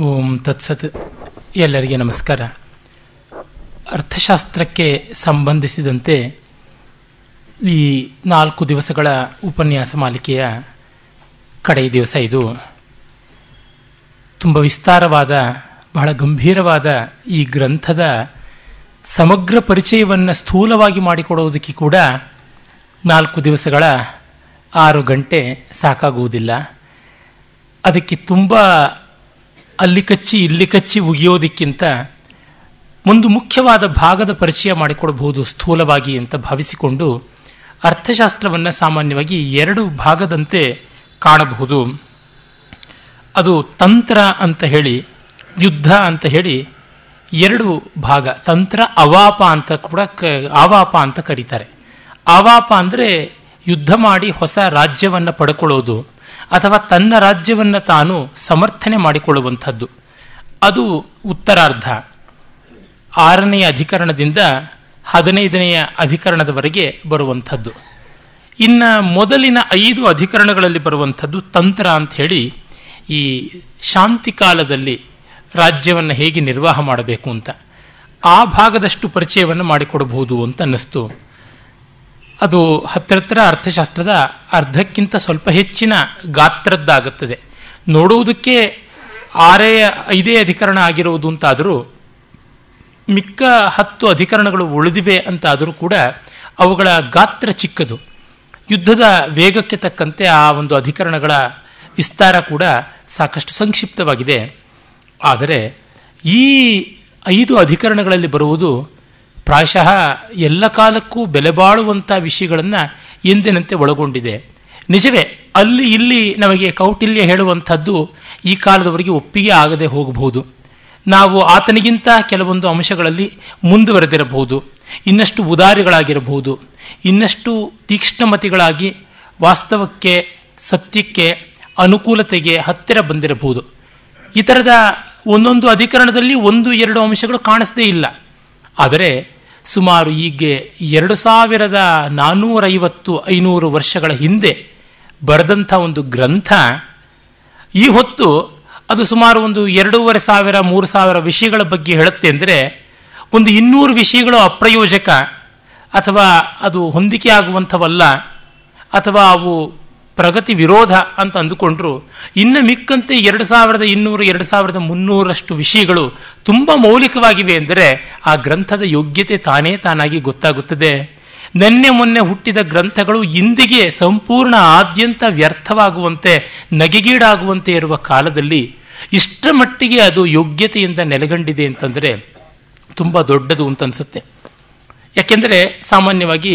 ಓಂ ತತ್ಸತ್. ಎಲ್ಲರಿಗೆ ನಮಸ್ಕಾರ. ಅರ್ಥಶಾಸ್ತ್ರಕ್ಕೆ ಸಂಬಂಧಿಸಿದಂತೆ ಈ ನಾಲ್ಕು ದಿವಸಗಳ ಉಪನ್ಯಾಸ ಮಾಲಿಕೆಯ ಕಡೆಯ ದಿವಸ ಇದು. ತುಂಬ ವಿಸ್ತಾರವಾದ, ಬಹಳ ಗಂಭೀರವಾದ ಈ ಗ್ರಂಥದ ಸಮಗ್ರ ಪರಿಚಯವನ್ನು ಸ್ಥೂಲವಾಗಿ ಮಾಡಿಕೊಡುವುದಕ್ಕೆ ಕೂಡ ನಾಲ್ಕು ದಿವಸಗಳ ಆರು ಗಂಟೆ ಸಾಕಾಗುವುದಿಲ್ಲ. ಅದಕ್ಕೆ ತುಂಬ ಅಲ್ಲಿ ಕಚ್ಚಿ, ಇಲ್ಲಿ ಕಚ್ಚಿ ಉಗಿಯೋದಕ್ಕಿಂತ ಒಂದು ಮುಖ್ಯವಾದ ಭಾಗದ ಪರಿಚಯ ಮಾಡಿಕೊಡಬಹುದು ಸ್ಥೂಲವಾಗಿ ಅಂತ ಭಾವಿಸಿಕೊಂಡು ಅರ್ಥಶಾಸ್ತ್ರವನ್ನು ಸಾಮಾನ್ಯವಾಗಿ ಎರಡು ಭಾಗದಂತೆ ಕಾಣಬಹುದು. ಅದು ತಂತ್ರ ಅಂತ ಹೇಳಿ, ಯುದ್ಧ ಅಂತ ಹೇಳಿ ಎರಡು ಭಾಗ, ತಂತ್ರ, ಅವಾಪ ಅಂತ ಕೂಡ ಕ, ಆವಾಪ ಅಂತ ಕರೀತಾರೆ. ಆವಾಪ ಅಂದರೆ ಯುದ್ಧ ಮಾಡಿ ಹೊಸ ರಾಜ್ಯವನ್ನು ಪಡ್ಕೊಳ್ಳೋದು. ಅಥವಾ ತನ್ನ ರಾಜ್ಯವನ್ನು ತಾನು ಸಮರ್ಥನೆ ಮಾಡಿಕೊಳ್ಳುವಂಥದ್ದು. ಅದು ಉತ್ತರಾರ್ಧ. ಆರನೆಯ ಅಧಿಕರಣದಿಂದ ಹದಿನೈದನೆಯ ಅಧಿಕರಣದವರೆಗೆ ಬರುವಂಥದ್ದು. ಇನ್ನು ಮೊದಲಿನ ಐದು ಅಧಿಕರಣಗಳಲ್ಲಿ ಬರುವಂಥದ್ದು ತಂತ್ರ ಅಂತ ಹೇಳಿ ಈ ಶಾಂತಿ ಕಾಲದಲ್ಲಿ ರಾಜ್ಯವನ್ನು ಹೇಗೆ ನಿರ್ವಾಹ ಮಾಡಬೇಕು ಅಂತ. ಆ ಭಾಗದಷ್ಟು ಪರಿಚಯವನ್ನು ಮಾಡಿಕೊಡಬಹುದು ಅಂತ ಅನ್ನಿಸ್ತು. ಅದು ಹತ್ತಿರತ್ರ ಅರ್ಥಶಾಸ್ತ್ರದ ಅರ್ಧಕ್ಕಿಂತ ಸ್ವಲ್ಪ ಹೆಚ್ಚಿನ ಗಾತ್ರದ್ದಾಗುತ್ತದೆ. ನೋಡುವುದಕ್ಕೆ ಆರೇ ಐದೇ ಅಧಿಕರಣ ಆಗಿರುವುದು ಅಂತಾದರೂ, ಮಿಕ್ಕ ಹತ್ತು ಅಧಿಕರಣಗಳು ಉಳಿದಿವೆ ಅಂತಾದರೂ ಕೂಡ ಅವುಗಳ ಗಾತ್ರ ಚಿಕ್ಕದು. ಯುದ್ಧದ ವೇಗಕ್ಕೆ ತಕ್ಕಂತೆ ಆ ಒಂದು ಅಧಿಕರಣಗಳ ವಿಸ್ತಾರ ಕೂಡ ಸಾಕಷ್ಟು ಸಂಕ್ಷಿಪ್ತವಾಗಿದೆ. ಆದರೆ, ಈ ಐದು ಅಧಿಕರಣಗಳಲ್ಲಿ ಬರುವುದು ಪ್ರಾಯಶಃ ಎಲ್ಲ ಕಾಲಕ್ಕೂ ಬೆಲೆ ಬಾಳುವಂಥ ವಿಷಯಗಳನ್ನು ಎಂದಿನಂತೆ ಒಳಗೊಂಡಿದೆ. ನಿಜವೇ, ಅಲ್ಲಿ ಇಲ್ಲಿ ನಮಗೆ ಕೌಟಿಲ್ಯ ಹೇಳುವಂಥದ್ದು ಈ ಕಾಲದವರೆಗೆ ಒಪ್ಪಿಗೆ ಆಗದೆ ಹೋಗಬಹುದು. ನಾವು ಆತನಿಗಿಂತ ಕೆಲವೊಂದು ಅಂಶಗಳಲ್ಲಿ ಮುಂದುವರೆದಿರಬಹುದು. ಇನ್ನಷ್ಟು ಉದಾರಿಗಳಾಗಿರಬಹುದು. ಇನ್ನಷ್ಟು ತೀಕ್ಷ್ಣಮತಿಗಳಾಗಿ ವಾಸ್ತವಕ್ಕೆ, ಸತ್ಯಕ್ಕೆ, ಅನುಕೂಲತೆಗೆ ಹತ್ತಿರ ಬಂದಿರಬಹುದು. ಈ ಥರದ ಒಂದೊಂದು ಅಧಿಕರಣದಲ್ಲಿ ಒಂದು, ಎರಡು ಅಂಶಗಳು ಕಾಣಿಸದೇ ಇಲ್ಲ. ಆದರೆ ಸುಮಾರು ಹೀಗೆ ಎರಡು ಸಾವಿರದ ನಾನ್ನೂರೈವತ್ತು ಐನೂರು ವರ್ಷಗಳ ಹಿಂದೆ ಬರೆದಂಥ ಒಂದು ಗ್ರಂಥ, ಈ ಹೊತ್ತು ಅದು ಸುಮಾರು ಒಂದು ಎರಡೂವರೆ ಸಾವಿರ, ಮೂರು ಸಾವಿರ ವಿಷಯಗಳ ಬಗ್ಗೆ ಹೇಳುತ್ತೆ ಅಂದರೆ ಒಂದು ಇನ್ನೂರು ವಿಷಯಗಳು ಅಪ್ರಯೋಜಕ ಅಥವಾ ಅದು ಹೊಂದಿಕೆ ಆಗುವಂಥವಲ್ಲ ಅಥವಾ ಅವು ಪ್ರಗತಿ ವಿರೋಧ ಅಂತ ಅಂದುಕೊಂಡ್ರು. ಇನ್ನು ಮಿಕ್ಕಂತೆ ಎರಡು ಸಾವಿರದ ಇನ್ನೂರು, ಎರಡು ಸಾವಿರದ ಮುನ್ನೂರಷ್ಟು ವಿಷಯಗಳು ತುಂಬ ಮೌಲಿಕವಾಗಿವೆ ಎಂದರೆ ಆ ಗ್ರಂಥದ ಯೋಗ್ಯತೆ ತಾನೇ ತಾನಾಗಿ ಗೊತ್ತಾಗುತ್ತದೆ. ನೆನ್ನೆ ಮೊನ್ನೆ ಹುಟ್ಟಿದ ಗ್ರಂಥಗಳು ಇಂದಿಗೆ ಸಂಪೂರ್ಣ ಆದ್ಯಂತ ವ್ಯರ್ಥವಾಗುವಂತೆ, ನಗೆಗೀಡಾಗುವಂತೆ ಇರುವ ಕಾಲದಲ್ಲಿ ಇಷ್ಟರ ಮಟ್ಟಿಗೆ ಅದು ಯೋಗ್ಯತೆಯಿಂದ ನೆಲೆಗಂಡಿದೆ ಅಂತಂದರೆ ತುಂಬ ದೊಡ್ಡದು ಅಂತ ಅನ್ಸುತ್ತೆ. ಯಾಕೆಂದರೆ ಸಾಮಾನ್ಯವಾಗಿ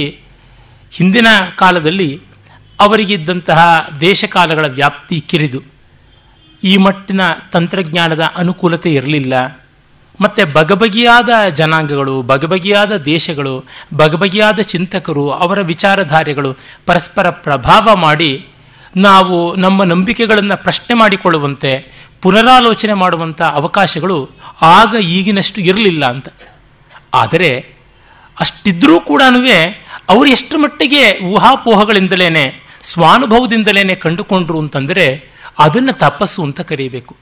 ಹಿಂದಿನ ಕಾಲದಲ್ಲಿ ಅವರಿಗಿದ್ದಂತಹ ದೇಶಕಾಲಗಳ ವ್ಯಾಪ್ತಿ ಕಿರಿದು. ಈ ಮಟ್ಟಿನ ತಂತ್ರಜ್ಞಾನದ ಅನುಕೂಲತೆ ಇರಲಿಲ್ಲ. ಮತ್ತು ಬಗಬಗಿಯಾದ ಜನಾಂಗಗಳು, ಬಗಬಗಿಯಾದ ದೇಶಗಳು, ಬಗಬಗಿಯಾದ ಚಿಂತಕರು, ಅವರ ವಿಚಾರಧಾರೆಗಳು ಪರಸ್ಪರ ಪ್ರಭಾವ ಮಾಡಿ ನಾವು ನಮ್ಮ ನಂಬಿಕೆಗಳನ್ನು ಪ್ರಶ್ನೆ ಮಾಡಿಕೊಳ್ಳುವಂತೆ, ಪುನರಾಲೋಚನೆ ಮಾಡುವಂಥ ಅವಕಾಶಗಳು ಆಗ ಈಗಿನಷ್ಟು ಇರಲಿಲ್ಲ ಅಂತ. ಆದರೆ ಅಷ್ಟಿದ್ರೂ ಕೂಡ ಅವರು ಎಷ್ಟು ಮಟ್ಟಿಗೆ ಊಹಾಪೋಹಗಳಿಂದಲೇನೆ, ಸ್ವಾನುಭವದಿಂದಲೇನೆ ಕಂಡುಕೊಂಡ್ರು ಅಂತಂದರೆ ಅದನ್ನು ತಪಸ್ಸು ಅಂತ ಕರೀಬೇಕು.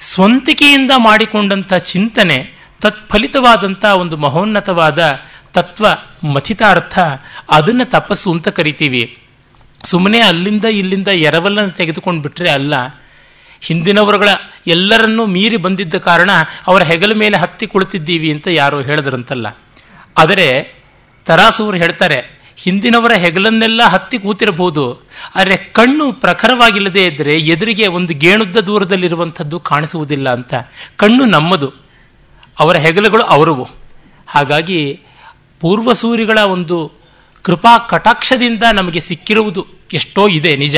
ಸ್ವಂತಿಕೆಯಿಂದ ಮಾಡಿಕೊಂಡಂಥ ಚಿಂತನೆ, ತತ್ಫಲಿತವಾದಂಥ ಒಂದು ಮಹೋನ್ನತವಾದ ತತ್ವ ಮಥಿತಾರ್ಥ, ಅದನ್ನು ತಪಸ್ಸು ಅಂತ ಕರಿತೀವಿ. ಸುಮ್ಮನೆ ಅಲ್ಲಿಂದ ಇಲ್ಲಿಂದ ಎರವಲನ್ನು ತೆಗೆದುಕೊಂಡು ಬಿಟ್ಟರೆ ಅಲ್ಲ. ಹಿಂದಿನವರುಗಳ ಎಲ್ಲರನ್ನೂ ಮೀರಿ ಬಂದಿದ್ದ ಕಾರಣ ಅವರ ಹೆಗಲ ಮೇಲೆ ಹತ್ತಿ ಕುಳಿತಿದ್ದೀವಿ ಅಂತ ಯಾರೋ ಹೇಳಿದ್ರಂತಲ್ಲ. ಆದರೆ ತರಾಸೂರು ಹೇಳ್ತಾರೆ, ಹಿಂದಿನವರ ಹೆಗಲನ್ನೆಲ್ಲ ಹತ್ತಿ ಕೂತಿರಬಹುದು, ಆದರೆ ಕಣ್ಣು ಪ್ರಖರವಾಗಿಲ್ಲದೆ ಇದ್ದರೆ ಎದುರಿಗೆ ಒಂದು ಗೇಣುದ್ದ ದೂರದಲ್ಲಿರುವಂಥದ್ದು ಕಾಣಿಸುವುದಿಲ್ಲ ಅಂತ. ಕಣ್ಣು ನಮ್ಮದು, ಅವರ ಹೆಗಲುಗಳು ಅವರವು. ಹಾಗಾಗಿ ಪೂರ್ವಸೂರಿಗಳ ಒಂದು ಕೃಪಾ ಕಟಾಕ್ಷದಿಂದ ನಮಗೆ ಸಿಕ್ಕಿರುವುದು ಎಷ್ಟೋ ಇದೆ ನಿಜ.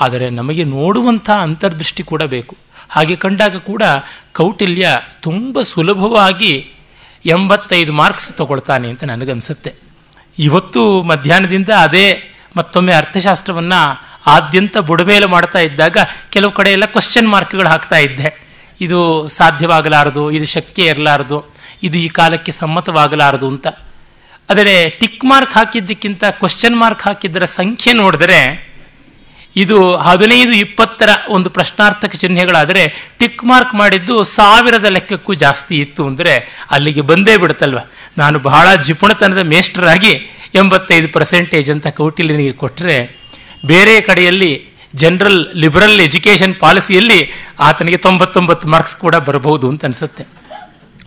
ಆದರೆ ನಮಗೆ ನೋಡುವಂಥ ಅಂತರ್ದೃಷ್ಟಿ ಕೂಡ ಬೇಕು. ಹಾಗೆ ಕಂಡಾಗ ಕೂಡ ಕೌಟಿಲ್ಯ ತುಂಬ ಸುಲಭವಾಗಿ ಎಂಬತ್ತೈದು ಮಾರ್ಕ್ಸ್ ತಗೊಳ್ತಾನೆ ಅಂತ ನನಗನ್ಸುತ್ತೆ. ಇವತ್ತು ಮಧ್ಯಾಹ್ನದಿಂದ ಅದೇ ಮತ್ತೊಮ್ಮೆ ಅರ್ಥಶಾಸ್ತ್ರವನ್ನು ಆದ್ಯಂತ ಬುಡಮೇಲು ಮಾಡ್ತಾ ಇದ್ದಾಗ ಕೆಲವು ಕಡೆ ಎಲ್ಲ ಕ್ವಶನ್ ಮಾರ್ಕ್ಗಳು ಹಾಕ್ತಾ ಇದ್ದೆ. ಇದು ಸಾಧ್ಯವಾಗಲಾರದು, ಇದು ಶಕ್ಯ ಇರಲಾರದು, ಇದು ಈ ಕಾಲಕ್ಕೆ ಸಮ್ಮತವಾಗಲಾರದು ಅಂತ. ಆದರೆ ಟಿಕ್ ಮಾರ್ಕ್ ಹಾಕಿದ್ದಕ್ಕಿಂತ ಕ್ವಶನ್ ಮಾರ್ಕ್ ಹಾಕಿದ್ದರ ಸಂಖ್ಯೆ ನೋಡಿದರೆ ಇದು ಹದಿನೈದು ಇಪ್ಪತ್ತರ ಒಂದು ಪ್ರಶ್ನಾರ್ಥಕ ಚಿಹ್ನೆಗಳಾದರೆ ಟಿಕ್ ಮಾರ್ಕ್ ಮಾಡಿದ್ದು ಸಾವಿರದ ಲೆಕ್ಕಕ್ಕೂ ಜಾಸ್ತಿ ಇತ್ತು ಅಂದರೆ ಅಲ್ಲಿಗೆ ಬಂದೇ ಬಿಡುತ್ತಲ್ವ? ನಾನು ಬಹಳ ಜಿಪುಣತನದ ಮೇಷ್ಟರಾಗಿ ಎಂಬತ್ತೈದು ಪರ್ಸೆಂಟೇಜ್ ಅಂತ ಕೌಟಿಲ್ಯನಿಗೆ ಕೊಟ್ಟರೆ ಬೇರೆ ಕಡೆಯಲ್ಲಿ ಜನರಲ್ ಲಿಬರಲ್ ಎಜುಕೇಷನ್ ಪಾಲಿಸಿಯಲ್ಲಿ ಆತನಿಗೆ ತೊಂಬತ್ತೊಂಬತ್ತು ಮಾರ್ಕ್ಸ್ ಕೂಡ ಬರಬಹುದು ಅಂತ ಅನಿಸುತ್ತೆ.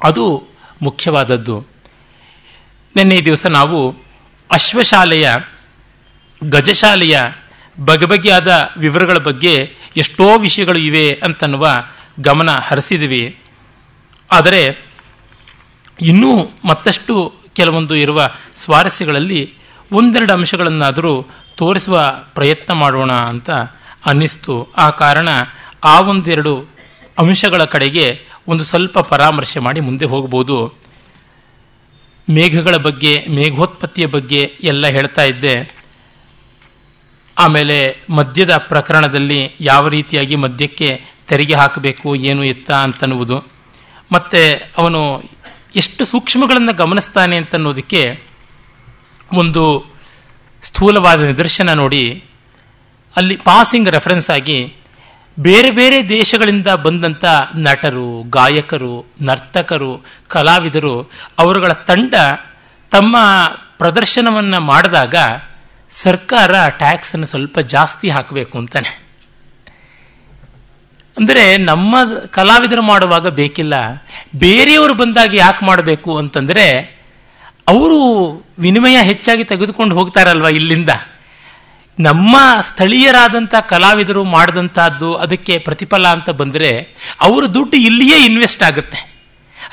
ಅದು ಮುಖ್ಯವಾದದ್ದು. ನಿನ್ನೆ ದಿವಸ ನಾವು ಅಶ್ವಶಾಲೆಯ, ಗಜಶಾಲೆಯ ಬಗೆಬಗೆಯಾದ ವಿವರಗಳ ಬಗ್ಗೆ ಎಷ್ಟೋ ವಿಷಯಗಳು ಇವೆ ಅಂತನ್ನುವ ಗಮನ ಹರಿಸಿದ್ವಿ. ಆದರೆ ಇನ್ನೂ ಮತ್ತಷ್ಟು ಕೆಲವೊಂದು ಇರುವ ಸ್ವಾರಸ್ಯಗಳಲ್ಲಿ ಒಂದೆರಡು ಅಂಶಗಳನ್ನಾದರೂ ತೋರಿಸುವ ಪ್ರಯತ್ನ ಮಾಡೋಣ ಅಂತ ಅನ್ನಿಸ್ತು. ಆ ಕಾರಣ ಆ ಒಂದೆರಡು ಅಂಶಗಳ ಕಡೆಗೆ ಒಂದು ಸ್ವಲ್ಪ ಪರಾಮರ್ಶೆ ಮಾಡಿ ಮುಂದೆ ಹೋಗ್ಬೋದು. ಮೇಘಗಳ ಬಗ್ಗೆ, ಮೇಘೋತ್ಪತ್ತಿಯ ಬಗ್ಗೆ ಎಲ್ಲ ಹೇಳ್ತಾ ಇದ್ದೆ. ಆಮೇಲೆ ಮದ್ಯದ ಪ್ರಕರಣದಲ್ಲಿ ಯಾವ ರೀತಿಯಾಗಿ ಮದ್ಯಕ್ಕೆ ತೆರಿಗೆ ಹಾಕಬೇಕು, ಏನು ಎತ್ತ ಅಂತನ್ನುವುದು. ಮತ್ತು ಅವನು ಎಷ್ಟು ಸೂಕ್ಷ್ಮಗಳನ್ನು ಗಮನಿಸ್ತಾನೆ ಅಂತನ್ನೋದಕ್ಕೆ ಒಂದು ಸ್ಥೂಲವಾದ ನಿದರ್ಶನ ನೋಡಿ, ಅಲ್ಲಿ ಪಾಸಿಂಗ್ ರೆಫರೆನ್ಸ್ ಆಗಿ ಬೇರೆ ಬೇರೆ ದೇಶಗಳಿಂದ ಬಂದಂಥ ನಟರು, ಗಾಯಕರು, ನರ್ತಕರು, ಕಲಾವಿದರು, ಅವರುಗಳ ತಂಡ ತಮ್ಮ ಪ್ರದರ್ಶನವನ್ನು ಮಾಡಿದಾಗ ಸರ್ಕಾರ ಟ್ಯಾಕ್ಸನ್ನು ಸ್ವಲ್ಪ ಜಾಸ್ತಿ ಹಾಕಬೇಕು ಅಂತಾನೆ. ಅಂದರೆ ನಮ್ಮ ಕಲಾವಿದರು ಮಾಡುವಾಗ ಬೇಕಿಲ್ಲ, ಬೇರೆಯವರು ಬಂದಾಗ ಯಾಕೆ ಮಾಡಬೇಕು ಅಂತಂದರೆ ಅವರು ವಿನಿಮಯ ಹೆಚ್ಚಾಗಿ ತೆಗೆದುಕೊಂಡು ಹೋಗ್ತಾರಲ್ವ ಇಲ್ಲಿಂದ. ನಮ್ಮ ಸ್ಥಳೀಯರಾದಂಥ ಕಲಾವಿದರು ಮಾಡಿದಂಥದ್ದು ಅದಕ್ಕೆ ಪ್ರತಿಫಲ ಅಂತ ಬಂದರೆ, ಅವರು ದುಡ್ಡು ಇಲ್ಲಿಯೇ ಇನ್ವೆಸ್ಟ್ ಆಗುತ್ತೆ.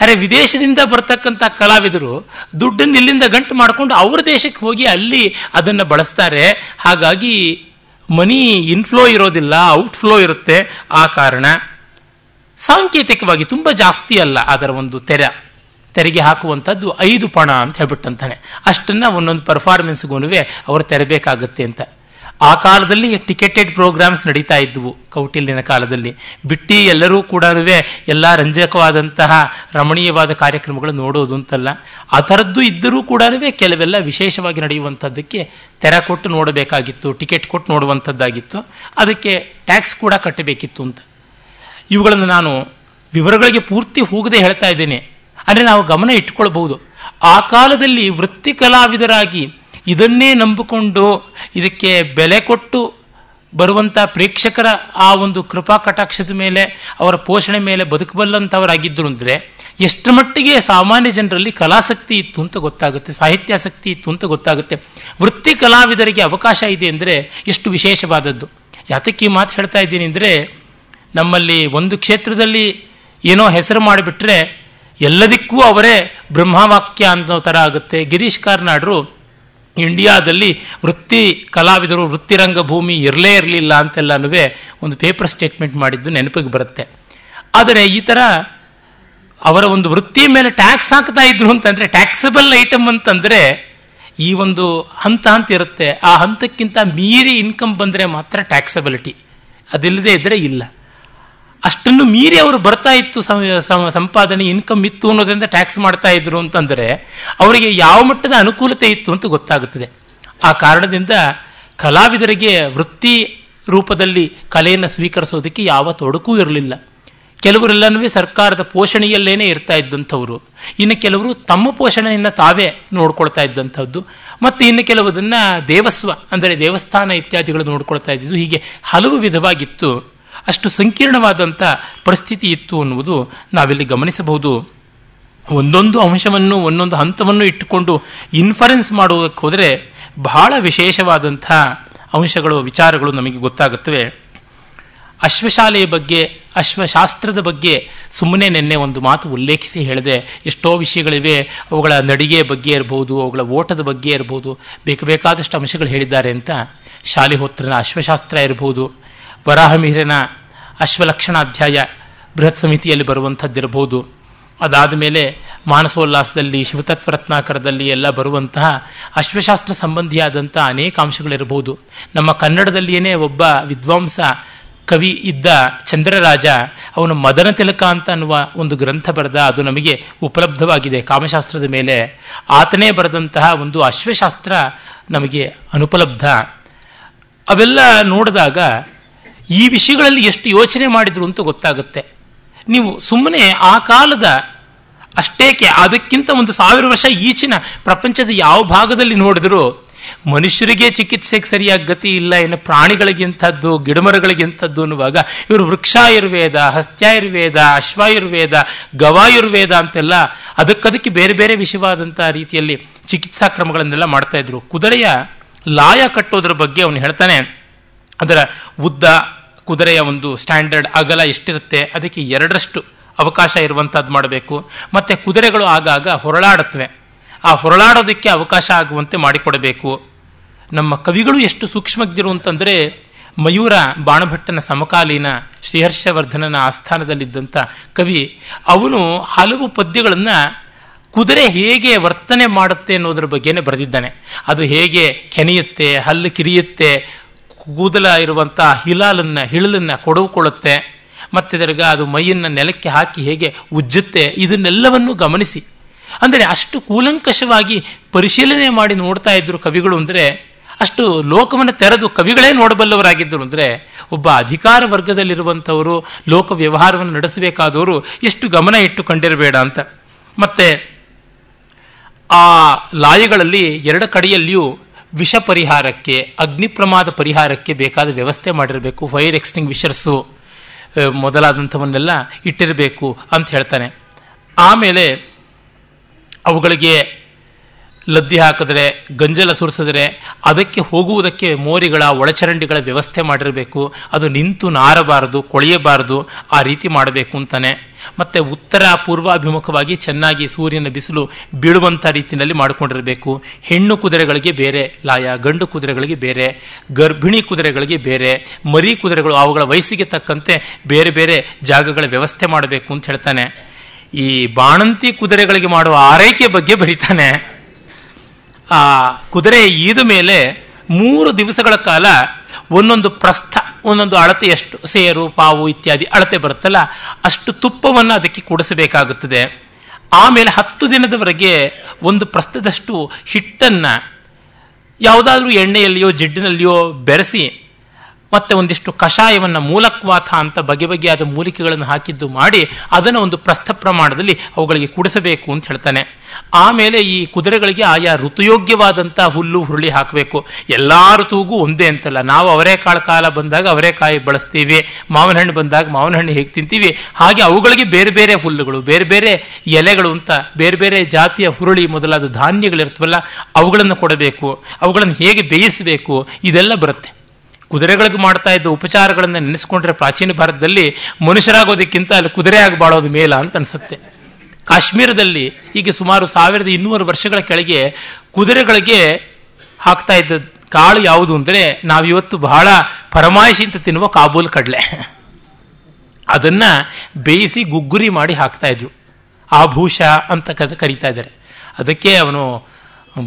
ಅರೆ ವಿದೇಶದಿಂದ ಬರ್ತಕ್ಕಂಥ ಕಲಾವಿದರು ದುಡ್ಡನ್ನು ಇಲ್ಲಿಂದ ಗಂಟು ಮಾಡಿಕೊಂಡು ಅವ್ರ ದೇಶಕ್ಕೆ ಹೋಗಿ ಅಲ್ಲಿ ಅದನ್ನು ಬಳಸ್ತಾರೆ. ಹಾಗಾಗಿ ಮನಿ ಇನ್ಫ್ಲೋ ಇರೋದಿಲ್ಲ ಔಟ್ಫ್ಲೋ ಇರುತ್ತೆ. ಆ ಕಾರಣ ಸಾಂಕೇತಿಕವಾಗಿ ತುಂಬ ಜಾಸ್ತಿ ಅಲ್ಲ ಅದರ ಒಂದು ತೆರೆ. ತೆರಿಗೆ ಹಾಕುವಂಥದ್ದು ಐದು ಪಣ ಅಂತ ಹೇಳ್ಬಿಟ್ಟಂತಾನೆ. ಅಷ್ಟನ್ನು ಒಂದೊಂದು ಪರ್ಫಾರ್ಮೆನ್ಸ್ಗೂ ಅವರು ತೆರಬೇಕಾಗುತ್ತೆ ಅಂತ. ಆ ಕಾಲದಲ್ಲಿ ಟಿಕೆಟೆಡ್ ಪ್ರೋಗ್ರಾಮ್ಸ್ ನಡೀತಾ ಇದ್ವು. ಕೌಟಿಲ್ಯನ ಕಾಲದಲ್ಲಿ. ಬಿಟ್ಟಿ ಎಲ್ಲರೂ ಕೂಡ ಎಲ್ಲ ರಂಜಕವಾದಂತಹ ರಮಣೀಯವಾದ ಕಾರ್ಯಕ್ರಮಗಳು ನೋಡೋದು ಅಂತಲ್ಲ. ಆ ಥರದ್ದು ಇದ್ದರೂ ಕೂಡ ಕೆಲವೆಲ್ಲ ವಿಶೇಷವಾಗಿ ನಡೆಯುವಂಥದ್ದಕ್ಕೆ ತೆರ ಕೊಟ್ಟು ನೋಡಬೇಕಾಗಿತ್ತು, ಟಿಕೆಟ್ ಕೊಟ್ಟು ನೋಡುವಂಥದ್ದಾಗಿತ್ತು. ಅದಕ್ಕೆ ಟ್ಯಾಕ್ಸ್ ಕೂಡ ಕಟ್ಟಬೇಕಿತ್ತು ಅಂತ. ಇವುಗಳನ್ನು ನಾನು ವಿವರಗಳಿಗೆ ಪೂರ್ತಿ ಹೋಗದೆ ಹೇಳ್ತಾ ಇದ್ದೇನೆ. ಅಂದರೆ ನಾವು ಗಮನ ಇಟ್ಕೊಳ್ಬಹುದು. ಆ ಕಾಲದಲ್ಲಿ ವೃತ್ತಿ ಕಲಾವಿದರಾಗಿ ಇದನ್ನೇ ನಂಬಿಕೊಂಡು ಇದಕ್ಕೆ ಬೆಲೆ ಕೊಟ್ಟು ಬರುವಂಥ ಪ್ರೇಕ್ಷಕರ ಆ ಒಂದು ಕೃಪಾ ಕಟಾಕ್ಷದ ಮೇಲೆ, ಅವರ ಪೋಷಣೆ ಮೇಲೆ ಬದುಕಬಲ್ಲಂಥವರಾಗಿದ್ದರು ಅಂದರೆ ಎಷ್ಟು ಮಟ್ಟಿಗೆ ಸಾಮಾನ್ಯ ಜನರಲ್ಲಿ ಕಲಾಸಕ್ತಿ ಇತ್ತು ಅಂತ ಗೊತ್ತಾಗುತ್ತೆ, ಸಾಹಿತ್ಯಾಸಕ್ತಿ ಇತ್ತು ಅಂತ ಗೊತ್ತಾಗುತ್ತೆ. ವೃತ್ತಿ ಕಲಾವಿದರಿಗೆ ಅವಕಾಶ ಇದೆ ಅಂದರೆ ಎಷ್ಟು ವಿಶೇಷವಾದದ್ದು. ಯಾತಕ್ಕೆ ಮಾತು ಹೇಳ್ತಾ ಇದ್ದೀನಿ ಅಂದರೆ, ನಮ್ಮಲ್ಲಿ ಒಂದು ಕ್ಷೇತ್ರದಲ್ಲಿ ಏನೋ ಹೆಸರು ಮಾಡಿಬಿಟ್ರೆ ಎಲ್ಲದಕ್ಕೂ ಅವರೇ ಬ್ರಹ್ಮವಾಕ್ಯ ಅನ್ನೋ ಥರ ಆಗುತ್ತೆ. ಗಿರೀಶ್ ಕಾರ್ನಾಡ್ರು ಇಂಡಿಯಾದಲ್ಲಿ ವೃತ್ತಿ ಕಲಾವಿದರು ವೃತ್ತಿರಂಗ ಭೂಮಿ ಇರಲೇ ಇರಲಿಲ್ಲ ಅಂತೆಲ್ಲನೂ ಒಂದು ಪೇಪರ್ ಸ್ಟೇಟ್ಮೆಂಟ್ ಮಾಡಿದ್ದು ನೆನಪಿಗೆ ಬರುತ್ತೆ. ಆದರೆ ಈ ಥರ ಅವರ ಒಂದು ವೃತ್ತಿ ಮೇಲೆ ಟ್ಯಾಕ್ಸ್ ಹಾಕ್ತಾ ಇದ್ರು ಅಂತಂದರೆ, ಟ್ಯಾಕ್ಸಬಲ್ ಐಟಮ್ ಅಂತಂದರೆ ಈ ಒಂದು ಹಂತ ಹಂತ ಇರುತ್ತೆ. ಆ ಹಂತಕ್ಕಿಂತ ಮೀರಿ ಇನ್ಕಮ್ ಬಂದರೆ ಮಾತ್ರ ಟ್ಯಾಕ್ಸಬಿಲಿಟಿ. ಅದಿಲ್ಲದೆ ಇದ್ದರೆ ಇಲ್ಲ. ಅಷ್ಟನ್ನು ಮೀರಿ ಅವರು ಬರ್ತಾ ಇತ್ತು ಸಂಪಾದನೆ ಇನ್ಕಮ್ ಇತ್ತು ಅನ್ನೋದ್ರಿಂದ ಟ್ಯಾಕ್ಸ್ ಮಾಡ್ತಾ ಇದ್ರು ಅಂತಂದರೆ ಅವರಿಗೆ ಯಾವ ಮಟ್ಟದ ಅನುಕೂಲತೆ ಇತ್ತು ಅಂತ ಗೊತ್ತಾಗುತ್ತದೆ. ಆ ಕಾರಣದಿಂದ ಕಲಾವಿದರಿಗೆ ವೃತ್ತಿ ರೂಪದಲ್ಲಿ ಕಲೆಯನ್ನು ಸ್ವೀಕರಿಸೋದಕ್ಕೆ ಯಾವ ತೊಡಕೂ ಇರಲಿಲ್ಲ. ಕೆಲವರೆಲ್ಲನೂ ಸರ್ಕಾರದ ಪೋಷಣೆಯಲ್ಲೇನೆ ಇರ್ತಾ ಇದ್ದಂಥವ್ರು. ಇನ್ನು ಕೆಲವರು ತಮ್ಮ ಪೋಷಣೆಯನ್ನು ತಾವೇ ನೋಡ್ಕೊಳ್ತಾ ಇದ್ದಂಥದ್ದು. ಮತ್ತು ಇನ್ನು ಕೆಲವುದನ್ನು ದೇವಸ್ವ, ಅಂದರೆ ದೇವಸ್ಥಾನ ಇತ್ಯಾದಿಗಳು ನೋಡ್ಕೊಳ್ತಾ ಇದ್ದಿದ್ದು ಹೀಗೆ ಹಲವು ವಿಧವಾಗಿತ್ತು. ಅಷ್ಟು ಸಂಕೀರ್ಣವಾದಂಥ ಪರಿಸ್ಥಿತಿ ಇತ್ತು ಅನ್ನುವುದು ನಾವಿಲ್ಲಿ ಗಮನಿಸಬಹುದು. ಒಂದೊಂದು ಅಂಶವನ್ನು, ಒಂದೊಂದು ಹಂತವನ್ನು ಇಟ್ಟುಕೊಂಡು ಇನ್ಫರೆನ್ಸ್ ಮಾಡುವುದಕ್ಕೆ ಹೋದರೆ ಬಹಳ ವಿಶೇಷವಾದಂಥ ಅಂಶಗಳು, ವಿಚಾರಗಳು ನಮಗೆ ಗೊತ್ತಾಗುತ್ತವೆ. ಅಶ್ವಶಾಲೆಯ ಬಗ್ಗೆ, ಅಶ್ವಶಾಸ್ತ್ರದ ಬಗ್ಗೆ ಸುಮ್ಮನೆ ನಿನ್ನೆ ಒಂದು ಮಾತು ಉಲ್ಲೇಖಿಸಿ ಹೇಳಿದೆ. ಎಷ್ಟೋ ವಿಷಯಗಳಿವೆ, ಅವುಗಳ ನಡಿಗೆ ಬಗ್ಗೆ ಇರಬಹುದು ಅವುಗಳ ಓಟದ ಬಗ್ಗೆ ಇರಬಹುದು ಬೇಕು ಬೇಕಾದಷ್ಟು ಅಂಶಗಳು ಹೇಳಿದ್ದಾರೆ ಅಂತ. ಶಾಲಿಹೋತ್ರನ ಅಶ್ವಶಾಸ್ತ್ರ ಇರಬಹುದು ವರಾಹಮಿಹಿರನ ಅಶ್ವಲಕ್ಷಣಾಧ್ಯಾಯ ಬೃಹತ್ ಸಮಿತಿಯಲ್ಲಿ ಬರುವಂಥದ್ದಿರಬಹುದು. ಅದಾದ ಮೇಲೆ ಮಾನಸೋಲ್ಲಾಸದಲ್ಲಿ ಶಿವತತ್ವ ರತ್ನಾಕರದಲ್ಲಿ ಎಲ್ಲ ಬರುವಂತಹ ಅಶ್ವಶಾಸ್ತ್ರ ಸಂಬಂಧಿಯಾದಂಥ ಅನೇಕ ಅಂಶಗಳಿರಬಹುದು. ನಮ್ಮ ಕನ್ನಡದಲ್ಲಿಯೇ ಒಬ್ಬ ವಿದ್ವಾಂಸ ಕವಿ ಇದ್ದ ಚಂದ್ರರಾಜ, ಅವನು ಮದನ ತಿಲಕ ಅಂತ ಅನ್ನುವ ಒಂದು ಗ್ರಂಥ ಬರೆದ, ಅದು ನಮಗೆ ಉಪಲಬ್ಧವಾಗಿದೆ. ಕಾಮಶಾಸ್ತ್ರದ ಮೇಲೆ ಆತನೇ ಬರೆದಂತಹ ಒಂದು ಅಶ್ವಶಾಸ್ತ್ರ ನಮಗೆ ಅನುಪಲಬ್ಧ. ಅವೆಲ್ಲ ನೋಡಿದಾಗ ಈ ವಿಷಯಗಳಲ್ಲಿ ಎಷ್ಟು ಯೋಚನೆ ಮಾಡಿದ್ರು ಅಂತ ಗೊತ್ತಾಗುತ್ತೆ. ನೀವು ಸುಮ್ಮನೆ ಆ ಕಾಲದ ಅಷ್ಟೇಕೆ, ಅದಕ್ಕಿಂತ ಒಂದು ಸಾವಿರ ವರ್ಷ ಈಚಿನ ಪ್ರಪಂಚದ ಯಾವ ಭಾಗದಲ್ಲಿ ನೋಡಿದ್ರು ಮನುಷ್ಯರಿಗೆ ಚಿಕಿತ್ಸೆಗೆ ಸರಿಯಾಗಿ ಗತಿ ಇಲ್ಲ ಏನು ಪ್ರಾಣಿಗಳಿಗಿಂಥದ್ದು ಗಿಡಮರಗಳಿಗಿಂಥದ್ದು ಅನ್ನುವಾಗ ಇವರು ವೃಕ್ಷಾಯುರ್ವೇದ ಹಸ್ತ್ಯಾಯುರ್ವೇದ ಅಶ್ವಾಯುರ್ವೇದ ಗವಾಯುರ್ವೇದ ಅಂತೆಲ್ಲ ಅದಕ್ಕದಕ್ಕೆ ಬೇರೆ ಬೇರೆ ವಿಷಯವಾದಂಥ ರೀತಿಯಲ್ಲಿ ಚಿಕಿತ್ಸಾ ಕ್ರಮಗಳನ್ನೆಲ್ಲ ಮಾಡ್ತಾ ಇದ್ರು. ಕುದುರೆಯ ಲಾಯ ಕಟ್ಟೋದ್ರ ಬಗ್ಗೆ ಅವನು ಹೇಳ್ತಾನೆ ಅದರ ಉದ್ದ ಕುದುರೆಯ ಒಂದು ಸ್ಟ್ಯಾಂಡರ್ಡ್ ಅಗಲ ಎಷ್ಟಿರುತ್ತೆ, ಅದಕ್ಕೆ ಎರಡರಷ್ಟು ಅವಕಾಶ ಇರುವಂಥದ್ದು ಮಾಡಬೇಕು. ಮತ್ತು ಕುದುರೆಗಳು ಆಗಾಗ ಹೊರಳಾಡುತ್ತವೆ. ಆ ಹೊರಳಾಡೋದಕ್ಕೆ ಅವಕಾಶ ಆಗುವಂತೆ ಮಾಡಿಕೊಡಬೇಕು. ನಮ್ಮ ಕವಿಗಳು ಎಷ್ಟು ಸೂಕ್ಷ್ಮಜ್ಞರು ಅಂತಂದರೆ, ಮಯೂರ ಬಾಣಭಟ್ಟನ ಸಮಕಾಲೀನ ಶ್ರೀಹರ್ಷವರ್ಧನನ ಆಸ್ಥಾನದಲ್ಲಿದ್ದಂಥ ಕವಿ. ಅವನು ಹಲವು ಪದ್ಯಗಳನ್ನು ಕುದುರೆ ಹೇಗೆ ವರ್ತನೆ ಮಾಡುತ್ತೆ ಅನ್ನೋದ್ರ ಬಗ್ಗೆನೇ ಬರೆದಿದ್ದಾನೆ. ಅದು ಹೇಗೆ ಕೆನೆಯುತ್ತೆ, ಹಲ್ಲು ಕಿರಿಯುತ್ತೆ ಕೂದಲ ಇರುವಂಥ ಹಿಲಾಲನ್ನ, ಹಿಳಲನ್ನ ಕೊಡವುಕೊಳ್ಳುತ್ತೆ. ಮತ್ತೆ ತಿರ್ಗ ಅದು ಮೈಯನ್ನು ನೆಲಕ್ಕೆ ಹಾಕಿ ಹೇಗೆ ಉಜ್ಜುತ್ತೆ, ಇದನ್ನೆಲ್ಲವನ್ನು ಗಮನಿಸಿ. ಅಂದರೆ ಅಷ್ಟು ಕೂಲಂಕಷವಾಗಿ ಪರಿಶೀಲನೆ ಮಾಡಿ ನೋಡ್ತಾ ಇದ್ರು ಕವಿಗಳು ಅಂದರೆ, ಅಷ್ಟು ಲೋಕವನ್ನು ತೆರೆದು ಕವಿಗಳೇ ನೋಡಬಲ್ಲವರಾಗಿದ್ದರು ಅಂದರೆ, ಒಬ್ಬ ಅಧಿಕಾರ ವರ್ಗದಲ್ಲಿರುವಂಥವರು, ಲೋಕ ವ್ಯವಹಾರವನ್ನು ನಡೆಸಬೇಕಾದವರು ಎಷ್ಟು ಗಮನ ಇಟ್ಟು ಕಂಡಿರಬೇಡ ಅಂತ. ಮತ್ತೆ ಆ ಲಾಯಗಳಲ್ಲಿ ಎರಡು ಕಡೆಯಲ್ಲಿಯೂ ವಿಷ ಪರಿಹಾರಕ್ಕೆ, ಅಗ್ನಿ ಪ್ರಮಾದ ಪರಿಹಾರಕ್ಕೆ ಬೇಕಾದ ವ್ಯವಸ್ಥೆ ಮಾಡಿರಬೇಕು ಫೈರ್ ಎಕ್ಸ್ಟಿಂಗ್ವಿಷರ್ಸು ಮೊದಲಾದಂಥವನ್ನೆಲ್ಲ ಇಟ್ಟಿರಬೇಕು ಅಂತ ಹೇಳ್ತಾನೆ. ಆಮೇಲೆ ಅವುಗಳಿಗೆ ಲದ್ದಿ ಹಾಕಿದ್ರೆ, ಗಂಜಲ ಸುರಿಸಿದ್ರೆ, ಅದಕ್ಕೆ ಹೋಗುವುದಕ್ಕೆ ಮೋರಿಗಳ, ಒಳಚರಂಡಿಗಳ ವ್ಯವಸ್ಥೆ ಮಾಡಿರಬೇಕು. ಅದು ನಿಂತು ನಾರಬಾರದು, ಕೊಳೆಯಬಾರದು, ಆ ರೀತಿ ಮಾಡಬೇಕು ಅಂತಾನೆ. ಮತ್ತೆ ಉತ್ತರ ಪೂರ್ವಾಭಿಮುಖವಾಗಿ ಚೆನ್ನಾಗಿ ಸೂರ್ಯನ ಬಿಸಿಲು ಬೀಳುವಂಥ ರೀತಿಯಲ್ಲಿ ಮಾಡಿಕೊಂಡಿರಬೇಕು. ಹೆಣ್ಣು ಕುದುರೆಗಳಿಗೆ ಬೇರೆ ಲಾಯ, ಗಂಡು ಕುದುರೆಗಳಿಗೆ ಬೇರೆ, ಗರ್ಭಿಣಿ ಕುದುರೆಗಳಿಗೆ ಬೇರೆ, ಮರಿ ಕುದುರೆಗಳು ಅವುಗಳ ವಯಸ್ಸಿಗೆ ತಕ್ಕಂತೆ ಬೇರೆ ಬೇರೆ ಜಾಗಗಳ ವ್ಯವಸ್ಥೆ ಮಾಡಬೇಕು ಅಂತ ಹೇಳ್ತಾನೆ. ಈ ಬಾಣಂತಿ ಕುದುರೆಗಳಿಗೆ ಮಾಡುವ ಆರೈಕೆ ಬಗ್ಗೆ ಬರೀತಾನೆ. ಆ ಕುದುರೆ ಈದ ಮೇಲೆ ಮೂರು ದಿವಸಗಳ ಕಾಲ ಒಂದೊಂದು ಪ್ರಸ್ಥ ಒಂದೊಂದು ಅಳತೆ ಎಷ್ಟು, ಸೇರು, ಪಾವು ಇತ್ಯಾದಿ ಅಳತೆ ಬರುತ್ತಲ್ಲ, ಅಷ್ಟು ತುಪ್ಪವನ್ನು ಅದಕ್ಕೆ ಕೂಡಿಸಬೇಕಾಗುತ್ತದೆ. ಆಮೇಲೆ ಹತ್ತು ದಿನದವರೆಗೆ ಒಂದು ಪ್ರಸ್ತದಷ್ಟು ಹಿಟ್ಟನ್ನು ಯಾವುದಾದ್ರೂ ಎಣ್ಣೆಯಲ್ಲಿಯೋ, ಜಿಡ್ಡಿನಲ್ಲಿಯೋ ಬೆರೆಸಿ ಮತ್ತೆ ಒಂದಿಷ್ಟು ಕಷಾಯವನ್ನು ಮೂಲಕ್ವಾಥ ಅಂತ ಬಗೆ ಬಗೆಯಾದ ಮೂಲಿಕೆಗಳನ್ನು ಹಾಕಿದ್ದು ಮಾಡಿ ಅದನ್ನು ಒಂದು ಪ್ರಸ್ಥ ಪ್ರಮಾಣದಲ್ಲಿ ಅವುಗಳಿಗೆ ಕುಡಿಸಬೇಕು ಅಂತ ಹೇಳ್ತಾನೆ. ಆಮೇಲೆ ಈ ಕುದುರೆಗಳಿಗೆ ಆಯಾ ಋತುಯೋಗ್ಯವಾದಂಥ ಹುಲ್ಲು, ಹುರುಳಿ ಹಾಕಬೇಕು. ಎಲ್ಲ ಋತುವಿಗೂ ಒಂದೇ ಅಂತಲ್ಲ. ನಾವು ಅವರೇಕಾಳು ಕಾಲ ಬಂದಾಗ ಅವರೇಕಾಯಿ ಬಳಸ್ತೀವಿ. ಮಾವಿನ ಹಣ್ಣು ಬಂದಾಗ ಮಾವಿನ ಹಣ್ಣು ಹೇಗೆ ತಿಂತೀವಿ? ಹಾಗೆ ಅವುಗಳಿಗೆ ಬೇರೆ ಬೇರೆ ಹುಲ್ಲುಗಳು, ಬೇರೆ ಬೇರೆ ಎಲೆಗಳು ಅಂತ, ಬೇರೆ ಬೇರೆ ಜಾತಿಯ ಹುರುಳಿ ಮೊದಲಾದ ಧಾನ್ಯಗಳಿರ್ತವಲ್ಲ ಅವುಗಳನ್ನು ಕೊಡಬೇಕು. ಅವುಗಳನ್ನು ಹೇಗೆ ಬೇಯಿಸಬೇಕು? ಇದೆಲ್ಲ ಬರುತ್ತೆ. ಕುದುರೆಗಳಿಗೆ ಮಾಡ್ತಾ ಇದ್ದ ಉಪಚಾರಗಳನ್ನು ನೆನೆಸ್ಕೊಂಡ್ರೆ ಪ್ರಾಚೀನ ಭಾರತದಲ್ಲಿ ಮನುಷ್ಯರಾಗೋದಕ್ಕಿಂತ ಅಲ್ಲಿ ಕುದುರೆ ಆಗಿ ಬಾಳೋದು ಮೇಲ ಅಂತ ಅನಿಸುತ್ತೆ. ಕಾಶ್ಮೀರದಲ್ಲಿ ಈಗ ಸುಮಾರು ಸಾವಿರದ ಇನ್ನೂರು ವರ್ಷಗಳ ಕೆಳಗೆ ಕುದುರೆಗಳಿಗೆ ಹಾಕ್ತಾ ಇದ್ದ ಕಾಳು ಯಾವುದು ಅಂದರೆ ನಾವಿವತ್ತು ಬಹಳ ಪರಮಾಯಿಷಿ ಅಂತ ತಿನ್ನುವ ಕಾಬೂಲ್ ಕಡಲೆ. ಅದನ್ನ ಬೇಯಿಸಿ ಗುಗ್ಗುರಿ ಮಾಡಿ ಹಾಕ್ತಾ ಇದ್ರು. ಆಭೂಷ ಅಂತ ಕರಿತಾ ಇದ್ದಾರೆ. ಅದಕ್ಕೆ ಅವನು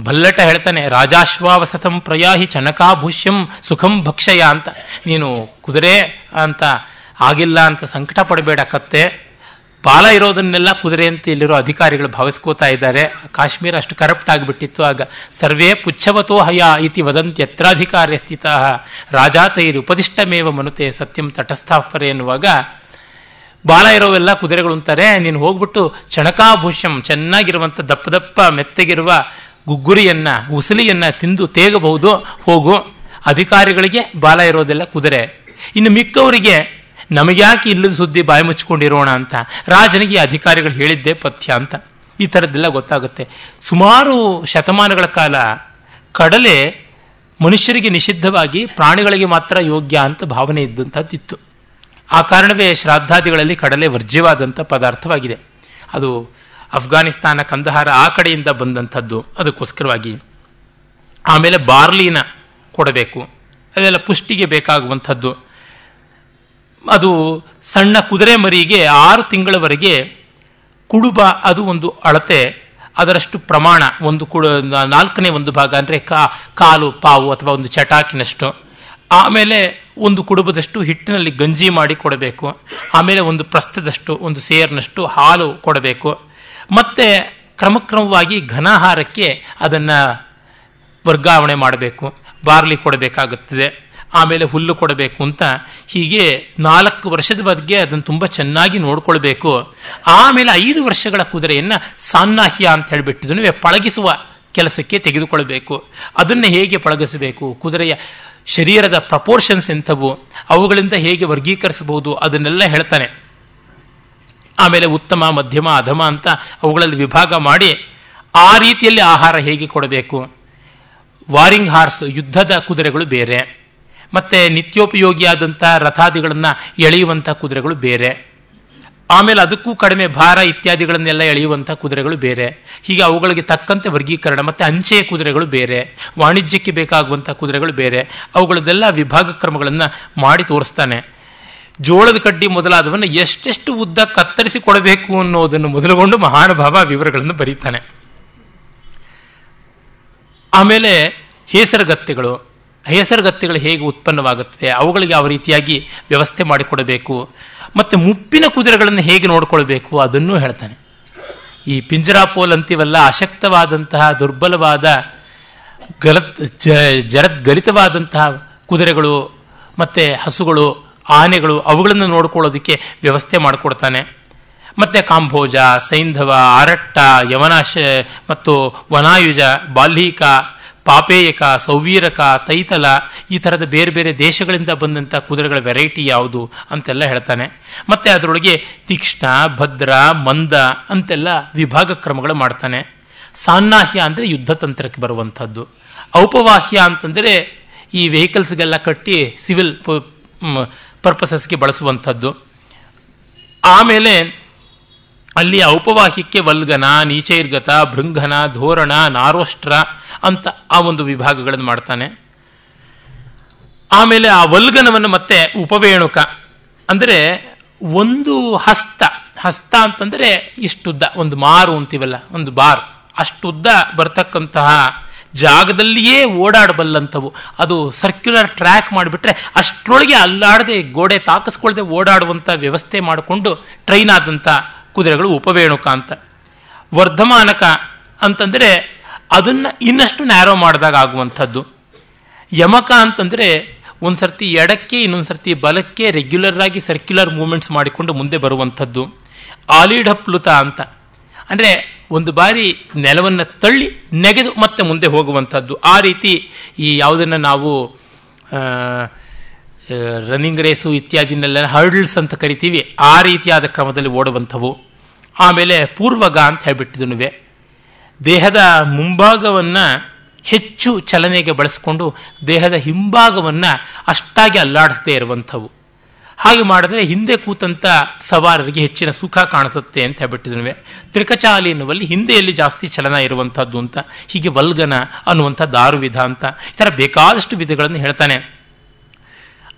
ಭಲ್ಲಟ ಹೇಳ್ತಾನೆ, ರಾಜಾಶ್ವಾವಸತಂ ಪ್ರಯಾಹಿ ಚನಕಾಭೂಷ್ಯಂ ಸುಖಂ ಭಕ್ಷಯ ಅಂತ. ನೀನು ಕುದುರೆ ಅಂತ ಆಗಿಲ್ಲ ಅಂತ ಸಂಕಟ ಪಡಬೇಡ ಕತ್ತೆ. ಬಾಲ ಇರೋದನ್ನೆಲ್ಲ ಕುದುರೆ ಅಂತ ಇಲ್ಲಿರೋ ಅಧಿಕಾರಿಗಳು ಭಾವಿಸ್ಕೋತಾ ಇದ್ದಾರೆ. ಕಾಶ್ಮೀರ ಅಷ್ಟು ಕರಪ್ಟ್ ಆಗಿಬಿಟ್ಟಿತ್ತು ಆಗ. ಸರ್ವೇ ಪುಚ್ಛವತೋ ಹಯ ಇತಿ ವದಂತಿ ಯತ್ರಾಧಿಕಾರ್ಯ ಸ್ಥಿತ ರಾಜಾ ಉಪದಿಷ್ಟಮೇವ ಮನುತೆ ಸತ್ಯಂ ತಟಸ್ಥಾಪರೆ ಎನ್ನುವಾಗ, ಬಾಲ ಇರೋವೆಲ್ಲ ಕುದುರೆಗಳು ಅಂತಾರೆ, ನೀನು ಹೋಗ್ಬಿಟ್ಟು ಚಣಕಾಭೂಷ್ಯಂ ಚೆನ್ನಾಗಿರುವಂಥ ದಪ್ಪ ದಪ್ಪ ಮೆತ್ತಗಿರುವ ಗುಗ್ಗುರಿಯನ್ನ, ಉಸಲಿಯನ್ನು ತಿಂದು ತೇಗಬಹುದು, ಹೋಗು. ಅಧಿಕಾರಿಗಳಿಗೆ ಬಾಲ ಇರೋದೆಲ್ಲ, ಕುದುರೆ. ಇನ್ನು ಮಿಕ್ಕವರಿಗೆ, ನಮಗ್ಯಾಕೆ ಇಲ್ಲದ ಸುದ್ದಿ ಬಾಯಿ ಮುಚ್ಚಿಕೊಂಡಿರೋಣ ಅಂತ. ರಾಜನಿಗೆ ಅಧಿಕಾರಿಗಳು ಹೇಳಿದ್ದೆ ಪಥ್ಯ ಅಂತ. ಈ ಥರದ್ದೆಲ್ಲ ಗೊತ್ತಾಗುತ್ತೆ. ಸುಮಾರು ಶತಮಾನಗಳ ಕಾಲ, ಕಡಲೆ ಮನುಷ್ಯರಿಗೆ ನಿಷಿದ್ಧವಾಗಿ ಪ್ರಾಣಿಗಳಿಗೆ ಮಾತ್ರ ಯೋಗ್ಯ ಅಂತ ಭಾವನೆ ಇದ್ದಂಥದ್ದಿತ್ತು ಆ ಕಾರಣವೇ ಶ್ರಾದ್ದಾದಿಗಳಲ್ಲಿ ಕಡಲೆ ವರ್ಜ್ಯವಾದಂಥ ಪದಾರ್ಥವಾಗಿದೆ. ಅದು ಅಫ್ಘಾನಿಸ್ತಾನ ಕಂದಹಾರ ಆ ಕಡೆಯಿಂದ ಬಂದಂಥದ್ದು ಅದಕ್ಕೋಸ್ಕರವಾಗಿ. ಆಮೇಲೆ ಬಾರ್ಲಿನ ಕೊಡಬೇಕು. ಅದೆಲ್ಲ ಪುಷ್ಟಿಗೆ ಬೇಕಾಗುವಂಥದ್ದು. ಅದು ಸಣ್ಣ ಕುದುರೆ ಮರಿಗೆ ಆರು ತಿಂಗಳವರೆಗೆ ಕುಡುಬ ಅದು ಒಂದು ಅಳತೆ, ಅದರಷ್ಟು ಪ್ರಮಾಣ ಒಂದು ಕುಡು, ನಾಲ್ಕನೇ ಒಂದು ಭಾಗ ಅಂದರೆ ಕಾ, ಕಾಲು, ಪಾವು ಅಥವಾ ಒಂದು ಚಟಾಕಿನಷ್ಟು. ಆಮೇಲೆ ಒಂದು ಕುಡುಬದಷ್ಟು ಹಿಟ್ಟಿನಲ್ಲಿ ಗಂಜಿ ಮಾಡಿ ಕೊಡಬೇಕು. ಆಮೇಲೆ ಒಂದು ಪ್ರಸ್ಥದಷ್ಟು, ಒಂದು ಸೇರ್ನಷ್ಟು ಹಾಲು ಕೊಡಬೇಕು. ಮತ್ತೆ ಕ್ರಮಕ್ರಮವಾಗಿ ಘನಾಹಾರಕ್ಕೆ ಅದನ್ನು ವರ್ಗಾವಣೆ ಮಾಡಬೇಕು. ಬಾರ್ಲಿ ಕೊಡಬೇಕಾಗುತ್ತದೆ. ಆಮೇಲೆ ಹುಲ್ಲು ಕೊಡಬೇಕು ಅಂತ ಹೀಗೆ ನಾಲ್ಕು ವರ್ಷದ ಬಗ್ಗೆ ಅದನ್ನು ತುಂಬ ಚೆನ್ನಾಗಿ ನೋಡಿಕೊಳ್ಬೇಕು. ಆಮೇಲೆ ಐದು ವರ್ಷಗಳ ಕುದುರೆಯನ್ನು ಸಾನ್ನಾಹ್ಯ ಅಂತ ಹೇಳಿಬಿಟ್ಟಿದ್ದನ್ನು ಪಳಗಿಸುವ ಕೆಲಸಕ್ಕೆ ತೆಗೆದುಕೊಳ್ಬೇಕು. ಅದನ್ನು ಹೇಗೆ ಪಳಗಿಸಬೇಕು? ಕುದುರೆಯ ಶರೀರದ ಪ್ರಪೋರ್ಷನ್ಸ್ ಎಂಥವು? ಅವುಗಳಿಂದ ಹೇಗೆ ವರ್ಗೀಕರಿಸಬಹುದು? ಅದನ್ನೆಲ್ಲ ಹೇಳ್ತಾನೆ. ಆಮೇಲೆ ಉತ್ತಮ, ಮಧ್ಯಮ, ಅಧಮ ಅಂತ ಅವುಗಳಲ್ಲಿ ವಿಭಾಗ ಮಾಡಿ ಆ ರೀತಿಯಲ್ಲಿ ಆಹಾರ ಹೇಗೆ ಕೊಡಬೇಕು? ವಾರಿಂಗ್ ಹಾರ್ಸ್, ಯುದ್ಧದ ಕುದುರೆಗಳು ಬೇರೆ. ಮತ್ತೆ ನಿತ್ಯೋಪಯೋಗಿಯಾದಂಥ ರಥಾದಿಗಳನ್ನು ಎಳೆಯುವಂಥ ಕುದುರೆಗಳು ಬೇರೆ. ಆಮೇಲೆ ಅದಕ್ಕೂ ಕಡಿಮೆ ಭಾರ ಇತ್ಯಾದಿಗಳನ್ನೆಲ್ಲ ಎಳೆಯುವಂಥ ಕುದುರೆಗಳು ಬೇರೆ. ಹೀಗೆ ಅವುಗಳಿಗೆ ತಕ್ಕಂತೆ ವರ್ಗೀಕರಣ, ಮತ್ತು ಅಂಚೆಯ ಕುದುರೆಗಳು ಬೇರೆ. ವಾಣಿಜ್ಯಕ್ಕೆ ಬೇಕಾಗುವಂಥ ಕುದುರೆಗಳು ಬೇರೆ. ಅವುಗಳದ್ದೆಲ್ಲ ವಿಭಾಗ ಕ್ರಮಗಳನ್ನು ಮಾಡಿ ತೋರಿಸ್ತಾನೆ. ಜೋಳದ ಕಡ್ಡಿ ಮೊದಲಾದವನ್ನು ಎಷ್ಟೆಷ್ಟು ಉದ್ದ ಕತ್ತರಿಸಿ ಕೊಡಬೇಕು ಅನ್ನೋದನ್ನು ಮೊದಲುಗೊಂಡು ಮಹಾನುಭಾವ ವಿವರಗಳನ್ನು ಬರೀತಾನೆ. ಆಮೇಲೆ ಹೇಸರಗತ್ತೆಗಳು. ಹೇಸರಗತ್ತೆಗಳು ಹೇಗೆ ಉತ್ಪನ್ನವಾಗುತ್ತವೆ, ಅವುಗಳಿಗೆ ಯಾವ ರೀತಿಯಾಗಿ ವ್ಯವಸ್ಥೆ ಮಾಡಿಕೊಡಬೇಕು, ಮತ್ತು ಮುಪ್ಪಿನ ಕುದುರೆಗಳನ್ನು ಹೇಗೆ ನೋಡಿಕೊಳ್ಬೇಕು ಅದನ್ನೂ ಹೇಳ್ತಾನೆ. ಈ ಪಿಂಜರಾಪೋಲ್ ಅಂತೀವಲ್ಲ, ಅಶಕ್ತವಾದಂತಹ ದುರ್ಬಲವಾದ ಗಲತ್ ಜರದ್ಗಲಿತವಾದಂತಹ ಕುದುರೆಗಳು, ಮತ್ತು ಹಸುಗಳು ಆನೆಗಳು ಅವುಗಳನ್ನು ನೋಡ್ಕೊಳ್ಳೋದಕ್ಕೆ ವ್ಯವಸ್ಥೆ ಮಾಡಿಕೊಡ್ತಾನೆ. ಮತ್ತೆ ಕಾಂಭೋಜ, ಸೈಂಧವ ಆರಟ್ಟ ಯವನಾಶ ಮತ್ತು ವನಾಯುಜ, ಬಾಲ್ಹೀಕ, ಪಾಪೇಯಕ, ಸೌವೀರಕ, ತೈತಲ ಈ ಥರದ ಬೇರೆ ಬೇರೆ ದೇಶಗಳಿಂದ ಬಂದಂಥ ಕುದುರೆಗಳ ವೆರೈಟಿ ಯಾವುದು ಅಂತೆಲ್ಲ ಹೇಳ್ತಾನೆ. ಮತ್ತೆ ಅದರೊಳಗೆ ತೀಕ್ಷ್ಣ, ಭದ್ರ, ಮಂದ ಅಂತೆಲ್ಲ ವಿಭಾಗ ಕ್ರಮಗಳು ಮಾಡ್ತಾನೆ. ಸಾನ್ನಾಹ್ಯ ಅಂದರೆ ಯುದ್ಧ ತಂತ್ರಕ್ಕೆ ಬರುವಂಥದ್ದು. ಔಪವಾಹ್ಯ ಅಂತಂದರೆ ಈ ವೆಹಿಕಲ್ಸ್ಗೆಲ್ಲ ಕಟ್ಟಿ ಸಿವಿಲ್ ಪರ್ಪಸಸ್ಗೆ ಬಳಸುವಂಥದ್ದು. ಆಮೇಲೆ ಅಲ್ಲಿ ಔಪವಾಹ್ಯಕ್ಕೆ ವಲ್ಗನ, ನೀಚೈರ್ಗತ, ಭೃಂಗನ, ಧೋರಣ, ನಾರೋಷ್ಟ್ರ ಅಂತ ಆ ಒಂದು ವಿಭಾಗಗಳನ್ನು ಮಾಡ್ತಾನೆ. ಆಮೇಲೆ ಆ ವಲ್ಗನವನ್ನು ಮತ್ತೆ ಉಪವೇಣುಕ. ಅಂದರೆ ಒಂದು ಹಸ್ತ ಹಸ್ತ ಅಂತಂದರೆ ಇಷ್ಟುದ್ದ, ಒಂದು ಮಾರು ಅಂತೀವಲ್ಲ, ಒಂದು ಬಾರ್. ಅಷ್ಟುದ್ದ ಬರ್ತಕ್ಕಂತಹ ಜಾಗದಲ್ಲಿಯೇ ಓಡಾಡಬಲ್ಲಂಥವು. ಅದು ಸರ್ಕ್ಯುಲರ್ ಟ್ರ್ಯಾಕ್ ಮಾಡಿಬಿಟ್ರೆ ಅಷ್ಟರೊಳಗೆ ಅಲ್ಲಾಡದೆ ಗೋಡೆ ತಾಕಿಸ್ಕೊಳ್ಳದೆ ಓಡಾಡುವಂಥ ವ್ಯವಸ್ಥೆ ಮಾಡಿಕೊಂಡು ಟ್ರೈನ್ ಆದಂಥ ಕುದುರೆಗಳು ಉಪವೇಣುಕ ಅಂತ. ವರ್ಧಮಾನಕ ಅಂತಂದರೆ ಅದನ್ನು ಇನ್ನಷ್ಟು ನ್ಯಾರೋ ಮಾಡಿದಾಗ ಆಗುವಂಥದ್ದು. ಯಮಕ ಅಂತಂದರೆ ಒಂದು ಸರ್ತಿ ಎಡಕ್ಕೆ ಇನ್ನೊಂದು ಸರ್ತಿ ಬಲಕ್ಕೆ ರೆಗ್ಯುಲರ್ ಆಗಿ ಸರ್ಕ್ಯುಲರ್ ಮೂವ್ಮೆಂಟ್ಸ್ ಮಾಡಿಕೊಂಡು ಮುಂದೆ ಬರುವಂಥದ್ದು. ಆಲಿಢಪ್ಲುತ ಅಂತ. ಅಂದರೆ ಒಂದು ಬಾರಿ ನೆಲವನ್ನು ತಳ್ಳಿ ನೆಗೆದು ಮತ್ತೆ ಮುಂದೆ ಹೋಗುವಂಥದ್ದು. ಆ ರೀತಿ ಈ ಯಾವುದನ್ನು ನಾವು ರನ್ನಿಂಗ್ ರೇಸು ಇತ್ಯಾದಿನೆಲ್ಲ ಹರ್ಡಲ್ಸ್ ಅಂತ ಕರಿತೀವಿ, ಆ ರೀತಿಯಾದ ಕ್ರಮದಲ್ಲಿ ಓಡುವಂಥವು. ಆಮೇಲೆ ಪೂರ್ವಗ ಅಂತ ಹೇಳ್ಬಿಟ್ಟಿದ್ನುವೆ ದೇಹದ ಮುಂಭಾಗವನ್ನು ಹೆಚ್ಚು ಚಲನೆಗೆ ಬಳಸಿಕೊಂಡು ದೇಹದ ಹಿಂಭಾಗವನ್ನು ಅಷ್ಟಾಗಿ ಅಲ್ಲಾಡಿಸದೇ ಇರುವಂಥವು. ಹಾಗೆ ಮಾಡಿದ್ರೆ ಹಿಂದೆ ಕೂತಂತ ಸವಾರರಿಗೆ ಹೆಚ್ಚಿನ ಸುಖ ಕಾಣಿಸುತ್ತೆ ಅಂತ ಹೇಳ್ಬಿಟ್ಟಿದ್ರು ತ್ರಿಕಚಾಲಿ ಎನ್ನುವಲ್ಲಿ ಹಿಂದೆಯಲ್ಲಿ ಜಾಸ್ತಿ ಚಲನ ಇರುವಂಥದ್ದು ಅಂತ, ಹೀಗೆ ವಲ್ಗನ ಅನ್ನುವಂಥ ದಾರು ವಿಧ ಅಂತ, ಈ ಥರ ಬೇಕಾದಷ್ಟು ವಿಧಗಳನ್ನು ಹೇಳ್ತಾನೆ.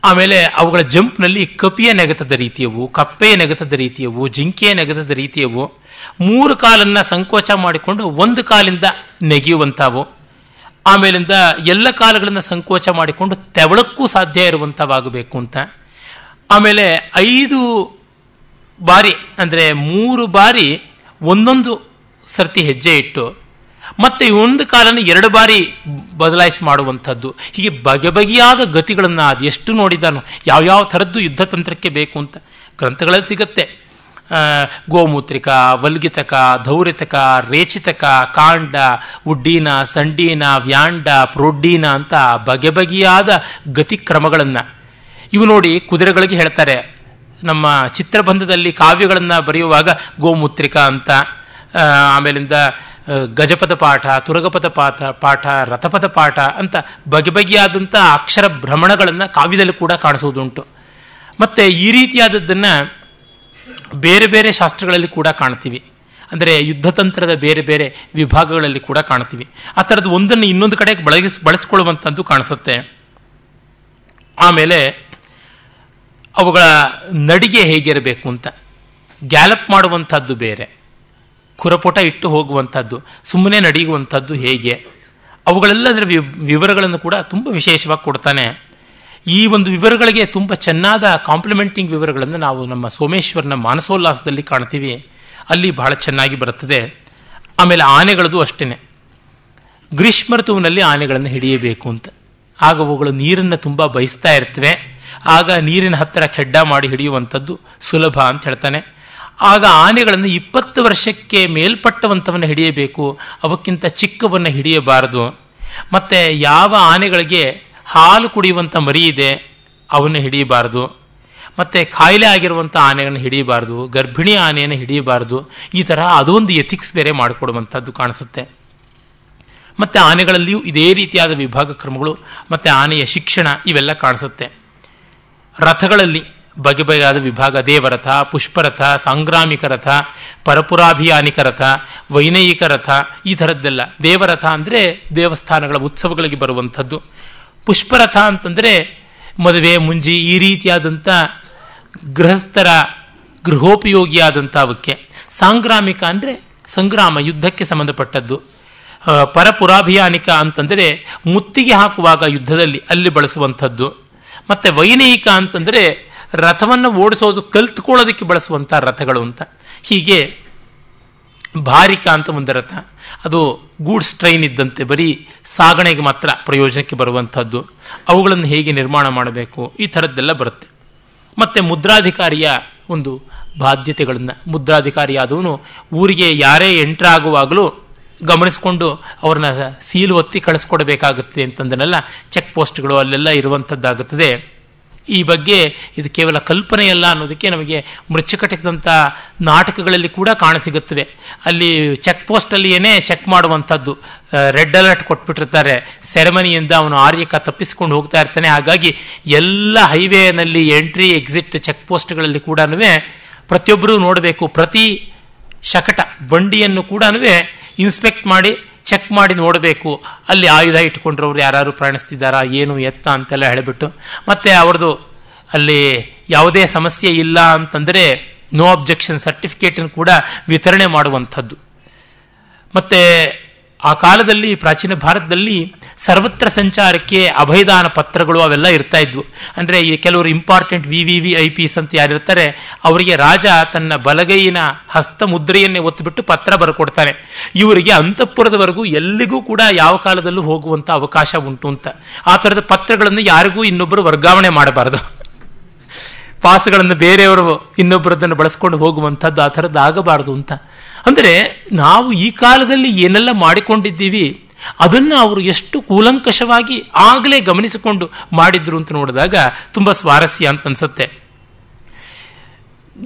ಆಮೇಲೆ ಅವುಗಳ ಜಂಪ್ನಲ್ಲಿ ಕಪಿಯ ನೆಗತದ ರೀತಿಯವು, ಕಪ್ಪೆಯ ನೆಗತದ ರೀತಿಯವು, ಜಿಂಕೆಯ ನೆಗತದ ರೀತಿಯವು, ಮೂರು ಕಾಲನ್ನ ಸಂಕೋಚ ಮಾಡಿಕೊಂಡು ಒಂದು ಕಾಲಿಂದ ನೆಗೆಯುವಂಥವು, ಆಮೇಲಿಂದ ಎಲ್ಲ ಕಾಲಗಳನ್ನು ಸಂಕೋಚ ಮಾಡಿಕೊಂಡು ತೆವಳಕ್ಕೂ ಸಾಧ್ಯ ಇರುವಂಥವಾಗಬೇಕು ಅಂತ. ಆಮೇಲೆ ಐದು ಬಾರಿ, ಅಂದರೆ ಮೂರು ಬಾರಿ ಒಂದೊಂದು ಸರ್ತಿ ಹೆಜ್ಜೆ ಇಟ್ಟು, ಮತ್ತೆ ಒಂದು ಕಾಲನ್ನು ಎರಡು ಬಾರಿ ಬದಲಾಯಿಸಿ ಮಾಡುವಂಥದ್ದು. ಹೀಗೆ ಬಗೆ ಬಗೆಯಾದ ಗತಿಗಳನ್ನು ಅದು ಎಷ್ಟು ನೋಡಿದಾನು ಯಾವ್ಯಾವ ಥರದ್ದು ಯುದ್ಧ ತಂತ್ರಕ್ಕೆ ಬೇಕು ಅಂತ ಗ್ರಂಥಗಳಲ್ಲಿ ಸಿಗುತ್ತೆ. ಗೋಮೂತ್ರಿಕ, ವಲ್ಗಿತಕ ಧೌರಿತಕ ರೇಚಿತಕ, ಕಾಂಡ, ಉಡ್ಡೀನ, ಸಂಡೀನ, ವ್ಯಾಂಡ, ಪ್ರೋಡ್ಡೀನ ಅಂತ ಬಗೆ ಬಗೆಯಾದ ಗತಿಕ್ರಮಗಳನ್ನು ಇವು ನೋಡಿ ಕುದುರೆಗಳಿಗೆ ಹೇಳ್ತಾರೆ. ನಮ್ಮ ಚಿತ್ರಬಂಧದಲ್ಲಿ ಕಾವ್ಯಗಳನ್ನು ಬರೆಯುವಾಗ ಗೋಮೂತ್ರಿಕ ಅಂತ ಆಮೇಲಿಂದ ಗಜಪದ ಪಾಠ, ತುರಗಪದ ಪಾಠ ಪಾಠ, ರಥಪದ ಪಾಠ ಅಂತ ಬಗೆ ಬಗೆಯಾದಂಥ ಅಕ್ಷರ ಭ್ರಮಣಗಳನ್ನು ಕಾವ್ಯದಲ್ಲಿ ಕೂಡ ಕಾಣಿಸುವುದುಂಟು. ಮತ್ತು ಈ ರೀತಿಯಾದದ್ದನ್ನು ಬೇರೆ ಬೇರೆ ಶಾಸ್ತ್ರಗಳಲ್ಲಿ ಕೂಡ ಕಾಣ್ತೀವಿ. ಅಂದರೆ ಯುದ್ಧತಂತ್ರದ ಬೇರೆ ಬೇರೆ ವಿಭಾಗಗಳಲ್ಲಿ ಕೂಡ ಕಾಣ್ತೀವಿ. ಆ ಥರದ್ದು ಒಂದನ್ನು ಇನ್ನೊಂದು ಕಡೆಗೆ ಬಳಗಿಸ್ ಬಳಸ್ಕೊಳ್ಳುವಂಥದ್ದು ಕಾಣಿಸುತ್ತೆ. ಆಮೇಲೆ ಅವುಗಳ ನಡಿಗೆ ಹೇಗಿರಬೇಕು ಅಂತ. ಗ್ಯಾಲಪ್ ಮಾಡುವಂಥದ್ದು ಬೇರೆ. ಕುರಪುಟ ಇಟ್ಟು ಹೋಗುವಂಥದ್ದು, ಸುಮ್ಮನೆ ನಡೆಯುವಂಥದ್ದು ಹೇಗೆ. ಅವುಗಳೆಲ್ಲದರ ವಿವರಗಳನ್ನು ಕೂಡ ತುಂಬ ವಿಶೇಷವಾಗಿ ಕೊಡ್ತಾನೆ. ಈ ಒಂದು ವಿವರಗಳಿಗೆ ತುಂಬ ಚೆನ್ನಾದ ಕಾಂಪ್ಲಿಮೆಂಟಿಂಗ್ ವಿವರಗಳನ್ನು ನಾವು ನಮ್ಮ ಸೋಮೇಶ್ವರನ ಮಾನಸೋಲ್ಲಾಸದಲ್ಲಿ ಕಾಣ್ತೀವಿ. ಅಲ್ಲಿ ಬಹಳ ಚೆನ್ನಾಗಿ ಬರುತ್ತದೆ. ಆಮೇಲೆ ಆನೆಗಳದು ಅಷ್ಟೇ ಗ್ರೀಷ್ಮ ಋತುವಿನಲ್ಲಿ ಆನೆಗಳನ್ನು ಹಿಡಿಯಬೇಕು ಅಂತ. ಆಗ ಅವುಗಳು ನೀರನ್ನು ತುಂಬ ಬಯಸ್ತಾ ಇರ್ತವೆ. ಆಗ ನೀರಿನ ಹತ್ತಿರ ಖೆಡ್ಡ ಮಾಡಿ ಹಿಡಿಯುವಂಥದ್ದು ಸುಲಭ ಅಂತ ಹೇಳ್ತಾನೆ. ಆಗ ಆನೆಗಳನ್ನು ಇಪ್ಪತ್ತು ವರ್ಷಕ್ಕೆ ಮೇಲ್ಪಟ್ಟವಂಥವನ್ನು ಹಿಡಿಯಬೇಕು, ಅವಕ್ಕಿಂತ ಚಿಕ್ಕವನ್ನು ಹಿಡಿಯಬಾರದು. ಮತ್ತು ಯಾವ ಆನೆಗಳಿಗೆ ಹಾಲು ಕುಡಿಯುವಂಥ ಮರಿ ಇದೆ, ಅವನ್ನು ಹಿಡಿಯಬಾರದು. ಮತ್ತು ಕಾಯಿಲೆ ಆಗಿರುವಂಥ ಆನೆಗಳನ್ನು ಹಿಡಿಯಬಾರದು, ಗರ್ಭಿಣಿ ಆನೆಯನ್ನು ಹಿಡಿಯಬಾರದು. ಈ ಥರ ಅದೊಂದು ಎಥಿಕ್ಸ್ ಬೇರೆ ಮಾಡಿಕೊಡುವಂಥದ್ದು ಕಾಣಿಸುತ್ತೆ. ಮತ್ತು ಆನೆಗಳಲ್ಲಿಯೂ ಇದೇ ರೀತಿಯಾದ ವಿಭಾಗ ಕ್ರಮಗಳು, ಮತ್ತು ಆನೆಯ ಶಿಕ್ಷಣ ಇವೆಲ್ಲ ಕಾಣಿಸುತ್ತೆ. ರಥಗಳಲ್ಲಿ ಬಗೆ ಬಗೆಯಾದ ವಿಭಾಗ, ದೇವರಥ, ಪುಷ್ಪರಥ, ಸಾಂಗ್ರಾಮಿಕ ರಥ, ಪರಪುರಾಭಿಯಾನಿಕ ರಥ, ವೈನಯಿಕ ರಥ, ಈ ಥರದ್ದೆಲ್ಲ. ದೇವರಥ ಅಂದರೆ ದೇವಸ್ಥಾನಗಳ ಉತ್ಸವಗಳಿಗೆ ಬರುವಂಥದ್ದು. ಪುಷ್ಪರಥ ಅಂತಂದರೆ ಮದುವೆ, ಮುಂಜಿ, ಈ ರೀತಿಯಾದಂಥ ಗೃಹಸ್ಥರ ಗೃಹೋಪಯೋಗಿಯಾದಂಥ ಅವಕ್ಕೆ ಸಾಂಗ್ರಾಮಿಕ ಅಂದರೆ ಸಂಗ್ರಾಮ, ಯುದ್ಧಕ್ಕೆ ಸಂಬಂಧಪಟ್ಟದ್ದು. ಪರಪುರಾಭಿಯಾನಿಕ ಅಂತಂದರೆ ಮುತ್ತಿಗೆ ಹಾಕುವಾಗ ಯುದ್ಧದಲ್ಲಿ ಅಲ್ಲಿ ಬಳಸುವಂಥದ್ದು. ಮತ್ತೆ ವೈನಯಿಕ ಅಂತಂದರೆ ರಥವನ್ನು ಓಡಿಸೋದು ಕಲ್ತ್ಕೊಳ್ಳೋದಕ್ಕೆ ಬಳಸುವಂಥ ರಥಗಳು ಅಂತ. ಹೀಗೆ ಭಾರಿಕ ಅಂತ ಒಂದು ರಥ. ಅದು ಗೂಡ್ಸ್ ಟ್ರೈನ್ ಇದ್ದಂತೆ ಬರೀ ಸಾಗಣೆಗೆ ಮಾತ್ರ ಪ್ರಯೋಜನಕ್ಕೆ ಬರುವಂಥದ್ದು ಅವುಗಳನ್ನು ಹೇಗೆ ನಿರ್ಮಾಣ ಮಾಡಬೇಕು? ಈ ಥರದ್ದೆಲ್ಲ ಬರುತ್ತೆ. ಮತ್ತು ಮುದ್ರಾಧಿಕಾರಿಯ ಒಂದು ಬಾಧ್ಯತೆಗಳನ್ನು, ಮುದ್ರಾಧಿಕಾರಿಯಾದವನು ಊರಿಗೆ ಯಾರೇ ಎಂಟ್ರ್ ಆಗುವಾಗಲೂ ಗಮನಿಸಿಕೊಂಡು ಅವ್ರನ್ನ ಸೀಲು ಒತ್ತಿ ಕಳಿಸ್ಕೊಡ್ಬೇಕಾಗುತ್ತೆ ಅಂತಂದನೆಲ್ಲ ಚೆಕ್ ಪೋಸ್ಟ್ಗಳು ಅಲ್ಲೆಲ್ಲ ಇರುವಂಥದ್ದಾಗುತ್ತದೆ. ಈ ಬಗ್ಗೆ ಇದು ಕೇವಲ ಕಲ್ಪನೆಯಲ್ಲ ಅನ್ನೋದಕ್ಕೆ ನಮಗೆ ಮೃಚ್ಚಕಟಕದಂಥ ನಾಟಕಗಳಲ್ಲಿ ಕೂಡ ಕಾಣಸಿಗುತ್ತದೆ. ಅಲ್ಲಿ ಚೆಕ್ ಪೋಸ್ಟಲ್ಲಿ ಏನೇ ಚೆಕ್ ಮಾಡುವಂಥದ್ದು. Red alert ಕೊಟ್ಬಿಟ್ಟಿರ್ತಾರೆ. ಸೆರೆಮನಿಯಿಂದ ಅವನು ಆರ್ಯಕ ತಪ್ಪಿಸಿಕೊಂಡು ಹೋಗ್ತಾ ಇರ್ತಾನೆ. ಹಾಗಾಗಿ ಎಲ್ಲ ಹೈವೇನಲ್ಲಿ ಎಂಟ್ರಿ ಎಕ್ಸಿಟ್ ಚೆಕ್ ಪೋಸ್ಟ್ಗಳಲ್ಲಿ ಕೂಡ ಪ್ರತಿಯೊಬ್ಬರೂ ನೋಡಬೇಕು. ಪ್ರತಿ ಶಕಟ ಬಂಡಿಯನ್ನು ಕೂಡ ಇನ್ಸ್ಪೆಕ್ಟ್ ಮಾಡಿ ಚೆಕ್ ಮಾಡಿ ನೋಡಬೇಕು. ಅಲ್ಲಿ ಆಯುಧ ಇಟ್ಕೊಂಡ್ರವ್ರು ಯಾರು ಪ್ರಯಾಣಿಸ್ತಿದ್ದಾರಾ, ಏನು ಎತ್ತ ಅಂತೆಲ್ಲ ಹೇಳಿಬಿಟ್ಟು. ಮತ್ತೆ ಅವ್ರದ್ದು ಅಲ್ಲಿ ಯಾವುದೇ ಸಮಸ್ಯೆ ಇಲ್ಲ ಅಂತಂದರೆ ನೋ ಅಬ್ಜೆಕ್ಷನ್ ಸರ್ಟಿಫಿಕೇಟನ್ನು ಕೂಡ ವಿತರಣೆ ಮಾಡುವಂಥದ್ದು. ಮತ್ತೆ ಆ ಕಾಲದಲ್ಲಿ, ಪ್ರಾಚೀನ ಭಾರತದಲ್ಲಿ ಸರ್ವತ್ರ ಸಂಚಾರಕ್ಕೆ ಅಭಯದಾನ ಪತ್ರಗಳು ಅವೆಲ್ಲ ಇರ್ತಾ ಇದ್ವು. ಅಂದರೆ ಈ ಕೆಲವರು important V V V I Ps ಅಂತ ಯಾರಿರ್ತಾರೆ ಅವರಿಗೆ ರಾಜ ತನ್ನ ಬಲಗೈಯಿನ ಹಸ್ತ ಮುದ್ರೆಯನ್ನೇ ಒತ್ತಿಬಿಟ್ಟು ಪತ್ರ ಬರ್ಕೊಡ್ತಾನೆ. ಇವರಿಗೆ ಅಂತಃಪುರದವರೆಗೂ ಎಲ್ಲಿಗೂ ಕೂಡ ಯಾವ ಕಾಲದಲ್ಲೂ ಹೋಗುವಂಥ ಅವಕಾಶ ಉಂಟು ಅಂತ. ಆ ಥರದ ಪತ್ರಗಳನ್ನು ಯಾರಿಗೂ ಇನ್ನೊಬ್ಬರು ವರ್ಗಾವಣೆ ಮಾಡಬಾರದು. ಪಾಸ್ಗಳನ್ನು ಬೇರೆಯವರು ಇನ್ನೊಬ್ಬರದನ್ನು ಬಳಸ್ಕೊಂಡು ಹೋಗುವಂಥದ್ದು ಆ ಥರದ್ದು ಆಗಬಾರದು ಅಂತ. ಅಂದರೆ ನಾವು ಈ ಕಾಲದಲ್ಲಿ ಏನೆಲ್ಲ ಮಾಡಿಕೊಂಡಿದ್ದೀವಿ, ಅದನ್ನು ಅವರು ಎಷ್ಟು ಕೂಲಂಕಷವಾಗಿ ಆಗಲೇ ಗಮನಿಸಿಕೊಂಡು ಮಾಡಿದ್ರು ಅಂತ ನೋಡಿದಾಗ ತುಂಬ ಸ್ವಾರಸ್ಯ ಅಂತ ಅನ್ಸುತ್ತೆ.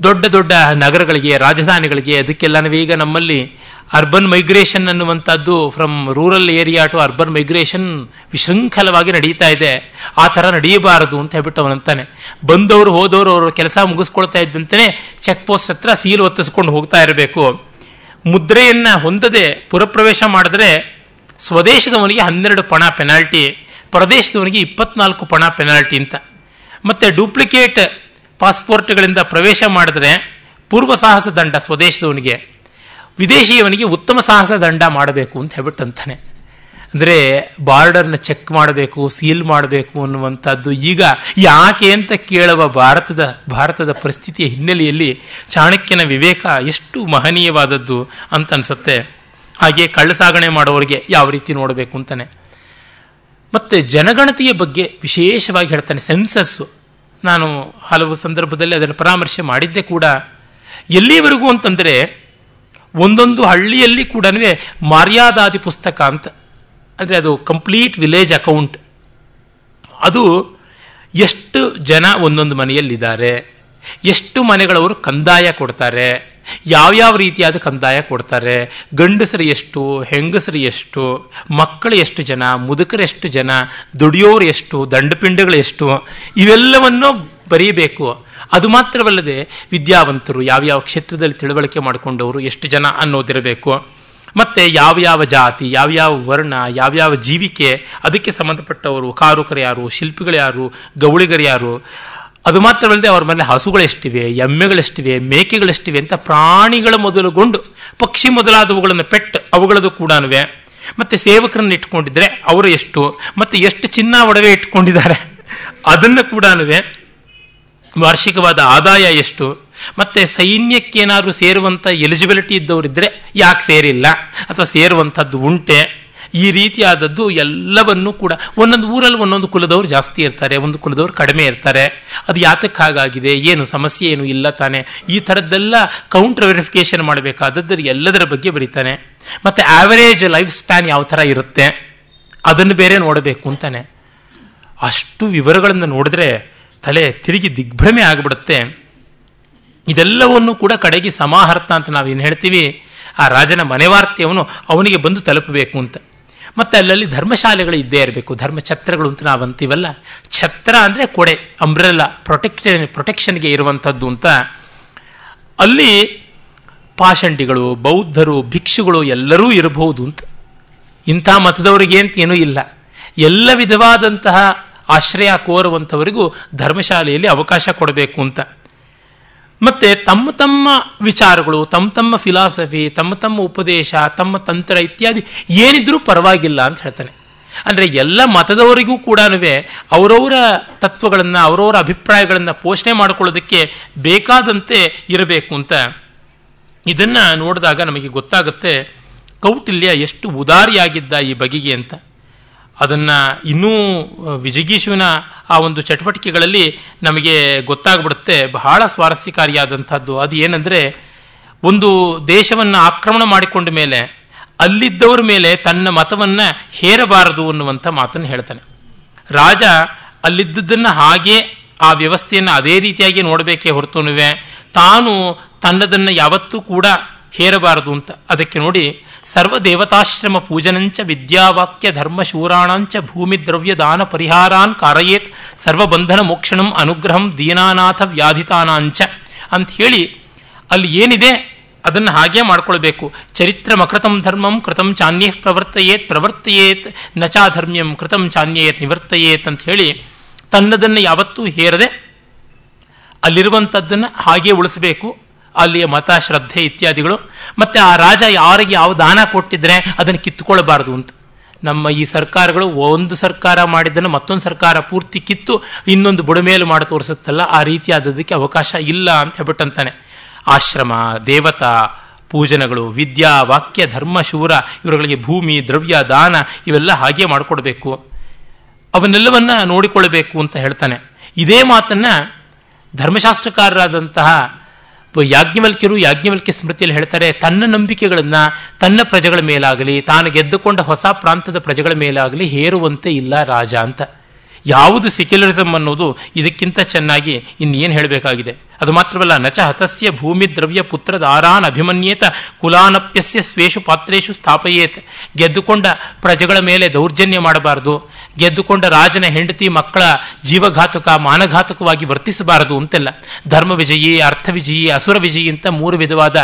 ದೊಡ್ಡ ದೊಡ್ಡ ನಗರಗಳಿಗೆ, ರಾಜಧಾನಿಗಳಿಗೆ ಅದಕ್ಕೆಲ್ಲ ಈಗ ನಮ್ಮಲ್ಲಿ ಅರ್ಬನ್ ಮೈಗ್ರೇಷನ್ ಅನ್ನುವಂಥದ್ದು from rural area to urban migration ವಿಶೃಂಖಲವಾಗಿ ನಡೀತಾ ಇದೆ. ಆ ಥರ ನಡೆಯಬಾರದು ಅಂತ ಹೇಳ್ಬಿಟ್ಟು ಅವನಂತಾನೆ ಬಂದವರು, ಹೋದವರು ಅವರು ಕೆಲಸ ಮುಗಿಸ್ಕೊಳ್ತಾ ಇದ್ದಂತೆ ಚೆಕ್ ಪೋಸ್ಟ್ ಹತ್ರ ಸೀಲ್ ಒತ್ತಿಸ್ಕೊಂಡು ಹೋಗ್ತಾ ಇರಬೇಕು. ಮುದ್ರೆಯನ್ನು ಹೊಂದದೆ ಪುರಪ್ರವೇಶ ಮಾಡಿದ್ರೆ ಸ್ವದೇಶದವನಿಗೆ ಹನ್ನೆರಡು ಪಣ ಪೆನಾಲ್ಟಿ ಪ್ರದೇಶದವನಿಗೆ ಇಪ್ಪತ್ನಾಲ್ಕು ಪಣ ಪೆನಾಲ್ಟಿ ಅಂತ. ಮತ್ತೆ ಡೂಪ್ಲಿಕೇಟ್ ಪಾಸ್ಪೋರ್ಟ್ಗಳಿಂದ ಪ್ರವೇಶ ಮಾಡಿದ್ರೆ ಪೂರ್ವ ಸಾಹಸ ದಂಡ ಸ್ವದೇಶದವನಿಗೆ, ವಿದೇಶಿಯವನಿಗೆ ಉತ್ತಮ ಸಾಹಸ ದಂಡ ಮಾಡಬೇಕು ಅಂತ ಹೇಳ್ಬಿಟ್ಟಂತಾನೆ ಅಂದರೆ ಬಾರ್ಡರ್ನ ಚೆಕ್ ಮಾಡಬೇಕು, ಸೀಲ್ ಮಾಡಬೇಕು ಅನ್ನುವಂಥದ್ದು ಈಗ ಯಾಕೆ ಅಂತ ಕೇಳುವ ಭಾರತದ ಭಾರತದ ಪರಿಸ್ಥಿತಿಯ ಹಿನ್ನೆಲೆಯಲ್ಲಿ ಚಾಣಕ್ಯನ ವಿವೇಕ ಎಷ್ಟು ಮಹನೀಯವಾದದ್ದು ಅಂತ ಅನಿಸುತ್ತೆ. ಹಾಗೆ ಕಳ್ಳಸಾಗಣೆ ಮಾಡೋರಿಗೆ ಯಾವ ರೀತಿ ನೋಡಬೇಕು ಅಂತಾನೆ. ಮತ್ತು ಜನಗಣತಿಯ ಬಗ್ಗೆ ವಿಶೇಷವಾಗಿ ಹೇಳ್ತಾನೆ, ಸೆನ್ಸಸ್ಸು. ನಾನು ಹಲವು ಸಂದರ್ಭದಲ್ಲಿ ಅದನ್ನು ಪರಾಮರ್ಶೆ ಮಾಡಿದ್ದೆ ಕೂಡ ಎಲ್ಲಿವರೆಗೂ ಅಂತಂದರೆ ಒಂದೊಂದು ಹಳ್ಳಿಯಲ್ಲಿ ಕೂಡ ಮರ್ಯಾದಾದಿ ಪುಸ್ತಕ ಅಂತ. ಅಂದರೆ ಅದು ಕಂಪ್ಲೀಟ್ ವಿಲೇಜ್ ಅಕೌಂಟ್. ಅದು ಎಷ್ಟು ಜನ ಒಂದೊಂದು ಮನೆಯಲ್ಲಿದ್ದಾರೆ, ಎಷ್ಟು ಮನೆಗಳವರು ಕಂದಾಯ ಕೊಡ್ತಾರೆ ಯಾವ್ಯಾವ ರೀತಿಯಾದ ಕಂದಾಯ ಕೊಡ್ತಾರೆ? ಗಂಡಸರು ಎಷ್ಟು? ಹೆಂಗಸರು ಎಷ್ಟು? ಮಕ್ಕಳು ಎಷ್ಟು ಜನ? ಮುದುಕರು ಎಷ್ಟು ಜನ? ದುಡಿಯೋರು ಎಷ್ಟು? ದಂಡಪಿಂಡಗಳು ಎಷ್ಟು? ಇವೆಲ್ಲವನ್ನು ಬರೀಬೇಕು. ಅದು ಮಾತ್ರವಲ್ಲದೆ ವಿದ್ಯಾವಂತರು ಯಾವ್ಯಾವ ಕ್ಷೇತ್ರದಲ್ಲಿ ತಿಳುವಳಿಕೆ ಮಾಡಿಕೊಂಡವರು ಎಷ್ಟು ಜನ ಅನ್ನೋದಿರಬೇಕು. ಮತ್ತೆ ಯಾವ್ಯಾವ ಜಾತಿ, ಯಾವ್ಯಾವ ವರ್ಣ, ಯಾವ್ಯಾವ ಜೀವಿಕೆ, ಅದಕ್ಕೆ ಸಂಬಂಧಪಟ್ಟವರು, ಕಾರುಕರು ಯಾರು, ಶಿಲ್ಪಿಗಳು ಯಾರು, ಗೌಳಿಗರು ಯಾರು? ಅದು ಮಾತ್ರವಲ್ಲದೆ ಅವ್ರ ಮನೆ ಹಸುಗಳೆಷ್ಟಿವೆ, ಎಮ್ಮೆಗಳೆಷ್ಟಿವೆ, ಮೇಕೆಗಳೆಷ್ಟಿವೆ ಅಂತ ಪ್ರಾಣಿಗಳ ಮೊದಲುಗೊಂಡು, ಪಕ್ಷಿ ಮೊದಲಾದವುಗಳನ್ನು ಪೆಟ್ಟು ಅವುಗಳದು ಕೂಡ ಮತ್ತೆ ಸೇವಕರನ್ನು ಇಟ್ಕೊಂಡಿದ್ರೆ ಅವರು ಎಷ್ಟು, ಮತ್ತೆ ಎಷ್ಟು ಚಿನ್ನ ಒಡವೆ ಇಟ್ಕೊಂಡಿದ್ದಾರೆ, ಅದನ್ನು ಕೂಡ ವಾರ್ಷಿಕವಾದ ಆದಾಯ ಎಷ್ಟು, ಮತ್ತೆ ಸೈನ್ಯಕ್ಕೇನಾದರೂ ಸೇರುವಂಥ ಎಲಿಜಿಬಿಲಿಟಿ ಇದ್ದವರಿದ್ದರೆ ಯಾಕೆ ಸೇರಿಲ್ಲ? ಅಥವಾ ಸೇರುವಂಥದ್ದು ಉಂಟೆ? ಈ ರೀತಿಯಾದದ್ದು ಎಲ್ಲವನ್ನೂ ಕೂಡ ಒಂದೊಂದು ಊರಲ್ಲಿ ಒಂದೊಂದು ಕುಲದವರು ಜಾಸ್ತಿ ಇರ್ತಾರೆ, ಒಂದು ಕುಲದವರು ಕಡಿಮೆ ಇರ್ತಾರೆ. ಅದು ಯಾತಕ್ಕೆ ಹಾಗಾಗಿದೆ ಏನು ಸಮಸ್ಯೆ ಏನು ಇಲ್ಲ ತಾನೆ? ಈ ಥರದ್ದೆಲ್ಲ ಕೌಂಟರ್ ವೆರಿಫಿಕೇಶನ್ ಮಾಡಬೇಕಾದದ್ದು ಎಲ್ಲದರ ಬಗ್ಗೆ ಬರೀತಾನೆ. ಮತ್ತೆ ಆವರೇಜ್ ಲೈಫ್ ಸ್ಪ್ಯಾನ್ ಯಾವ ಥರ ಇರುತ್ತೆ? ಅದನ್ನು ಬೇರೆ ನೋಡಬೇಕು ಅಂತಾನೆ. ಅಷ್ಟು ವಿವರಗಳನ್ನು ನೋಡಿದ್ರೆ ತಲೆ ತಿರುಗಿ ದಿಗ್ಭ್ರಮೆ ಆಗಿಬಿಡುತ್ತೆ. ಇದೆಲ್ಲವನ್ನು ಕೂಡ ಕಡೆಗೆ ಸಮಾಹರ್ತ ಅಂತ ನಾವೇನು ಹೇಳ್ತೀವಿ? ಆ ರಾಜನ ಮನೆವಾರ್ತೆಯವನು ಅವನಿಗೆ ಬಂದು ತಲುಪಬೇಕು ಅಂತ. ಮತ್ತೆ ಅಲ್ಲಲ್ಲಿ ಧರ್ಮಶಾಲೆಗಳು ಇದ್ದೇ ಇರಬೇಕು. ಧರ್ಮ ಛತ್ರಗಳು ಅಂತ ನಾವು ಅಂತೀವಲ್ಲ. ಛತ್ರ ಅಂದರೆ ಕೊಡೆ ಅಂಬ್ರೆಲ್ಲ ಪ್ರೊಟೆಕ್ಷನ್ ಪ್ರೊಟೆಕ್ಷನ್ಗೆ ಇರುವಂಥದ್ದು ಅಂತ. ಅಲ್ಲಿ ಪಾಷಂಡಿಗಳು, ಬೌದ್ಧರು, ಭಿಕ್ಷುಗಳು ಎಲ್ಲರೂ ಇರಬಹುದು ಅಂತ. ಇಂಥ ಮತದವರಿಗೆ ಅಂತ ಏನೂ ಇಲ್ಲ. ಎಲ್ಲ ವಿಧವಾದಂತಹ ಆಶ್ರಯ ಕೋರುವಂಥವರಿಗೂ ಧರ್ಮಶಾಲೆಯಲ್ಲಿ ಅವಕಾಶ ಕೊಡಬೇಕು ಅಂತ. ಮತ್ತೆ ತಮ್ಮ ತಮ್ಮ ವಿಚಾರಗಳು, ತಮ್ಮ ತಮ್ಮ ಫಿಲಾಸಫಿ ತಮ್ಮ ತಮ್ಮ ಉಪದೇಶ, ತಮ್ಮ ತಂತ್ರ ಇತ್ಯಾದಿ ಏನಿದ್ರೂ ಪರವಾಗಿಲ್ಲ ಅಂತ ಹೇಳ್ತಾನೆ. ಅಂದರೆ ಎಲ್ಲ ಮತದವರಿಗೂ ಕೂಡ ಅವರವರ ತತ್ವಗಳನ್ನು, ಅವರವರ ಅಭಿಪ್ರಾಯಗಳನ್ನು ಪೋಷಣೆ ಮಾಡಿಕೊಳ್ಳೋದಕ್ಕೆ ಬೇಕಾದಂತೆ ಇರಬೇಕು ಅಂತ. ಇದನ್ನು ನೋಡಿದಾಗ ನಮಗೆ ಗೊತ್ತಾಗುತ್ತೆ ಕೌಟಿಲ್ಯ ಎಷ್ಟು ಉದಾರಿಯಾಗಿದ್ದ ಈ ಬಗೆಗೆ ಅಂತ. ಅದನ್ನು ಇನ್ನೂ ವಿಜಗೀಶುವಿನ ಆ ಒಂದು ಚಟುವಟಿಕೆಗಳಲ್ಲಿ ನಮಗೆ ಗೊತ್ತಾಗ್ಬಿಡುತ್ತೆ. ಬಹಳ ಸ್ವಾರಸ್ಯಕಾರಿಯಾದಂಥದ್ದು. ಅದು ಏನಂದರೆ, ಒಂದು ದೇಶವನ್ನು ಆಕ್ರಮಣ ಮಾಡಿಕೊಂಡ ಮೇಲೆ, ಅಲ್ಲಿದ್ದವರ ಮೇಲೆ ತನ್ನ ಮತವನ್ನು ಹೇರಬಾರದು ಅನ್ನುವಂಥ ಮಾತನ್ನು ಹೇಳ್ತಾನೆ. ರಾಜ ಅಲ್ಲಿದ್ದದನ್ನು ಹಾಗೆ ಆ ವ್ಯವಸ್ಥೆಯನ್ನು ಅದೇ ರೀತಿಯಾಗಿ ನೋಡಬೇಕೇ ಹೊರತುನುವೆ. ತಾನು ತನ್ನದನ್ನು ಯಾವತ್ತೂ ಕೂಡ ಹೇರಬಾರದು ಅಂತ. ಅದಕ್ಕೆ ನೋಡಿ, ಸರ್ವದೇವತಾಶ್ರಮ ಪೂಜನಂಚ ವಿದ್ಯಾವಾಕ್ಯ ಧರ್ಮಶೂರಾಣಂಚ ಭೂಮಿ ದ್ರವ್ಯ ದಾನ ಪರಿಹಾರಾನ್ ಕಾರಯೇತ್ ಸರ್ವಬಂಧನ ಮೋಕ್ಷಣಂ ಅನುಗ್ರಹಂ ದೀನಾನಾಥ ವ್ಯಾಧಿತಾನಾಂಚ ಅಂತ ಹೇಳಿ ಅಲ್ಲಿ ಏನಿದೆ ಅದನ್ನು ಹಾಗೆ ಮಾಡ್ಕೊಳ್ಬೇಕು. ಚರಿತ್ರ ಮಕೃತಂ ಧರ್ಮಂ ಕೃತಂ ಚಾನ್ಯ ಪ್ರವರ್ತಯೇತ್ ಪ್ರವರ್ತಯೇತ್ ನಚಾಧರ್ಮ್ಯಂ ಕೃತಂ ಚಾನ್ಯೇತ್ ನಿವರ್ತಯೇತ್ ಅಂತ ಹೇಳಿ ತನ್ನದನ್ನು ಯಾವತ್ತೂ ಹೇರದೆ ಅಲ್ಲಿರುವಂಥದ್ದನ್ನು ಹಾಗೆ ಉಳಿಸಬೇಕು. ಅಲ್ಲಿಯ ಮತ ಶ್ರದ್ಧೆ ಇತ್ಯಾದಿಗಳು. ಮತ್ತೆ ಆ ರಾಜ ಯಾರಿಗೆ ಯಾವ ದಾನ ಕೊಟ್ಟಿದ್ರೆ ಅದನ್ನು ಕಿತ್ತುಕೊಳ್ಬಾರ್ದು ಅಂತ. ನಮ್ಮ ಈ ಸರ್ಕಾರಗಳು ಒಂದು ಸರ್ಕಾರ ಮಾಡಿದ್ದನ್ನು ಮತ್ತೊಂದು ಸರ್ಕಾರ ಪೂರ್ತಿ ಕಿತ್ತು ಇನ್ನೊಂದು ಬುಡಮೇಲು ಮಾಡಿ ತೋರಿಸುತ್ತಲ್ಲ, ಆ ರೀತಿಯಾದದಕ್ಕೆ ಅವಕಾಶ ಇಲ್ಲ ಅಂತ ಹೇಳ್ಬಿಟ್ಟಂತಾನೆ. ಆಶ್ರಮ, ದೇವತಾ, ಪೂಜನಗಳು, ವಿದ್ಯಾ, ವಾಕ್ಯ, ಧರ್ಮ, ಶೂರ, ಇವರುಗಳಿಗೆ ಭೂಮಿ, ದ್ರವ್ಯ, ದಾನ ಇವೆಲ್ಲ ಹಾಗೆ ಮಾಡಿಕೊಡ್ಬೇಕು. ಅವನ್ನೆಲ್ಲವನ್ನ ನೋಡಿಕೊಳ್ಳಬೇಕು ಅಂತ ಹೇಳ್ತಾನೆ. ಇದೇ ಮಾತನ್ನ ಧರ್ಮಶಾಸ್ತ್ರಕಾರರಾದಂತಹ ಯಾಜ್ಞವಲ್ಕ್ಯರು ಯಾಜ್ಞವಲ್ಕ್ಯ ಸ್ಮೃತಿಯಲ್ಲಿ ಹೇಳ್ತಾರೆ, ತನ್ನ ನಂಬಿಕೆಗಳನ್ನ ತನ್ನ ಪ್ರಜೆಗಳ ಮೇಲಾಗಲಿ, ತಾನು ಗೆದ್ದುಕೊಂಡ ಹೊಸ ಪ್ರಾಂತದ ಪ್ರಜೆಗಳ ಮೇಲಾಗಲಿ ಹೇರುವಂತೆ ಇಲ್ಲ ರಾಜ ಅಂತ. ಯಾವುದು ಸೆಕ್ಯುಲರಿಸಮ್ ಅನ್ನೋದು ಇದಕ್ಕಿಂತ ಚೆನ್ನಾಗಿ ಇನ್ನೇನು ಹೇಳಬೇಕಾಗಿದೆ? ಅದು ಮಾತ್ರವಲ್ಲ ನಚ ಹತಸ್ಯ ಭೂಮಿ ದ್ರವ್ಯ ಪುತ್ರ ದಾರಾನ್ ಅಭಿಮನ್ಯೇತ ಕುಲಾನಪ್ಯಸ್ಯ ಸ್ವೇಷು ಪಾತ್ರೇಶು ಸ್ಥಾಪಯೇತ್. ಗೆದ್ದುಕೊಂಡ ಪ್ರಜೆಗಳ ಮೇಲೆ ದೌರ್ಜನ್ಯ ಮಾಡಬಾರದು. ಗೆದ್ದುಕೊಂಡ ರಾಜನ ಹೆಂಡತಿ ಮಕ್ಕಳ ಜೀವಘಾತುಕ ಮಾನಘಾತುಕವಾಗಿ ವರ್ತಿಸಬಾರದು ಅಂತೆಲ್ಲ. ಧರ್ಮ ವಿಜಯಿ ಅರ್ಥ ವಿಜಯಿ ಅಸುರ ವಿಜಯಿ ಅಂತ ಮೂರು ವಿಧವಾದ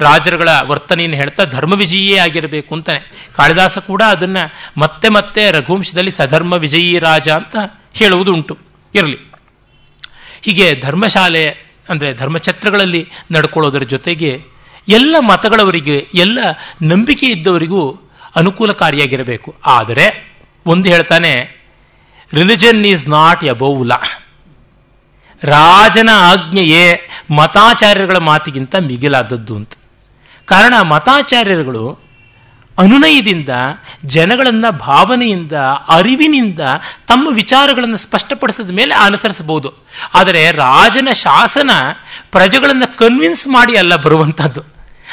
ರಾಜರುಗಳ ವರ್ತನೆಯನ್ನು ಹೇಳ್ತಾ ಧರ್ಮ ವಿಜಯಿಯೇ ಆಗಿರಬೇಕು ಅಂತಾನೆ. ಕಾಳಿದಾಸ ಕೂಡ ಅದನ್ನ ಮತ್ತೆ ಮತ್ತೆ ರಘುವಂಶದಲ್ಲಿ ಸಧರ್ಮ ವಿಜಯಿ ರಾಜ ಅಂತ ಹೇಳುವುದುಂಟು. ಇರಲಿ. ಹೀಗೆ ಧರ್ಮಶಾಲೆ ಅಂದರೆ ಧರ್ಮಛತ್ರಗಳಲ್ಲಿ ನಡ್ಕೊಳ್ಳೋದರ ಜೊತೆಗೆ ಎಲ್ಲ ಮತಗಳವರಿಗೆ, ಎಲ್ಲ ನಂಬಿಕೆ ಇದ್ದವರಿಗೂ ಅನುಕೂಲಕಾರಿಯಾಗಿರಬೇಕು. ಆದರೆ ಒಂದು ಹೇಳ್ತಾನೆ religion is not above law ರಾಜನ ಆಜ್ಞೆಯೇ ಮತಾಚಾರ್ಯಗಳ ಮಾತಿಗಿಂತ ಮಿಗಿಲಾದದ್ದು ಅಂತ. ಕಾರಣ ಮತಾಚಾರ್ಯರುಗಳು ಅನುನಯದಿಂದ, ಜನಗಳನ್ನ ಭಾವನೆಯಿಂದ, ಅರಿವಿನಿಂದ ತಮ್ಮ ವಿಚಾರಗಳನ್ನು ಸ್ಪಷ್ಟಪಡಿಸಿದ ಮೇಲೆ ಅನುಸರಿಸಬಹುದು. ಆದರೆ ರಾಜನ ಶಾಸನ ಪ್ರಜೆಗಳನ್ನು ಕನ್ವಿನ್ಸ್ ಮಾಡಿ ಅಲ್ಲ ಬರುವಂಥದ್ದು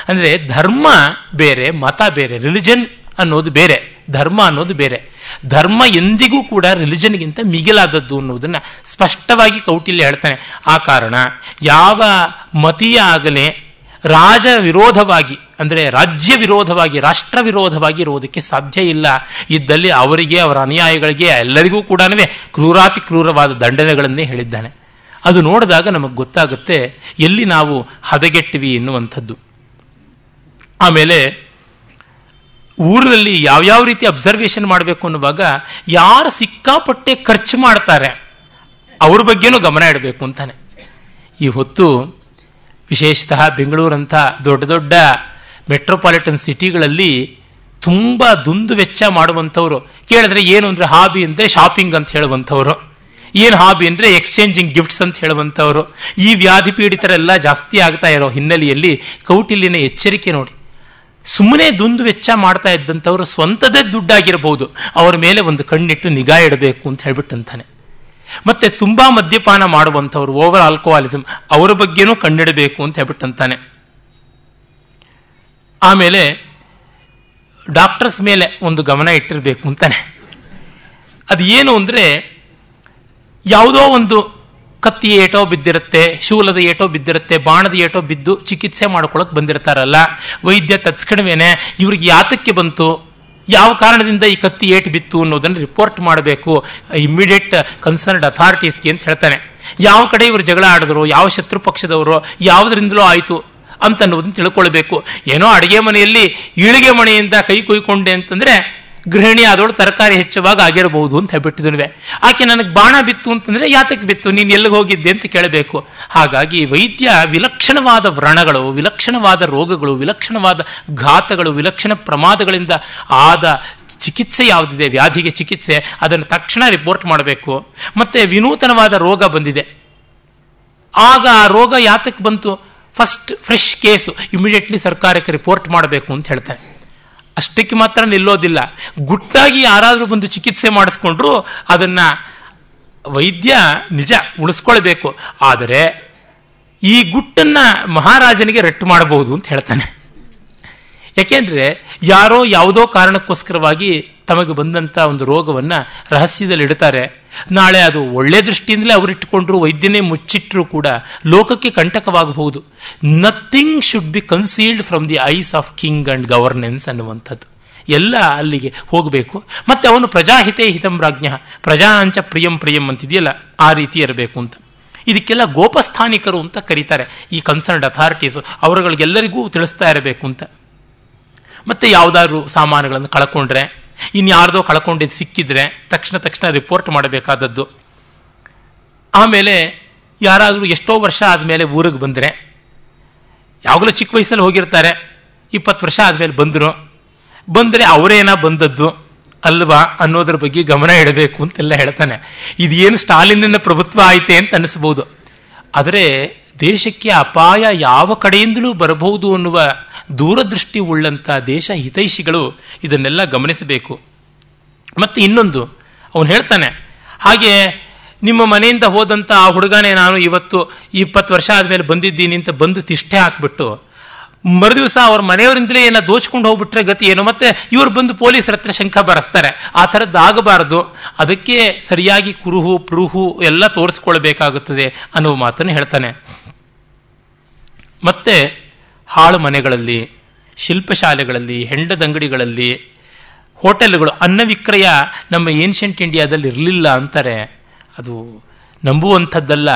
ಅಂದರೆ ಧರ್ಮ ಬೇರೆ, ಮತ ಬೇರೆ ರಿಲಿಜನ್ ಅನ್ನೋದು ಬೇರೆ, ಧರ್ಮ ಅನ್ನೋದು ಬೇರೆ. ಧರ್ಮ ಎಂದಿಗೂ ಕೂಡ ರಿಲಿಜನ್ಗಿಂತ ಮಿಗಿಲಾದದ್ದು ಅನ್ನೋದನ್ನ ಸ್ಪಷ್ಟವಾಗಿ ಕೌಟಿಲ್ಯ ಹೇಳ್ತಾನೆ. ಆ ಕಾರಣ ಯಾವ ಮತೀಯ ಆಗಲೇ ರಾಜ ವಿರೋಧವಾಗಿ, ಅಂದರೆ ರಾಜ್ಯ ವಿರೋಧವಾಗಿ, ರಾಷ್ಟ್ರ ವಿರೋಧವಾಗಿ ಇರುವುದಕ್ಕೆ ಸಾಧ್ಯ ಇಲ್ಲ. ಇದ್ದಲ್ಲಿ ಅವರಿಗೆ, ಅವರ ಅನುಯಾಯಿಗಳಿಗೆ, ಎಲ್ಲರಿಗೂ ಕೂಡ ಕ್ರೂರಾತಿ ಕ್ರೂರವಾದ ದಂಡನೆಗಳನ್ನೇ ಹೇಳಿದ್ದಾನೆ. ಅದು ನೋಡಿದಾಗ ನಮಗೆ ಗೊತ್ತಾಗುತ್ತೆ, ಎಲ್ಲಿ ನಾವು ಹದಗೆಟ್ಟಿವಿ ಎನ್ನುವಂಥದ್ದು. ಆಮೇಲೆ, ಊರಿನಲ್ಲಿ ಯಾವ್ಯಾವ ರೀತಿ ಅಬ್ಸರ್ವೇಷನ್ ಮಾಡಬೇಕು ಅನ್ನುವಾಗ, ಯಾರು ಸಿಕ್ಕಾಪಟ್ಟೆ ಖರ್ಚು ಮಾಡ್ತಾರೆ, ಅವ್ರ ಬಗ್ಗೆನೂ ಗಮನ ಇಡಬೇಕು ಅಂತಾನೆ. ಈ ಹೊತ್ತು ವಿಶೇಷತಃ ಬೆಂಗಳೂರಂಥ ದೊಡ್ಡ ದೊಡ್ಡ ಮೆಟ್ರೋಪಾಲಿಟನ್ ಸಿಟಿಗಳಲ್ಲಿ ತುಂಬ ದುಂದು ವೆಚ್ಚ ಮಾಡುವಂಥವ್ರು. ಕೇಳಿದ್ರೆ ಏನು ಅಂದರೆ ಹಾಬಿ ಅಂದರೆ ಶಾಪಿಂಗ್ ಅಂತ ಹೇಳುವಂಥವ್ರು. ಏನು ಹಾಬಿ ಅಂದರೆ ಎಕ್ಸ್ಚೇಂಜಿಂಗ್ ಗಿಫ್ಟ್ಸ್ ಅಂತ ಹೇಳುವಂಥವ್ರು. ಈ ವ್ಯಾಧಿ ಪೀಡಿತರೆಲ್ಲ ಜಾಸ್ತಿ ಆಗ್ತಾ ಇರೋ ಹಿನ್ನೆಲೆಯಲ್ಲಿ ಕೌಟಿಲ್ಯನ ಎಚ್ಚರಿಕೆ ನೋಡಿ. ಸುಮ್ಮನೆ ದುಂದು ವೆಚ್ಚ ಮಾಡ್ತಾ ಇದ್ದಂಥವ್ರು ಸ್ವಂತದೇ ದುಡ್ಡಾಗಿರಬಹುದು ಅವರ ಮೇಲೆ ಒಂದು ಕಣ್ಣಿಟ್ಟು ನಿಗಾ ಇಡಬೇಕು ಅಂತ ಹೇಳ್ಬಿಟ್ಟಂತಾನೆ. ಮತ್ತೆ ತುಂಬಾ ಮದ್ಯಪಾನ ಮಾಡುವಂಥವ್ರು ಓವರ್ ಆಲ್ಕೋಹಾಲಿಸಮ್ ಅವರ ಬಗ್ಗೆನೂ ಕಂಡಿಡಬೇಕು ಅಂತ ಹೇಳ್ಬಿಟ್ಟಂತಾನೆ. ಆಮೇಲೆ ಡಾಕ್ಟರ್ಸ್ ಮೇಲೆ ಒಂದು ಗಮನ ಇಟ್ಟಿರಬೇಕು ಅಂತಾನೆ. ಅದು ಏನು ಅಂದರೆ, ಯಾವುದೋ ಒಂದು ಕತ್ತಿ ಏಟೋ ಬಿದ್ದಿರುತ್ತೆ, ಶೂಲದ ಏಟೋ ಬಿದ್ದಿರುತ್ತೆ, ಬಾಣದ ಏಟೋ ಬಿದ್ದು ಚಿಕಿತ್ಸೆ ಮಾಡ್ಕೊಳ್ಳೋಕೆ ಬಂದಿರ್ತಾರಲ್ಲ, ವೈದ್ಯ ತತ್ಕಣವೇನೆ ಇವ್ರಿಗೆ ಯಾತಕ್ಕೆ ಬಂತು? ಯಾವ ಕಾರಣದಿಂದ ಈ ಕತ್ತಿ ಏಟು ಬಿತ್ತು ಅನ್ನೋದನ್ನು ರಿಪೋರ್ಟ್ ಮಾಡಬೇಕು ಇಮ್ಮಿಡಿಯೇಟ್ ಕನ್ಸರ್ನ್ಡ್ ಅಥಾರಿಟೀಸ್ಗೆ ಅಂತ ಹೇಳ್ತಾನೆ. ಯಾವ ಕಡೆ ಇವರು ಜಗಳ ಆಡಿದ್ರು, ಯಾವ ಶತ್ರು ಪಕ್ಷದವರು, ಯಾವುದರಿಂದಲೂ ಆಯಿತು ಅಂತ ಅನ್ನೋದನ್ನು ತಿಳ್ಕೊಳ್ಬೇಕು. ಏನೋ ಅಡುಗೆ ಮನೆಯಲ್ಲಿ ಈಳಿಗೆ ಮನೆಯಿಂದ ಕೈ ಕುಯ್ಕೊಂಡೆ ಅಂತಂದ್ರೆ ಗೃಹಿಣಿ ಆದವಳು ತರಕಾರಿ ಹೆಚ್ಚುವಾಗ ಆಗಿರಬಹುದು ಅಂತ ಹೇಳ್ಬಿಟ್ಟಿದ್ವಿ ಆಕೆ ನನಗೆ ಬಾಣ ಬಿತ್ತು ಅಂತಂದ್ರೆ ಯಾತಕ್ಕೆ ಬಿತ್ತು? ನೀನು ಎಲ್ಲಿಗೆ ಹೋಗಿದ್ದೆ ಅಂತ ಕೇಳಬೇಕು. ಹಾಗಾಗಿ ವೈದ್ಯ, ವಿಲಕ್ಷಣವಾದ ವ್ರಣಗಳು, ವಿಲಕ್ಷಣವಾದ ರೋಗಗಳು, ವಿಲಕ್ಷಣವಾದ ಘಾತಗಳು, ವಿಲಕ್ಷಣ ಪ್ರಮಾದಗಳಿಂದ ಆದ ಚಿಕಿತ್ಸೆ ಯಾವುದಿದೆ? ವ್ಯಾಧಿಗೆ ಚಿಕಿತ್ಸೆ. ಅದನ್ನು ತಕ್ಷಣ ರಿಪೋರ್ಟ್ ಮಾಡಬೇಕು. ಮತ್ತೆ ವಿನೂತನವಾದ ರೋಗ ಬಂದಿದೆ. ಆಗ ಆ ರೋಗ ಯಾತಕ್ಕೆ ಬಂತು? ಫಸ್ಟ್ ಫ್ರೆಶ್ ಕೇಸು ಇಮಿಡಿಯೇಟ್ಲಿ ಸರ್ಕಾರಕ್ಕೆ ರಿಪೋರ್ಟ್ ಮಾಡಬೇಕು ಅಂತ ಹೇಳ್ತಾರೆ. ಅಷ್ಟಕ್ಕೆ ಮಾತ್ರ ನಿಲ್ಲೋದಿಲ್ಲ. ಗುಟ್ಟಾಗಿ ಯಾರಾದರೂ ಬಂದು ಚಿಕಿತ್ಸೆ ಮಾಡಿಸ್ಕೊಂಡ್ರು ಅದನ್ನು ವೈದ್ಯ ನಿಜ ಉಳಿಸ್ಕೊಳ್ಬೇಕು. ಆದರೆ ಈ ಗುಟ್ಟನ್ನು ಮಹಾರಾಜನಿಗೆ ರಟ್ಟು ಮಾಡಬಹುದು ಅಂತ ಹೇಳ್ತಾನೆ. ಯಾಕೆಂದರೆ ಯಾರೋ ಯಾವುದೋ ಕಾರಣಕ್ಕೋಸ್ಕರವಾಗಿ ತಮಗೆ ಬಂದಂಥ ಒಂದು ರೋಗವನ್ನು ರಹಸ್ಯದಲ್ಲಿ ಇಡ್ತಾರೆ. ನಾಳೆ ಅದು ಒಳ್ಳೆ ದೃಷ್ಟಿಯಿಂದಲೇ ಅವರಿಟ್ಟುಕೊಂಡ್ರು ವೈದ್ಯನೇ ಮುಚ್ಚಿಟ್ಟರೂ ಕೂಡ ಲೋಕಕ್ಕೆ ಕಂಟಕವಾಗಬಹುದು. Nothing should be concealed from the eyes of king and governance ಅನ್ನುವಂಥದ್ದು. ಎಲ್ಲ ಅಲ್ಲಿಗೆ ಹೋಗಬೇಕು. ಮತ್ತೆ ಅವನು ಪ್ರಜಾಹಿತೇ ಹಿತಂ ರಾಜ್ಞ ಪ್ರಜಾಂಚ ಪ್ರಿಯಂ ಪ್ರಿಯಂ ಅಂತಿದೆಯಲ್ಲ, ಆ ರೀತಿ ಇರಬೇಕು ಅಂತ. ಇದಕ್ಕೆಲ್ಲ ಗೋಪಸ್ಥಾನಿಕರು ಅಂತ ಕರೀತಾರೆ. ಈ ಕನ್ಸರ್ನ್ಡ್ ಅಥಾರಿಟೀಸು ಅವರುಗಳಿಗೆಲ್ಲರಿಗೂ ತಿಳಿಸ್ತಾ ಇರಬೇಕು ಅಂತ. ಮತ್ತೆ ಯಾವುದಾದ್ರು ಸಾಮಾನುಗಳನ್ನು ಕಳ್ಕೊಂಡ್ರೆ ಇನ್ಯಾರ್ದೋ ಕಳ್ಕೊಂಡಿದ್ದು ಸಿಕ್ಕಿದ್ರೆ ತಕ್ಷಣ ತಕ್ಷಣ ರಿಪೋರ್ಟ್ ಮಾಡಬೇಕಾದದ್ದು. ಆಮೇಲೆ ಯಾರಾದರೂ ಎಷ್ಟೋ ವರ್ಷ ಆದಮೇಲೆ ಊರಿಗೆ ಬಂದರೆ, ಯಾವಾಗಲೂ ಚಿಕ್ಕ ವಯಸ್ಸಲ್ಲಿ ಹೋಗಿರ್ತಾರೆ, ಇಪ್ಪತ್ತು ವರ್ಷ ಆದಮೇಲೆ ಬಂದರು. ಬಂದರೆ ಅವರೇನ ಬಂದದ್ದು, ಅಲ್ವಾ ಅನ್ನೋದ್ರ ಬಗ್ಗೆ ಗಮನ ಇಡಬೇಕು ಅಂತೆಲ್ಲ ಹೇಳ್ತಾನೆ. ಇದೇನು ಸ್ಟಾಲಿನ್ನ ಪ್ರಭುತ್ವ ಆಯಿತೆ ಅಂತ ಅನಿಸ್ಬೋದು ಆದರೆ ದೇಶಕ್ಕೆ ಅಪಾಯ ಯಾವ ಕಡೆಯಿಂದಲೂ ಬರಬಹುದು ಅನ್ನುವ ದೂರದೃಷ್ಟಿ ಉಳ್ಳಂಥ ದೇಶ ಹಿತೈಷಿಗಳು ಇದನ್ನೆಲ್ಲ ಗಮನಿಸಬೇಕು. ಮತ್ತು ಇನ್ನೊಂದು, ಅವನು ಹೇಳ್ತಾನೆ, ಹಾಗೆ ನಿಮ್ಮ ಮನೆಯಿಂದ ಹೋದಂಥ ಆ ಹುಡುಗನೇ ನಾನು ಇವತ್ತು ಇಪ್ಪತ್ತು ವರ್ಷ ಆದಮೇಲೆ ಬಂದಿದ್ದೀನಿ ಅಂತ ಬಂದು ತಿಷ್ಠೆ ಹಾಕ್ಬಿಟ್ಟು, ಮರುದಿವಸ ಅವ್ರ ಮನೆಯವರಿಂದಲೇ ಏನೋ ದೋಚ್ಕೊಂಡು ಹೋಗ್ಬಿಟ್ರೆ ಗತಿ ಏನು? ಮತ್ತೆ ಇವರು ಬಂದು ಪೊಲೀಸರ ಹತ್ರ ಶಂಕ ಬರೆಸ್ತಾರೆ. ಆ ಥರದ್ದು ಆಗಬಾರದು. ಅದಕ್ಕೆ ಸರಿಯಾಗಿ ಕುರುಹು, ಪುರುಹು ಎಲ್ಲ ತೋರಿಸ್ಕೊಳ್ಬೇಕಾಗುತ್ತದೆ ಅನ್ನುವ ಮಾತನ್ನು ಹೇಳ್ತಾನೆ. ಮತ್ತೆ ಹಾಳು ಮನೆಗಳಲ್ಲಿ, ಶಿಲ್ಪಶಾಲೆಗಳಲ್ಲಿ, ಹೆಂಡದಂಗಡಿಗಳಲ್ಲಿ, ಹೋಟೆಲ್ಗಳು ಅನ್ನ ವಿಕ್ರಯ ನಮ್ಮ ಏನ್ಷಂಟ್ ಇಂಡಿಯಾದಲ್ಲಿ ಇರಲಿಲ್ಲ ಅಂತಾರೆ. ಅದು ನಂಬುವಂಥದ್ದಲ್ಲ.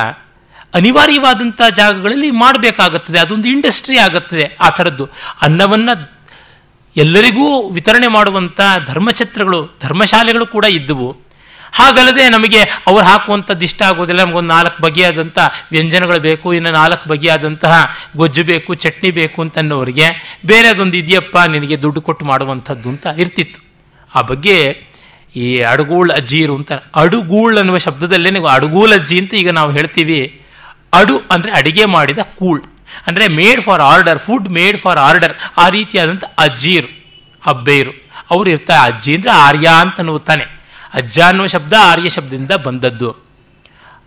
ಅನಿವಾರ್ಯವಾದಂಥ ಜಾಗಗಳಲ್ಲಿ ಮಾಡಬೇಕಾಗುತ್ತದೆ. ಅದೊಂದು ಇಂಡಸ್ಟ್ರಿ ಆಗುತ್ತದೆ ಆ ಥರದ್ದು. ಅನ್ನವನ್ನು ಎಲ್ಲರಿಗೂ ವಿತರಣೆ ಮಾಡುವಂಥ ಧರ್ಮಛತ್ರಗಳು, ಧರ್ಮಶಾಲೆಗಳು ಕೂಡ ಇದ್ದವು. ಹಾಗಲ್ಲದೆ ನಮಗೆ ಅವ್ರು ಹಾಕುವಂಥದ್ದು ಇಷ್ಟ ಆಗೋದಿಲ್ಲ. ನಮಗೊಂದು ನಾಲ್ಕು ಬಗೆಯಾದಂಥ ವ್ಯಂಜನಗಳು ಬೇಕು, ಇನ್ನು ನಾಲ್ಕು ಬಗೆಯಾದಂತಹ ಗೊಜ್ಜು ಬೇಕು, ಚಟ್ನಿ ಬೇಕು ಅಂತನ್ನೋರಿಗೆ ಬೇರೆ ಅದೊಂದು ಇದೆಯಪ್ಪ ನಿನಗೆ ದುಡ್ಡು ಕೊಟ್ಟು ಮಾಡುವಂಥದ್ದು ಅಂತ ಇರ್ತಿತ್ತು. ಆ ಬಗ್ಗೆ ಈ ಅಡುಗೂಳ್ ಅಜ್ಜೀರು ಅಂತ, ಅಡುಗೂಳ್ ಅನ್ನುವ ಶಬ್ದದಲ್ಲೇ ನೀವು ಅಡುಗೂಲ್ ಅಜ್ಜಿ ಅಂತ ಈಗ ನಾವು ಹೇಳ್ತೀವಿ. ಅಡು ಅಂದರೆ ಅಡಿಗೆ ಮಾಡಿದ ಕೂಳ್. ಅಂದರೆ made for order food made for order ಆ ರೀತಿಯಾದಂಥ ಅಜ್ಜೀರು ಅಬ್ಬೇರು ಅವರು ಇರ್ತಾರೆ, ಅಜ್ಜಿ ಅಂದರೆ ಆರ್ಯ ಅಂತ ಅನ್ನುತ್ತಾನೆ ಅಜ್ಜ ಅನ್ನುವ ಶಬ್ದ ಆರ್ಯ ಶಬ್ದದಿಂದ ಬಂದದ್ದು.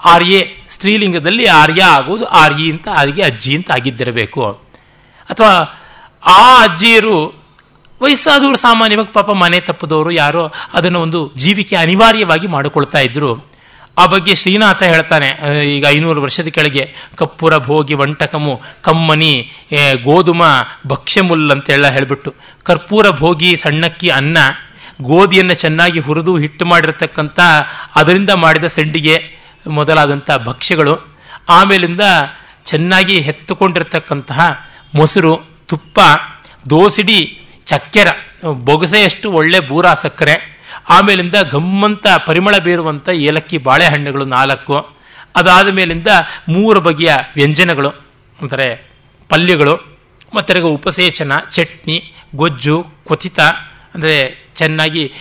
ಆರ್ಯೆ ಸ್ತ್ರೀಲಿಂಗದಲ್ಲಿ ಆರ್ಯ ಆಗುವುದು ಆರ್ಯಿ ಅಂತ ಆರ್ಗೆ ಅಜ್ಜಿ ಅಂತ ಆಗಿದ್ದಿರಬೇಕು. ಅಥವಾ ಆ ಅಜ್ಜಿಯರು ವಯಸ್ಸಾದವರು ಸಾಮಾನ್ಯವಾಗಿ ಪಾಪ ಮನೆ ತಪ್ಪದವರು ಯಾರೋ ಅದನ್ನು ಒಂದು ಜೀವಿಕೆ ಅನಿವಾರ್ಯವಾಗಿ ಮಾಡಿಕೊಳ್ತಾ ಇದ್ರು. ಆ ಬಗ್ಗೆ ಶ್ರೀನಾಥ ಹೇಳ್ತಾನೆ ಈಗ ಐನೂರು ವರ್ಷದ ಕೆಳಗೆ, ಕಪ್ಪುರ ಭೋಗಿ ವಂಟಕಮು, ಕಮ್ಮನಿ ಗೋಧುಮ, ಭಕ್ಷ್ಯಮುಲ್ ಅಂತೆಲ್ಲ ಹೇಳಿಬಿಟ್ಟು, ಕರ್ಪೂರ ಭೋಗಿ ಸಣ್ಣಕ್ಕಿ ಅನ್ನ ಗೋಧಿಯನ್ನು ಚೆನ್ನಾಗಿ ಹುರಿದು ಹಿಟ್ಟು ಮಾಡಿರತಕ್ಕಂಥ ಅದರಿಂದ ಮಾಡಿದ ಸಂಡಿಗೆ ಮೊದಲಾದಂಥ ಭಕ್ಷ್ಯಗಳು, ಆಮೇಲಿಂದ ಚೆನ್ನಾಗಿ ಹೆತ್ತುಕೊಂಡಿರ್ತಕ್ಕಂತಹ ಮೊಸರು, ತುಪ್ಪ, ದೋಸಿಡಿ, ಚಕ್ಕೆರ, ಬೊಗಸೆಯಷ್ಟು ಒಳ್ಳೆ ಬೂರ ಸಕ್ಕರೆ ಆಮೇಲಿಂದ ಗಮ್ಮಂತ ಪರಿಮಳ ಬೀರುವಂಥ ಏಲಕ್ಕಿ ಬಾಳೆಹಣ್ಣುಗಳು ನಾಲ್ಕು, ಅದಾದ ಮೇಲಿಂದ ಮೂರು ಬಗೆಯ ವ್ಯಂಜನಗಳು, ಅಂದರೆ ಪಲ್ಯಗಳು ಮತ್ತು ಉಪಸೇಚನ, ಚಟ್ನಿ, ಗೊಜ್ಜು ಕೊಥಿತ ಅಂದರೆ ಚೆನ್ನಾಗಿ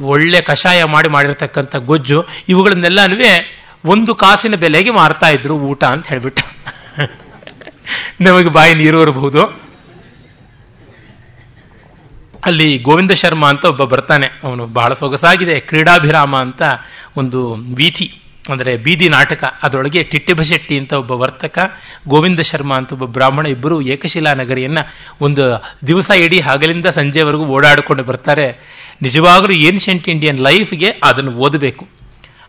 ಒಳ್ಳೆ ಕಷಾಯ ಮಾಡಿ ಮಾಡಿರ್ತಕ್ಕಂಥ ಗೊಜ್ಜು ಇವುಗಳನ್ನೆಲ್ಲನೂ ಒಂದು ಕಾಸಿನ ಬೆಲೆಗೆ ಮಾರ್ತಾ ಇದ್ರು ಊಟ ಅಂತ ಹೇಳ್ಬಿಟ್ಟು. ನಮಗೆ ಬಾಯಿ ನೀರು ಇರಬಹುದು ಅಲ್ಲಿ ಗೋವಿಂದ ಶರ್ಮಾ ಅಂತ ಒಬ್ಬ ಬರ್ತಾನೆ. ಅವನು ಬಹಳ ಸೊಗಸಾಗಿದೆ, ಕ್ರೀಡಾಭಿರಾಮ ಅಂತ ಒಂದು ವೀಥಿ. ಅಂದರೆ ಬೀದಿ ನಾಟಕ, ಅದರೊಳಗೆ ಟಿಟ್ಟಿಭಶೆಟ್ಟಿ ಅಂತ ಒಬ್ಬ ವರ್ತಕ, ಗೋವಿಂದ ಶರ್ಮಾ ಅಂತ ಒಬ್ಬ ಬ್ರಾಹ್ಮಣ ಇಬ್ಬರು ಏಕಶಿಲಾ ನಗರಿಯನ್ನು ಒಂದು ದಿವಸ ಇಡೀ ಹಗಲಿಂದ ಸಂಜೆವರೆಗೂ ಓಡಾಡಿಕೊಂಡು ಬರ್ತಾರೆ. ನಿಜವಾಗಲೂ ಏನ್ಷಂಟ್ ಇಂಡಿಯನ್ ಲೈಫ್ಗೆ ಅದನ್ನು ಓದಬೇಕು.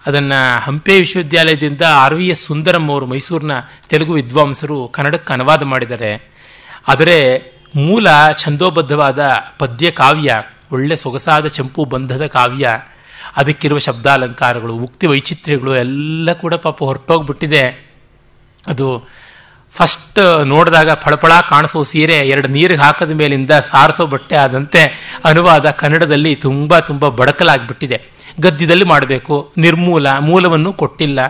ಅದನ್ನು ಹಂಪೆ ವಿಶ್ವವಿದ್ಯಾಲಯದಿಂದ ಆರ್ ವಿ ಎಸ್ ಸುಂದರಂ ಅವರು ಮೈಸೂರಿನ ತೆಲುಗು ವಿದ್ವಾಂಸರು ಕನ್ನಡಕ್ಕೆ ಅನುವಾದ ಮಾಡಿದ್ದಾರೆ. ಆದರೆ ಮೂಲ ಛಂದೋಬದ್ಧವಾದ ಪದ್ಯ ಕಾವ್ಯ ಒಳ್ಳೆ ಸೊಗಸಾದ ಚಂಪು ಬಂಧದ ಕಾವ್ಯ ಅದಕ್ಕಿರುವ ಶಬ್ದಾಲಂಕಾರಗಳು, ಉಕ್ತಿ ವೈಚಿತ್ರ್ಯಗಳು ಎಲ್ಲ ಕೂಡ ಪಾಪ ಹೊರಟೋಗ್ಬಿಟ್ಟಿದೆ. ಅದು ಫಸ್ಟ್ ನೋಡಿದಾಗ ಫಳಫಳ ಕಾಣಿಸೋ ಸೀರೆ ಎರಡು ನೀರಿಗೆ ಹಾಕದ ಮೇಲಿಂದ ಸಾರಿಸೋ ಬಟ್ಟೆ ಆದಂತೆ ಅನುವಾದ ಕನ್ನಡದಲ್ಲಿ ತುಂಬ ತುಂಬ ಬಡಕಲಾಗ್ಬಿಟ್ಟಿದೆ. ಗದ್ಯದಲ್ಲಿ ಮಾಡಬೇಕು. ನಿರ್ಮೂಲ, ಮೂಲವನ್ನು ಕೊಟ್ಟಿಲ್ಲ.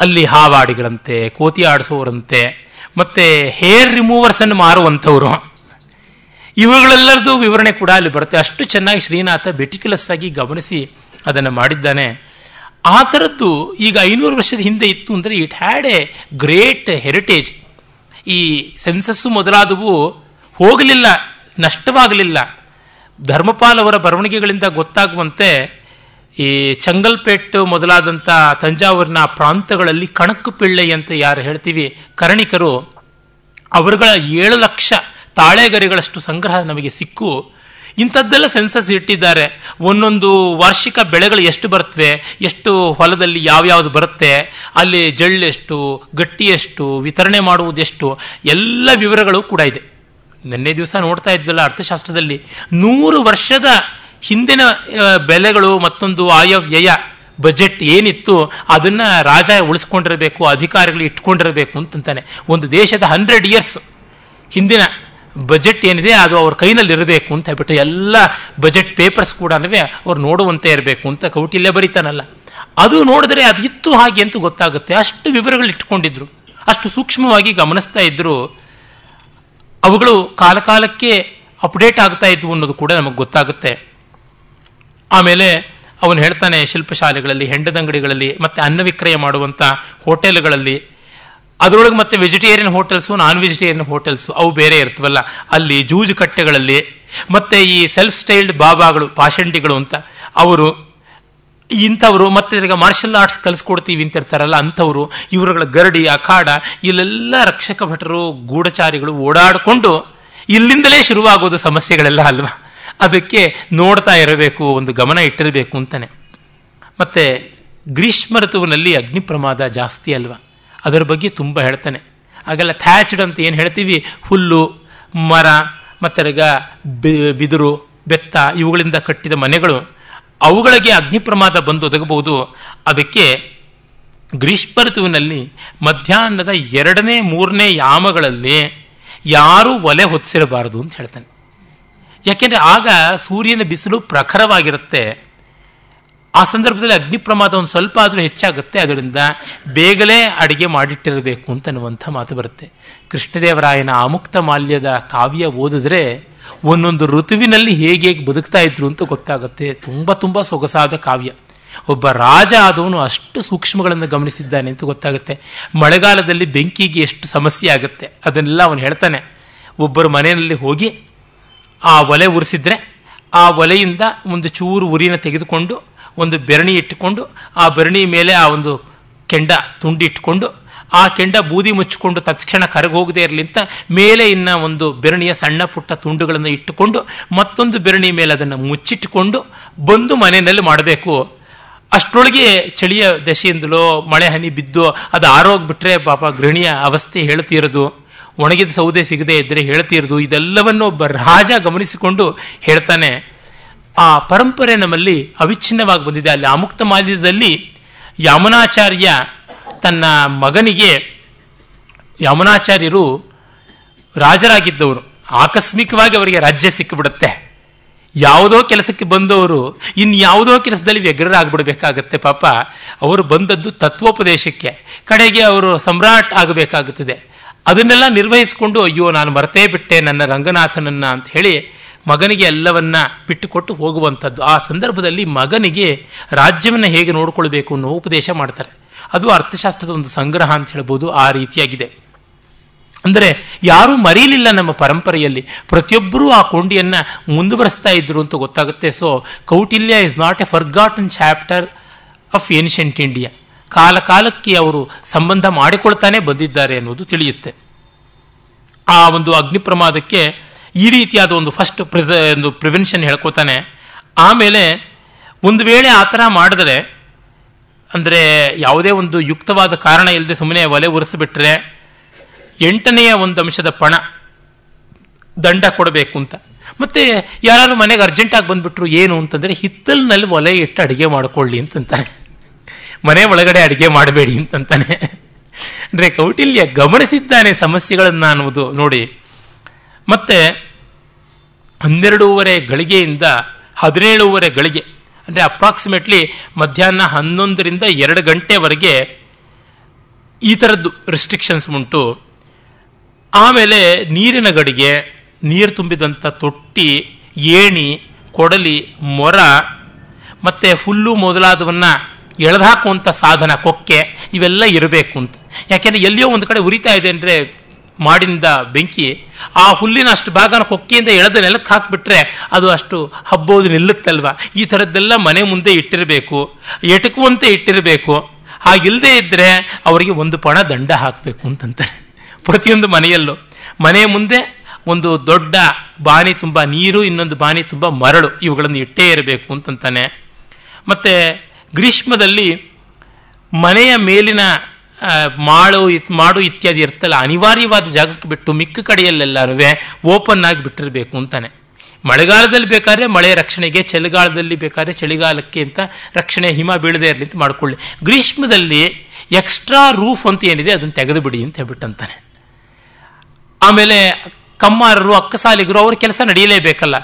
ಅಲ್ಲಿ ಹಾವಾಡಿಗಳಂತೆ, ಕೋತಿ ಆಡಿಸೋರಂತೆ. ಮತ್ತೆ ಹೇರ್ ರಿಮೂವರ್ಸನ್ನು ಮಾರುವಂಥವ್ರು. ಇವುಗಳೆಲ್ಲರದು ವಿವರಣೆ ಕೂಡ ಅಲ್ಲಿ ಬರುತ್ತೆ. ಅಷ್ಟು ಚೆನ್ನಾಗಿ ಶ್ರೀನಾಥ ಬೆಟಿಕ್ಯುಲಸ್ ಆಗಿ ಗಮನಿಸಿ ಅದನ್ನು ಮಾಡಿದ್ದಾನೆ. ಆ ಥರದ್ದು ಈಗ ಐನೂರು ವರ್ಷದ ಹಿಂದೆ ಇತ್ತು ಅಂದರೆ it had a great heritage ಈ ಸೆನ್ಸಸ್ಸು ಮೊದಲಾದವು ಹೋಗಲಿಲ್ಲ, ನಷ್ಟವಾಗಲಿಲ್ಲ. ಧರ್ಮಪಾಲ್ ಅವರ ಬರವಣಿಗೆಗಳಿಂದ ಗೊತ್ತಾಗುವಂತೆ ಈ ಚಂಗಲ್ಪೇಟ್ ಮೊದಲಾದಂಥ ತಂಜಾವೂರಿನ ಪ್ರಾಂತಗಳಲ್ಲಿ ಕಣಕ್ಕು ಪಿಳ್ಳೆ ಅಂತ ಯಾರು ಹೇಳ್ತೀವಿ ಕರಣಿಕರು ಅವರುಗಳ ಏಳು ಲಕ್ಷ ತಾಳೆಗರಿಗಳಷ್ಟು ಸಂಗ್ರಹ ನಮಗೆ ಸಿಕ್ಕು. ಇಂಥದ್ದೆಲ್ಲ ಸೆನ್ಸಸ್ ಇಟ್ಟಿದ್ದಾರೆ. ಒಂದೊಂದು ವಾರ್ಷಿಕ ಬೆಳೆಗಳು ಎಷ್ಟು ಬರ್ತವೆ, ಎಷ್ಟು ಹೊಲದಲ್ಲಿ ಯಾವ್ಯಾವ್ದು ಬರುತ್ತೆ, ಅಲ್ಲಿ ಜಳ್ಳೆಷ್ಟು ಎಷ್ಟು ವಿತರಣೆ ಮಾಡುವುದೆಷ್ಟು ಎಲ್ಲ ವಿವರಗಳು ಕೂಡ ಇದೆ. ನಿನ್ನೆ ದಿವಸ ನೋಡ್ತಾ ಇದ್ವಲ್ಲ ಅರ್ಥಶಾಸ್ತ್ರದಲ್ಲಿ. ನೂರು ವರ್ಷದ ಹಿಂದಿನ ಬೆಲೆಗಳು ಮತ್ತೊಂದು ಆಯವ್ಯಯ, ಬಜೆಟ್ ಏನಿತ್ತು, ಅದನ್ನ ರಾಜ ಉಳಿಸ್ಕೊಂಡಿರಬೇಕು, ಅಧಿಕಾರಿಗಳು ಇಟ್ಕೊಂಡಿರಬೇಕು ಅಂತಂತಾನೆ. ಒಂದು ದೇಶದ ಹಂಡ್ರೆಡ್ ಇಯರ್ಸ್ ಹಿಂದಿನ ಬಜೆಟ್ ಏನಿದೆ ಅದು ಅವ್ರ ಕೈನಲ್ಲಿ ಇರಬೇಕು ಅಂತ ಹೇಳ್ಬಿಟ್ಟು ಎಲ್ಲ ಬಜೆಟ್ ಪೇಪರ್ಸ್ ಕೂಡ ಅವ್ರು ನೋಡುವಂತೆ ಇರಬೇಕು ಅಂತ ಕೌಟಿಲ್ಯ ಬರೀತಾನಲ್ಲ. ಅದು ನೋಡಿದ್ರೆ ಅದು ಇತ್ತು ಹಾಗೆ ಅಂತ ಗೊತ್ತಾಗುತ್ತೆ. ಅಷ್ಟು ವಿವರಗಳು ಇಟ್ಕೊಂಡಿದ್ರು. ಅಷ್ಟು ಸೂಕ್ಷ್ಮವಾಗಿ ಗಮನಿಸ್ತಾ ಇದ್ರು. ಅವುಗಳು ಕಾಲಕಾಲಕ್ಕೆ ಅಪ್ಡೇಟ್ ಆಗ್ತಾ ಇದ್ವು ಅನ್ನೋದು ಕೂಡ ನಮಗೆ ಗೊತ್ತಾಗುತ್ತೆ. ಆಮೇಲೆ ಅವನು ಹೇಳ್ತಾನೆ ಶಿಲ್ಪಶಾಲೆಗಳಲ್ಲಿ, ಹೆಂಡದಂಗಡಿಗಳಲ್ಲಿ, ಮತ್ತೆ ಅನ್ನ ವಿಕ್ರಯ ಮಾಡುವಂಥ ಹೋಟೆಲ್ಗಳಲ್ಲಿ ಅದರೊಳಗೆ ಮತ್ತೆ vegetarian hotels non vegetarian hotels, ಅವು ಬೇರೆ ಇರ್ತವಲ್ಲ. ಅಲ್ಲಿ ಜೂಜು ಕಟ್ಟೆಗಳಲ್ಲಿ ಮತ್ತೆ ಈ ಸೆಲ್ಫ್ ಸ್ಟೈಲ್ಡ್ ಬಾಬಾಗಳು, ಪಾಷಂಡಿಗಳು ಅಂತ, ಅವರು ಇಂಥವರು, ಮತ್ತೆ ಈಗ ಮಾರ್ಷಲ್ ಆರ್ಟ್ಸ್ ಕಲಿಸ್ಕೊಡ್ತೀವಿ ಅಂತ ಇರ್ತಾರಲ್ಲ ಅಂಥವ್ರು, ಇವರುಗಳ ಗರಡಿ, ಅಖಾಡ, ಇಲ್ಲೆಲ್ಲ ರಕ್ಷಕ ಭಟರು, ಗೂಢಚಾರಿಗಳು ಓಡಾಡಿಕೊಂಡು ಇಲ್ಲಿಂದಲೇ ಶುರುವಾಗೋದು ಸಮಸ್ಯೆಗಳೆಲ್ಲ ಅಲ್ವಾ? ಅದಕ್ಕೆ ನೋಡ್ತಾ ಇರಬೇಕು, ಒಂದು ಗಮನ ಇಟ್ಟಿರಬೇಕು ಅಂತಾನೆ. ಮತ್ತೆ, ಗ್ರೀಷ್ಮ ಋತುವಿನಲ್ಲಿ ಅಗ್ನಿ ಪ್ರಮಾದ ಜಾಸ್ತಿ ಅಲ್ವಾ? ಅದರ ಬಗ್ಗೆ ತುಂಬ ಹೇಳ್ತಾನೆ. ಆಗೆಲ್ಲ ಥ್ಯಾಚ್ಡ್ ಅಂತ ಏನು ಹೇಳ್ತೀವಿ? ಹುಲ್ಲು, ಮರ ಮತ್ತರ್ಗ ಬಿದಿರು, ಬೆತ್ತ ಇವುಗಳಿಂದ ಕಟ್ಟಿದ ಮನೆಗಳು. ಅವುಗಳಿಗೆ ಅಗ್ನಿ ಪ್ರಮಾದ ಬಂದು ಒದಗಬಹುದು. ಅದಕ್ಕೆ ಗ್ರೀಷ್ಮ ಋತುವಿನಲ್ಲಿ ಮಧ್ಯಾಹ್ನದ ಎರಡನೇ, ಮೂರನೇ ಯಾಮಗಳಲ್ಲಿ ಯಾರೂ ಒಲೆ ಹೊತ್ತಿರಬಾರದು ಅಂತ ಹೇಳ್ತಾನೆ. ಯಾಕೆಂದರೆ ಆಗ ಸೂರ್ಯನ ಬಿಸಿಲು ಪ್ರಖರವಾಗಿರುತ್ತೆ. ಆ ಸಂದರ್ಭದಲ್ಲಿ ಅಗ್ನಿ ಪ್ರಮಾದ ಒಂದು ಸ್ವಲ್ಪ ಆದರೂ ಹೆಚ್ಚಾಗುತ್ತೆ. ಅದರಿಂದ ಬೇಗಲೇ ಅಡಿಗೆ ಮಾಡಿಟ್ಟಿರಬೇಕು ಅಂತ ಅನ್ನುವಂಥ ಮಾತು ಬರುತ್ತೆ. ಕೃಷ್ಣದೇವರಾಯನ ಆಮುಕ್ತ ಮಾಲ್ಯದ ಕಾವ್ಯ ಓದಿದ್ರೆ ಒಂದೊಂದು ಋತುವಿನಲ್ಲಿ ಹೇಗೆ ಹೇಗೆ ಬದುಕ್ತಾ ಇದ್ರು ಅಂತ ಗೊತ್ತಾಗುತ್ತೆ. ತುಂಬ ತುಂಬ ಸೊಗಸಾದ ಕಾವ್ಯ. ಒಬ್ಬ ರಾಜ ಆದವನು ಅಷ್ಟು ಸೂಕ್ಷ್ಮಗಳನ್ನು ಗಮನಿಸಿದ್ದಾನೆ ಅಂತ ಗೊತ್ತಾಗುತ್ತೆ. ಮಳೆಗಾಲದಲ್ಲಿ ಬೆಂಕಿಗೆ ಎಷ್ಟು ಸಮಸ್ಯೆ ಆಗುತ್ತೆ. ಅದನ್ನೆಲ್ಲ ಅವನು ಹೇಳ್ತಾನೆ. ಒಬ್ಬರು ಮನೆಯಲ್ಲಿ ಹೋಗಿ ಆ ಒಲೆ ಉರಿಸಿದ್ರೆ ಆ ಒಲೆಯಿಂದ ಒಂದು ಚೂರು ಉರಿನ ತೆಗೆದುಕೊಂಡು ಒಂದು ಬೆರಣಿ ಇಟ್ಟುಕೊಂಡು, ಆ ಬೆರಣಿ ಮೇಲೆ ಆ ಒಂದು ಕೆಂಡ ತುಂಡಿ ಇಟ್ಟುಕೊಂಡು, ಆ ಕೆಂಡ ಬೂದಿ ಮುಚ್ಚಿಕೊಂಡು ತತ್ಕ್ಷಣ ಕರಗೋಗದೆ ಇರಲಿಂತ ಮೇಲೆ ಇನ್ನ ಒಂದು ಬೆರಣಿಯ ಸಣ್ಣ ಪುಟ್ಟ ತುಂಡುಗಳನ್ನು ಇಟ್ಟುಕೊಂಡು, ಮತ್ತೊಂದು ಬೆರಣಿ ಮೇಲೆ ಅದನ್ನು ಮುಚ್ಚಿಟ್ಟುಕೊಂಡು ಬಂದು ಮನೆಯಲ್ಲಿ ಮಾಡಬೇಕು. ಅಷ್ಟರೊಳಗೆ ಚಳಿಯ ದಶೆಯಿಂದಲೋ ಮಳೆ ಹನಿ ಬಿದ್ದು, ಅದು ಆರೋಗ್ಬಿಟ್ರೆ ಪಾಪ ಗೃಹಿಣಿಯ ಅವಸ್ಥೆ ಹೇಳ್ತಿರೋದು. ಒಣಗಿದ ಸೌದೆ ಸಿಗದೆ ಇದ್ದರೆ ಹೇಳ್ತಿರೋದು. ಇದೆಲ್ಲವನ್ನು ಒಬ್ಬ ರಾಜ ಗಮನಿಸಿಕೊಂಡು ಹೇಳ್ತಾನೆ. ಆ ಪರಂಪರೆ ನಮ್ಮಲ್ಲಿ ಅವಿಚ್ಛಿನ್ನವಾಗಿ ಬಂದಿದೆ. ಅಲ್ಲಿ ಅಮುಕ್ತ ಮಾಲ್ಯದಲ್ಲಿ ಯಮುನಾಚಾರ್ಯ ತನ್ನ ಮಗನಿಗೆ ಯಮುನಾಚಾರ್ಯರು ರಾಜರಾಗಿದ್ದವರು. ಆಕಸ್ಮಿಕವಾಗಿ ಅವರಿಗೆ ರಾಜ್ಯ ಸಿಕ್ಕಿಬಿಡುತ್ತೆ. ಯಾವುದೋ ಕೆಲಸಕ್ಕೆ ಬಂದವರು ಇನ್ಯಾವುದೋ ಕೆಲಸದಲ್ಲಿ ವ್ಯಗ್ರರಾಗ್ಬಿಡ್ಬೇಕಾಗತ್ತೆ ಪಾಪ. ಅವರು ಬಂದದ್ದು ತತ್ವೋಪದೇಶಕ್ಕೆ. ಕಡೆಗೆ ಅವರು ಸಮ್ರಾಟ್ ಆಗಬೇಕಾಗುತ್ತದೆ. ಅದನ್ನೆಲ್ಲ ನಿರ್ವಹಿಸಿಕೊಂಡು, ಅಯ್ಯೋ, ನಾನು ಮರೆತೇ ಬಿಟ್ಟೆ ನನ್ನ ರಂಗನಾಥನನ್ನ ಅಂತ ಹೇಳಿ ಮಗನಿಗೆ ಎಲ್ಲವನ್ನ ಬಿಟ್ಟುಕೊಟ್ಟು ಹೋಗುವಂಥದ್ದು. ಆ ಸಂದರ್ಭದಲ್ಲಿ ಮಗನಿಗೆ ರಾಜ್ಯವನ್ನು ಹೇಗೆ ನೋಡಿಕೊಳ್ಬೇಕು ಅನ್ನೋ ಉಪದೇಶ ಮಾಡ್ತಾರೆ. ಅದು ಅರ್ಥಶಾಸ್ತ್ರದ ಒಂದು ಸಂಗ್ರಹ ಅಂತ ಹೇಳ್ಬೋದು ಆ ರೀತಿಯಾಗಿದೆ. ಅಂದರೆ ಯಾರೂ ಮರೀಲಿಲ್ಲ ನಮ್ಮ ಪರಂಪರೆಯಲ್ಲಿ. ಪ್ರತಿಯೊಬ್ಬರೂ ಆ ಕೊಂಡಿಯನ್ನ ಮುಂದುವರೆಸ್ತಾ ಇದ್ರು ಅಂತ ಗೊತ್ತಾಗುತ್ತೆ. So Kautilya is not a forgotten chapter of ancient India ಕಾಲ ಕಾಲಕ್ಕೆ ಅವರು ಸಂಬಂಧ ಮಾಡಿಕೊಳ್ತಾನೆ ಬಂದಿದ್ದಾರೆ ಅನ್ನೋದು ತಿಳಿಯುತ್ತೆ. ಆ ಒಂದು ಅಗ್ನಿ ಪ್ರಮಾದಕ್ಕೆ ಈ ರೀತಿಯಾದ ಒಂದು ಫಸ್ಟ್ ಪ್ರಿಸ ಒಂದು ಪ್ರಿವೆನ್ಷನ್ ಹೇಳ್ಕೊತಾನೆ. ಆಮೇಲೆ ಒಂದು ವೇಳೆ ಆ ಥರ ಮಾಡಿದ್ರೆ, ಅಂದರೆ ಯಾವುದೇ ಒಂದು ಯುಕ್ತವಾದ ಕಾರಣ ಇಲ್ಲದೆ ಸುಮ್ಮನೆ ಒಲೆ ಉರಿಸಿಬಿಟ್ರೆ ಎಂಟನೆಯ ಒಂದು ಅಂಶದ ಪಣ ದಂಡ ಕೊಡಬೇಕು ಅಂತ. ಮತ್ತೆ ಯಾರಾದರೂ ಮನೆಗೆ ಅರ್ಜೆಂಟಾಗಿ ಬಂದ್ಬಿಟ್ರು ಏನು ಅಂತಂದರೆ ಹಿತ್ತಲಿನಲ್ಲಿ ಒಲೆ ಇಟ್ಟು ಅಡುಗೆ ಮಾಡಿಕೊಳ್ಳಿ ಅಂತಂತಾನೆ ಮನೆ ಒಳಗಡೆ ಅಡುಗೆ ಮಾಡಬೇಡಿ ಅಂತಂತಾನೆ. ಅಂದರೆ ಕೌಟಿಲ್ಯ ಗಮನಿಸಿದ್ದಾನೆ ಸಮಸ್ಯೆಗಳನ್ನು ಅನ್ನುವುದು ನೋಡಿ. ಮತ್ತೆ ಹನ್ನೆರಡೂವರೆ ಗಳಿಗೆಯಿಂದ ಹದಿನೇಳುವರೆ ಗಳಿಗೆ, ಅಂದರೆ ಅಪ್ರಾಕ್ಸಿಮೇಟ್ಲಿ ಮಧ್ಯಾಹ್ನ ಹನ್ನೊಂದರಿಂದ ಎರಡು ಗಂಟೆವರೆಗೆ ಈ ಥರದ್ದು ರೆಸ್ಟ್ರಿಕ್ಷನ್ಸ್ ಉಂಟು. ಆಮೇಲೆ ನೀರಿನ ಗಡಿಗೆ, ನೀರು ತುಂಬಿದಂಥ ತೊಟ್ಟಿ, ಏಣಿ, ಕೊಡಲಿ, ಮೊರ, ಮತ್ತು ಹುಲ್ಲು ಮೊದಲಾದವನ್ನು ಎಳೆದಾಕುವಂಥ ಸಾಧನ, ಕೊಕ್ಕೆ, ಇವೆಲ್ಲ ಇರಬೇಕು ಅಂತ. ಯಾಕೆಂದರೆ ಎಲ್ಲಿಯೋ ಒಂದು ಕಡೆ ಉರಿತಾ ಇದೆ ಅಂದರೆ ಮಾಡಿಂದ ಬೆಂಕಿ ಆ ಹುಲ್ಲಿನ ಅಷ್ಟು ಭಾಗನ ಕೊಕ್ಕೆಯಿಂದ ಎಳೆದ ನೆಲಕ್ಕೆ ಹಾಕಿಬಿಟ್ರೆ ಅದು ಅಷ್ಟು ಹಬ್ಬೋದು ನಿಲ್ಲುತ್ತಲ್ವ? ಈ ಥರದ್ದೆಲ್ಲ ಮನೆ ಮುಂದೆ ಇಟ್ಟಿರಬೇಕು, ಎಟಕುವಂತೆ ಇಟ್ಟಿರಬೇಕು. ಹಾಗಿಲ್ಲದೆ ಇದ್ದರೆ ಅವರಿಗೆ ಒಂದು ಪಣ ದಂಡ ಹಾಕಬೇಕು ಅಂತಂತಾರೆ. ಪ್ರತಿಯೊಂದು ಮನೆಯಲ್ಲೂ. ಮನೆ ಮುಂದೆ ಒಂದು ದೊಡ್ಡ ಬಾಣಿ ತುಂಬ, ನೀರು, ಇನ್ನೊಂದು ಬಾಣಿ ತುಂಬ ಮರಳು ಇವುಗಳನ್ನು ಇಟ್ಟೇ ಇರಬೇಕು ಅಂತಂತಾನೆ. ಮತ್ತೆ ಗ್ರೀಷ್ಮದಲ್ಲಿ ಮನೆಯ ಮೇಲಿನ ಮಾಳು ಇತ್ ಮಾಡು ಇತ್ಯಾದಿ ಇರ್ತಲ್ಲ, ಅನಿವಾರ್ಯವಾದ ಜಾಗಕ್ಕೆ ಬಿಟ್ಟು ಮಿಕ್ಕ ಕಡೆಯಲ್ಲೆಲ್ಲರೂ ಓಪನ್ ಆಗಿ ಬಿಟ್ಟಿರಬೇಕು ಅಂತಾನೆ. ಮಳೆಗಾಲದಲ್ಲಿ ಬೇಕಾದ್ರೆ ಮಳೆ ರಕ್ಷಣೆಗೆ, ಚಳಿಗಾಲದಲ್ಲಿ ಬೇಕಾದ್ರೆ ಚಳಿಗಾಲಕ್ಕೆ ಅಂತ ರಕ್ಷಣೆ ಹಿಮ ಬೀಳದೇ ಇರಲಿ ಅಂತ ಮಾಡ್ಕೊಳ್ಳಿ. ಗ್ರೀಷ್ಮದಲ್ಲಿ ಎಕ್ಸ್ಟ್ರಾ ರೂಫ್ ಅಂತ ಏನಿದೆ ಅದನ್ನು ತೆಗೆದುಬಿಡಿ ಅಂತ ಹೇಳ್ಬಿಟ್ಟಂತಾನೆ. ಆಮೇಲೆ ಕಮ್ಮಾರರು, ಅಕ್ಕಸಾಲಿಗರು ಅವ್ರ ಕೆಲಸ ನಡೆಯಲೇಬೇಕಲ್ಲ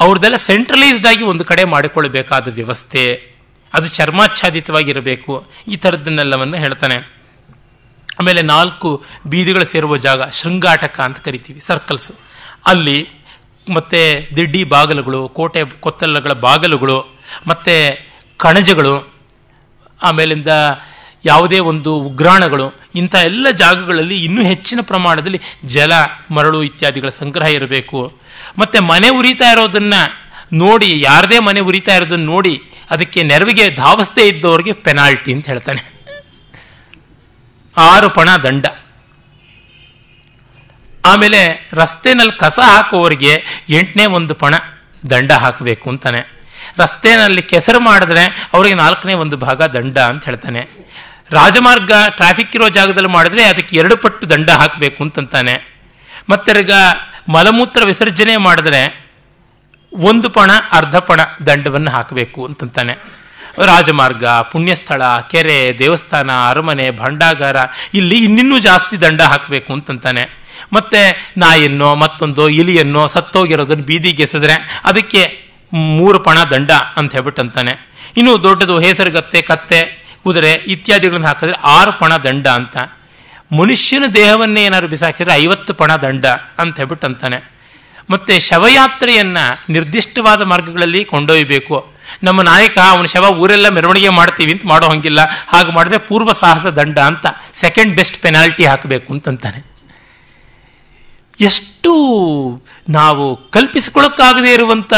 ಅವ್ರದ್ದೆಲ್ಲ ಸೆಂಟ್ರಲೈಸ್ಡ್ ಆಗಿ ಒಂದು ಕಡೆ ಮಾಡಿಕೊಳ್ಳಬೇಕಾದ ವ್ಯವಸ್ಥೆ. ಅದು ಚರ್ಮಾಚ್ಛಾದಿತವಾಗಿರಬೇಕು. ಈ ಥರದ್ದನ್ನೆಲ್ಲವನ್ನು ಹೇಳ್ತಾನೆ. ಆಮೇಲೆ ನಾಲ್ಕು ಬೀದಿಗಳು ಸೇರುವ ಜಾಗ ಶೃಂಗಾಟಕ ಅಂತ ಕರಿತೀವಿ ಸರ್ಕಲ್ಸ್ ಅಲ್ಲಿ ಮತ್ತೆ ದಿಡ್ಡಿ ಬಾಗಿಲುಗಳು, ಕೋಟೆ ಕೊತ್ತಲಗಳ ಬಾಗಿಲುಗಳು, ಮತ್ತೆ ಕಣಜಗಳು, ಆಮೇಲಿಂದ ಯಾವುದೇ ಒಂದು ಉಗ್ರಾಣಗಳು, ಇಂಥ ಎಲ್ಲ ಜಾಗಗಳಲ್ಲಿ ಇನ್ನೂ ಹೆಚ್ಚಿನ ಪ್ರಮಾಣದಲ್ಲಿ ಜಲ, ಮರಳು ಇತ್ಯಾದಿಗಳ ಸಂಗ್ರಹ ಇರಬೇಕು. ಮತ್ತೆ ಮನೆ ಉರಿತಾ ಇರೋದನ್ನ ನೋಡಿ, ಯಾರದೇ ಮನೆ ಉರಿತಾ ಇರೋದನ್ನ ನೋಡಿ, ಅದಕ್ಕೆ ನೆರವಿಗೆ ಧಾವಿಸದೇ ಇದ್ದವರಿಗೆ ಪೆನಾಲ್ಟಿ ಅಂತ ಹೇಳ್ತಾನೆ. ಆರು ಪಣ ದಂಡ. ಆಮೇಲೆ ರಸ್ತೆನಲ್ಲಿ ಕಸ ಹಾಕುವವರಿಗೆ ಎಂಟನೇ ಒಂದು ಪಣ ದಂಡ ಹಾಕಬೇಕು ಅಂತಾನೆ. ರಸ್ತೆನಲ್ಲಿ ಕೆಸರು ಮಾಡಿದ್ರೆ ಅವರಿಗೆ ನಾಲ್ಕನೇ ಒಂದು ಭಾಗ ದಂಡ ಅಂತ ಹೇಳ್ತಾನೆ. ರಾಜಮಾರ್ಗ ಟ್ರಾಫಿಕ್ ಇರೋ ಜಾಗದಲ್ಲಿ ಮಾಡಿದ್ರೆ ಅದಕ್ಕೆ ಎರಡು ಪಟ್ಟು ದಂಡ ಹಾಕಬೇಕು ಅಂತಂತಾನೆ. ಮತ್ತೆರ್ಗ ಮಲಮೂತ್ರ ವಿಸರ್ಜನೆ ಮಾಡಿದ್ರೆ ಒಂದು ಪಣ, ಅರ್ಧ ಪಣ ದಂಡವನ್ನು ಹಾಕಬೇಕು ಅಂತಂತಾನೆ. ರಾಜಮಾರ್ಗ, ಪುಣ್ಯಸ್ಥಳ, ಕೆರೆ, ದೇವಸ್ಥಾನ, ಅರಮನೆ, ಭಂಡಾಗಾರ, ಇಲ್ಲಿ ಇನ್ನಿನ್ನೂ ಜಾಸ್ತಿ ದಂಡ ಹಾಕಬೇಕು ಅಂತಂತಾನೆ. ಮತ್ತೆ ನಾಯಿಯನ್ನೋ, ಮತ್ತೊಂದು ಇಲಿಯನ್ನೋ ಸತ್ತೋಗಿರೋದನ್ನು ಬೀದಿಗೆ ಎಸೆದ್ರೆ ಅದಕ್ಕೆ ಮೂರು ಪಣ ದಂಡ ಅಂತ ಹೇಳ್ಬಿಟ್ಟಂತಾನೆ. ಇನ್ನು ದೊಡ್ಡದು ಹೆಸರುಗತ್ತೆ, ಕತ್ತೆ, ಕುದುರೆ ಇತ್ಯಾದಿಗಳನ್ನು ಹಾಕಿದ್ರೆ ಆರು ಪಣ ದಂಡ ಅಂತ. ಮನುಷ್ಯನ ದೇಹವನ್ನೇ ಏನಾದ್ರು ಬಿಸಾಕಿದ್ರೆ ಐವತ್ತು ಪಣ ದಂಡ ಅಂತ ಹೇಳ್ಬಿಟ್ಟಂತಾನೆ. ಮತ್ತೆ ಶವಯಾತ್ರೆಯನ್ನ ನಿರ್ದಿಷ್ಟವಾದ ಮಾರ್ಗಗಳಲ್ಲಿ ಕೊಂಡೊಯ್ಯಬೇಕು ನಮ್ಮ ನಾಯಕ, ಅವನ ಶವ ಊರೆಲ್ಲ ಮೆರವಣಿಗೆ ಮಾಡ್ತೀವಿ ಅಂತ ಮಾಡೋ ಹಂಗಿಲ್ಲ. ಹಾಗೆ ಮಾಡಿದ್ರೆ ಪೂರ್ವ ಸಾಹಸ ದಂಡ ಅಂತ ಸೆಕೆಂಡ್ ಬೆಸ್ಟ್ ಪೆನಾಲ್ಟಿ ಹಾಕಬೇಕು ಅಂತಂತಾನೆ. ಎಷ್ಟು ನಾವು ಕಲ್ಪಿಸಿಕೊಳ್ಳಕ್ಕಾಗದೇ ಇರುವಂತ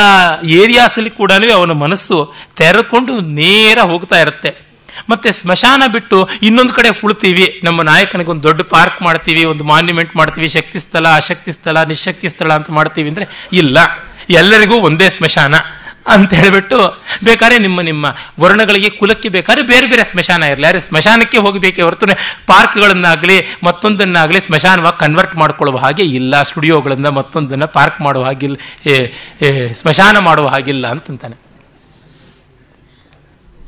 ಏರಿಯಾಸಲ್ಲಿ ಕೂಡ ಅವನ ಮನಸ್ಸು ತೆರೆಕೊಂಡು ನೇರ ಹೋಗ್ತಾ ಇರುತ್ತೆ. ಮತ್ತೆ ಸ್ಮಶಾನ ಬಿಟ್ಟು ಇನ್ನೊಂದು ಕಡೆ ಹುಳ್ತೀವಿ ನಮ್ಮ ನಾಯಕನಿಗೆ ಒಂದು ದೊಡ್ಡ ಪಾರ್ಕ್ ಮಾಡ್ತೀವಿ, ಒಂದು ಮಾನ್ಯುಮೆಂಟ್ ಮಾಡ್ತೀವಿ, ಶಕ್ತಿ ಸ್ಥಳ, ಅಶಕ್ತಿ ಸ್ಥಳ, ನಿಶಕ್ತಿ ಸ್ಥಳ ಅಂತ ಮಾಡ್ತೀವಿ ಅಂದ್ರೆ ಇಲ್ಲ. ಎಲ್ಲರಿಗೂ ಒಂದೇ ಸ್ಮಶಾನ. ಅಂತ ಹೇಳಿಬಿಟ್ಟು ಬೇಕಾದ್ರೆ ನಿಮ್ಮ ನಿಮ್ಮ ವರ್ಣಗಳಿಗೆ ಕುಲಕ್ಕೆ ಬೇಕಾದ್ರೆ ಬೇರೆ ಬೇರೆ ಸ್ಮಶಾನ ಇರಲಿ. ಆದರೆ ಸ್ಮಶಾನಕ್ಕೆ ಹೋಗಬೇಕೆ ಹೊರತು ಪಾರ್ಕ್ಗಳನ್ನಾಗಲಿ ಮತ್ತೊಂದನ್ನಾಗಲಿ ಸ್ಮಶಾನವಾಗಿ ಕನ್ವರ್ಟ್ ಮಾಡ್ಕೊಳ್ಳುವ ಹಾಗೆ ಇಲ್ಲ. ಸ್ಟುಡಿಯೋಗಳಿಂದ ಮತ್ತೊಂದನ್ನು ಪಾರ್ಕ್ ಮಾಡುವ ಹಾಗಿಲ್ಲ. ಸ್ಮಶಾನ ಮಾಡುವ ಹಾಗಿಲ್ಲ ಅಂತಂತಾನೆ.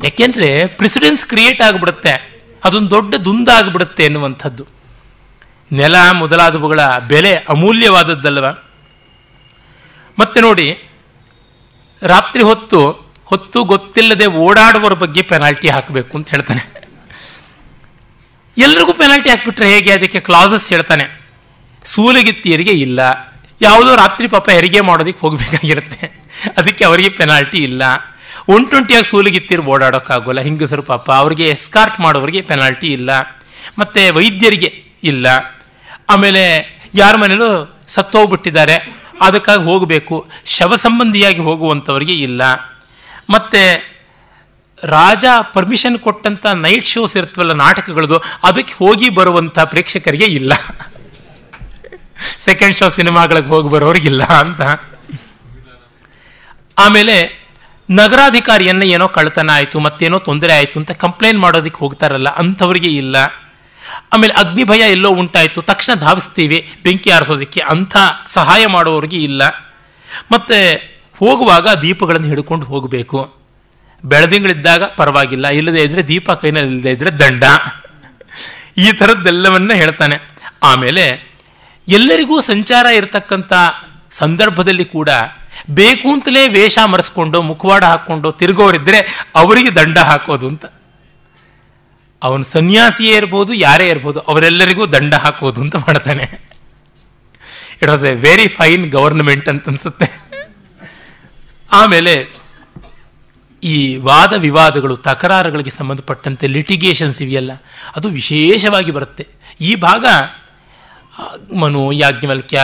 ಯಾಕೆಂದ್ರೆ ಪ್ರೆಸಿಡೆನ್ಸ್ ಕ್ರಿಯೇಟ್ ಆಗಿಬಿಡುತ್ತೆ. ಅದೊಂದು ದೊಡ್ಡ ದುಂದಾಗ್ಬಿಡುತ್ತೆ ಎನ್ನುವಂಥದ್ದು. ನೆಲ ಮೊದಲಾದವುಗಳ ಬೆಲೆ ಅಮೂಲ್ಯವಾದದ್ದಲ್ವ? ಮತ್ತೆ ನೋಡಿ ರಾತ್ರಿ ಹೊತ್ತು ಹೊತ್ತು ಗೊತ್ತಿಲ್ಲದೆ ಓಡಾಡುವರ ಬಗ್ಗೆ ಪೆನಾಲ್ಟಿ ಹಾಕಬೇಕು ಅಂತ ಹೇಳ್ತಾನೆ. ಎಲ್ರಿಗೂ ಪೆನಾಲ್ಟಿ ಹಾಕ್ಬಿಟ್ರೆ ಹೇಗೆ? ಅದಕ್ಕೆ ಕ್ಲಾಸಸ್ ಹೇಳ್ತಾನೆ. ಸೂಲಗಿತ್ತಿಯರಿಗೆ ಇಲ್ಲ. ಯಾವುದೋ ರಾತ್ರಿ ಪಾಪ ಹೆರಿಗೆ ಮಾಡೋದಕ್ಕೆ ಹೋಗಬೇಕಾಗಿರುತ್ತೆ. ಅದಕ್ಕೆ ಅವರಿಗೆ ಪೆನಾಲ್ಟಿ ಇಲ್ಲ. ಒನ್ ಟ್ವೆಂಟಿಯಾಗಿ ಸೂಲಗಿತ್ತಿರು ಓಡಾಡೋಕ್ಕಾಗೋಲ್ಲ. ಹಿಂಗಸರು ಪಾಪ, ಅವರಿಗೆ ಎಸ್ಕಾರ್ಟ್ ಮಾಡೋರಿಗೆ ಪೆನಾಲ್ಟಿ ಇಲ್ಲ. ಮತ್ತೆ ವೈದ್ಯರಿಗೆ ಇಲ್ಲ. ಆಮೇಲೆ ಯಾರ ಮನೇಲೂ ಸತ್ತೋಗ್ಬಿಟ್ಟಿದ್ದಾರೆ. ಅದಕ್ಕಾಗಿ ಹೋಗಬೇಕು. ಶವ ಸಂಬಂಧಿಯಾಗಿ ಹೋಗುವಂಥವರಿಗೆ ಇಲ್ಲ. ಮತ್ತೆ ರಾಜ ಪರ್ಮಿಷನ್ ಕೊಟ್ಟಂತ ನೈಟ್ ಶೋಸ್ ಇರ್ತವಲ್ಲ ನಾಟಕಗಳದು, ಅದಕ್ಕೆ ಹೋಗಿ ಬರುವಂತ ಪ್ರೇಕ್ಷಕರಿಗೆ ಇಲ್ಲ. ಸೆಕೆಂಡ್ ಶೋ ಸಿನಿಮಾಗಳಿಗೆ ಹೋಗಿ ಬರೋರಿಗಿಲ್ಲ ಅಂತ. ಆಮೇಲೆ ನಗರಾಧಿಕಾರಿಯನ್ನ ಏನೋ ಕಳ್ತನ ಆಯಿತು, ಮತ್ತೇನೋ ತೊಂದರೆ ಆಯಿತು ಅಂತ ಕಂಪ್ಲೇಂಟ್ ಮಾಡೋದಕ್ಕೆ ಹೋಗ್ತಾರಲ್ಲ, ಅಂಥವ್ರಿಗೆ ಇಲ್ಲ. ಆಮೇಲೆ ಅಗ್ನಿ ಭಯ ಎಲ್ಲೋ ಉಂಟಾಯಿತು, ತಕ್ಷಣ ಧಾವಿಸ್ತೀವಿ, ಬೆಂಕಿ ಆರಿಸೋದಕ್ಕೆ ಅಂಥ ಸಹಾಯ ಮಾಡುವವರಿಗೆ ಇಲ್ಲ. ಮತ್ತೆ ಹೋಗುವಾಗ ದೀಪಗಳನ್ನು ಹಿಡ್ಕೊಂಡು ಹೋಗಬೇಕು. ಬೆಳದಿಂಗಳಿದ್ದಾಗ ಪರವಾಗಿಲ್ಲ, ಇಲ್ಲದೆ ಇದ್ರೆ ದೀಪ ಕೈನಲ್ಲಿ ಇಲ್ಲದೆ ಇದ್ರೆ ದಂಡ. ಈ ಥರದ್ದೆಲ್ಲವನ್ನ ಹೇಳ್ತಾನೆ. ಆಮೇಲೆ ಎಲ್ಲರಿಗೂ ಸಂಚಾರ ಇರತಕ್ಕಂಥ ಸಂದರ್ಭದಲ್ಲಿ ಕೂಡ ಬೇಕು ಅಂತಲೇ ವೇಷ ಮರೆಸ್ಕೊಂಡು, ಮುಖವಾಡ ಹಾಕ್ಕೊಂಡು ತಿರುಗೋರಿದ್ರೆ ಅವರಿಗೆ ದಂಡ ಹಾಕೋದು ಅಂತ. ಅವನು ಸನ್ಯಾಸಿಯೇ ಇರ್ಬೋದು, ಯಾರೇ ಇರ್ಬೋದು, ಅವರೆಲ್ಲರಿಗೂ ದಂಡ ಹಾಕೋದು ಅಂತ ಮಾಡ್ತಾನೆ. It was a very fine government ಅಂತ ಅನ್ಸುತ್ತೆ. ಆಮೇಲೆ, ಈ ವಾದ ವಿವಾದಗಳು, ತಕರಾರುಗಳಿಗೆ ಸಂಬಂಧಪಟ್ಟಂತೆ ಲಿಟಿಗೇಷನ್ಸ್ ಇವೆಯಲ್ಲ, ಅದು ವಿಶೇಷವಾಗಿ ಬರುತ್ತೆ. ಈ ಭಾಗ ಮನು ಯಾಜ್ಞವಲ್ಕ್ಯ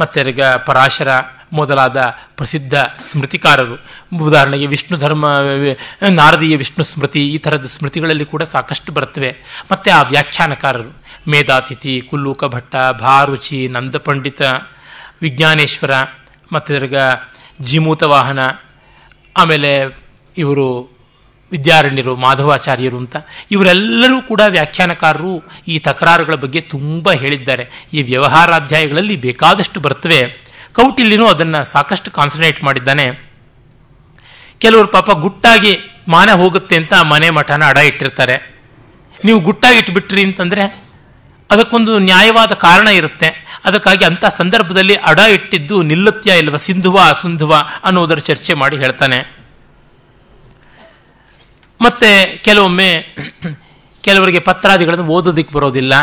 ಮತ್ತೆ ಪರಾಶರ ಮೊದಲಾದ ಪ್ರಸಿದ್ಧ ಸ್ಮೃತಿಕಾರರು. ಉದಾಹರಣೆಗೆ ವಿಷ್ಣು ಧರ್ಮ, ನಾರದೀಯ ವಿಷ್ಣು ಸ್ಮೃತಿ, ಈ ಥರದ ಸ್ಮೃತಿಗಳಲ್ಲಿ ಕೂಡ ಸಾಕಷ್ಟು ಬರ್ತವೆ ಮತ್ತು ಆ ವ್ಯಾಖ್ಯಾನಕಾರರು. ಮೇಧಾತಿಥಿ, ಕುಲ್ಲೂಕ ಭಟ್ಟ, ಭಾರುಚಿ, ನಂದಪಂಡಿತ, ವಿಜ್ಞಾನೇಶ್ವರ, ಮತ್ತೆ ಜಿಮೂತ ವಾಹನ, ಆಮೇಲೆ ಇವರು ವಿದ್ಯಾರಣ್ಯರು, ಮಾಧವಾಚಾರ್ಯರು ಅಂತ. ಇವರೆಲ್ಲರೂ ಕೂಡ ವ್ಯಾಖ್ಯಾನಕಾರರು ಈ ತಕರಾರುಗಳ ಬಗ್ಗೆ ತುಂಬ ಹೇಳಿದ್ದಾರೆ. ಈ ವ್ಯವಹಾರಾಧ್ಯಾಯಗಳಲ್ಲಿ ಬೇಕಾದಷ್ಟು ಬರ್ತವೆ ಕೌಟಿಲ್ಯನೂ ಅದನ್ನು ಸಾಕಷ್ಟು ಕಾನ್ಸಂಟ್ರೇಟ್ ಮಾಡಿದ್ದಾನೆ. ಕೆಲವರು ಪಾಪ ಗುಟ್ಟಾಗಿ ಮಾನ ಹೋಗುತ್ತೆ ಅಂತ ಮನೆ ಮಠನ ಅಡ ಇಟ್ಟಿರ್ತಾರೆ. ನೀವು ಗುಟ್ಟಾಗಿ ಇಟ್ಬಿಟ್ರಿ ಅಂತಂದರೆ ಅದಕ್ಕೊಂದು ನ್ಯಾಯವಾದ ಕಾರಣ ಇರುತ್ತೆ. ಅದಕ್ಕಾಗಿ ಅಂಥ ಸಂದರ್ಭದಲ್ಲಿ ಅಡ ಇಟ್ಟಿದ್ದು ನಿಲ್ಲತ್ಯ ಇಲ್ವ, ಸಿಂಧುವ, ಅಸುಂಧುವ ಅನ್ನೋದರ ಚರ್ಚೆ ಮಾಡಿ ಹೇಳ್ತಾನೆ. ಮತ್ತೆ ಕೆಲವೊಮ್ಮೆ ಕೆಲವರಿಗೆ ಪತ್ರಾದಿಗಳನ್ನು ಓದೋದಕ್ಕೆ ಬರೋದಿಲ್ಲ.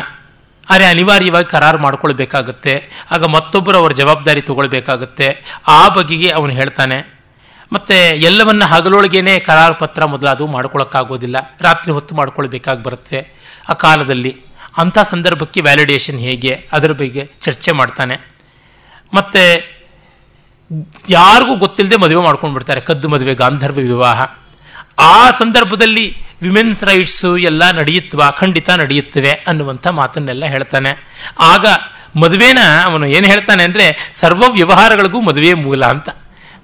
ಆದರೆ ಅನಿವಾರ್ಯವಾಗಿ ಕರಾರು ಮಾಡ್ಕೊಳ್ಬೇಕಾಗುತ್ತೆ. ಆಗ ಮತ್ತೊಬ್ಬರು ಅವರ ಜವಾಬ್ದಾರಿ ತಗೊಳ್ಬೇಕಾಗತ್ತೆ. ಆ ಬಗೆಗೆ ಅವನು ಹೇಳ್ತಾನೆ. ಮತ್ತೆ ಎಲ್ಲವನ್ನ ಹಗಲೊಳಗೇನೆ ಕರಾರು ಪತ್ರ ಮೊದಲಾದವು ಮಾಡ್ಕೊಳಕ್ಕಾಗೋದಿಲ್ಲ. ರಾತ್ರಿ ಹೊತ್ತು ಮಾಡ್ಕೊಳ್ಬೇಕಾಗಿ ಬರುತ್ತೆ. ಆ ಕಾಲದಲ್ಲಿ ಅಂಥ ಸಂದರ್ಭಕ್ಕೆ ವ್ಯಾಲಿಡೇಷನ್ ಹೇಗೆ? ಅದರ ಬಗ್ಗೆ ಚರ್ಚೆ ಮಾಡ್ತಾನೆ. ಮತ್ತೆ ಯಾರಿಗೂ ಗೊತ್ತಿಲ್ಲದೆ ಮದುವೆ ಮಾಡ್ಕೊಂಡು ಬಿಡ್ತಾರೆ ಕದ್ದು ಮದುವೆ, ಗಾಂಧರ್ವ ವಿವಾಹ. ಆ ಸಂದರ್ಭದಲ್ಲಿ ವಿಮೆನ್ಸ್ ರೈಟ್ಸು ಎಲ್ಲ ನಡೆಯುತ್ತವ ಖಂಡಿತ ನಡೆಯುತ್ತವೆ ಅನ್ನುವಂಥ ಮಾತನ್ನೆಲ್ಲ ಹೇಳ್ತಾನೆ. ಆಗ ಮದುವೆನ ಅವನು ಏನು ಹೇಳ್ತಾನೆ ಅಂದರೆ, ಸರ್ವ ವ್ಯವಹಾರಗಳಿಗೂ ಮದುವೆ ಮೂಲ ಅಂತ.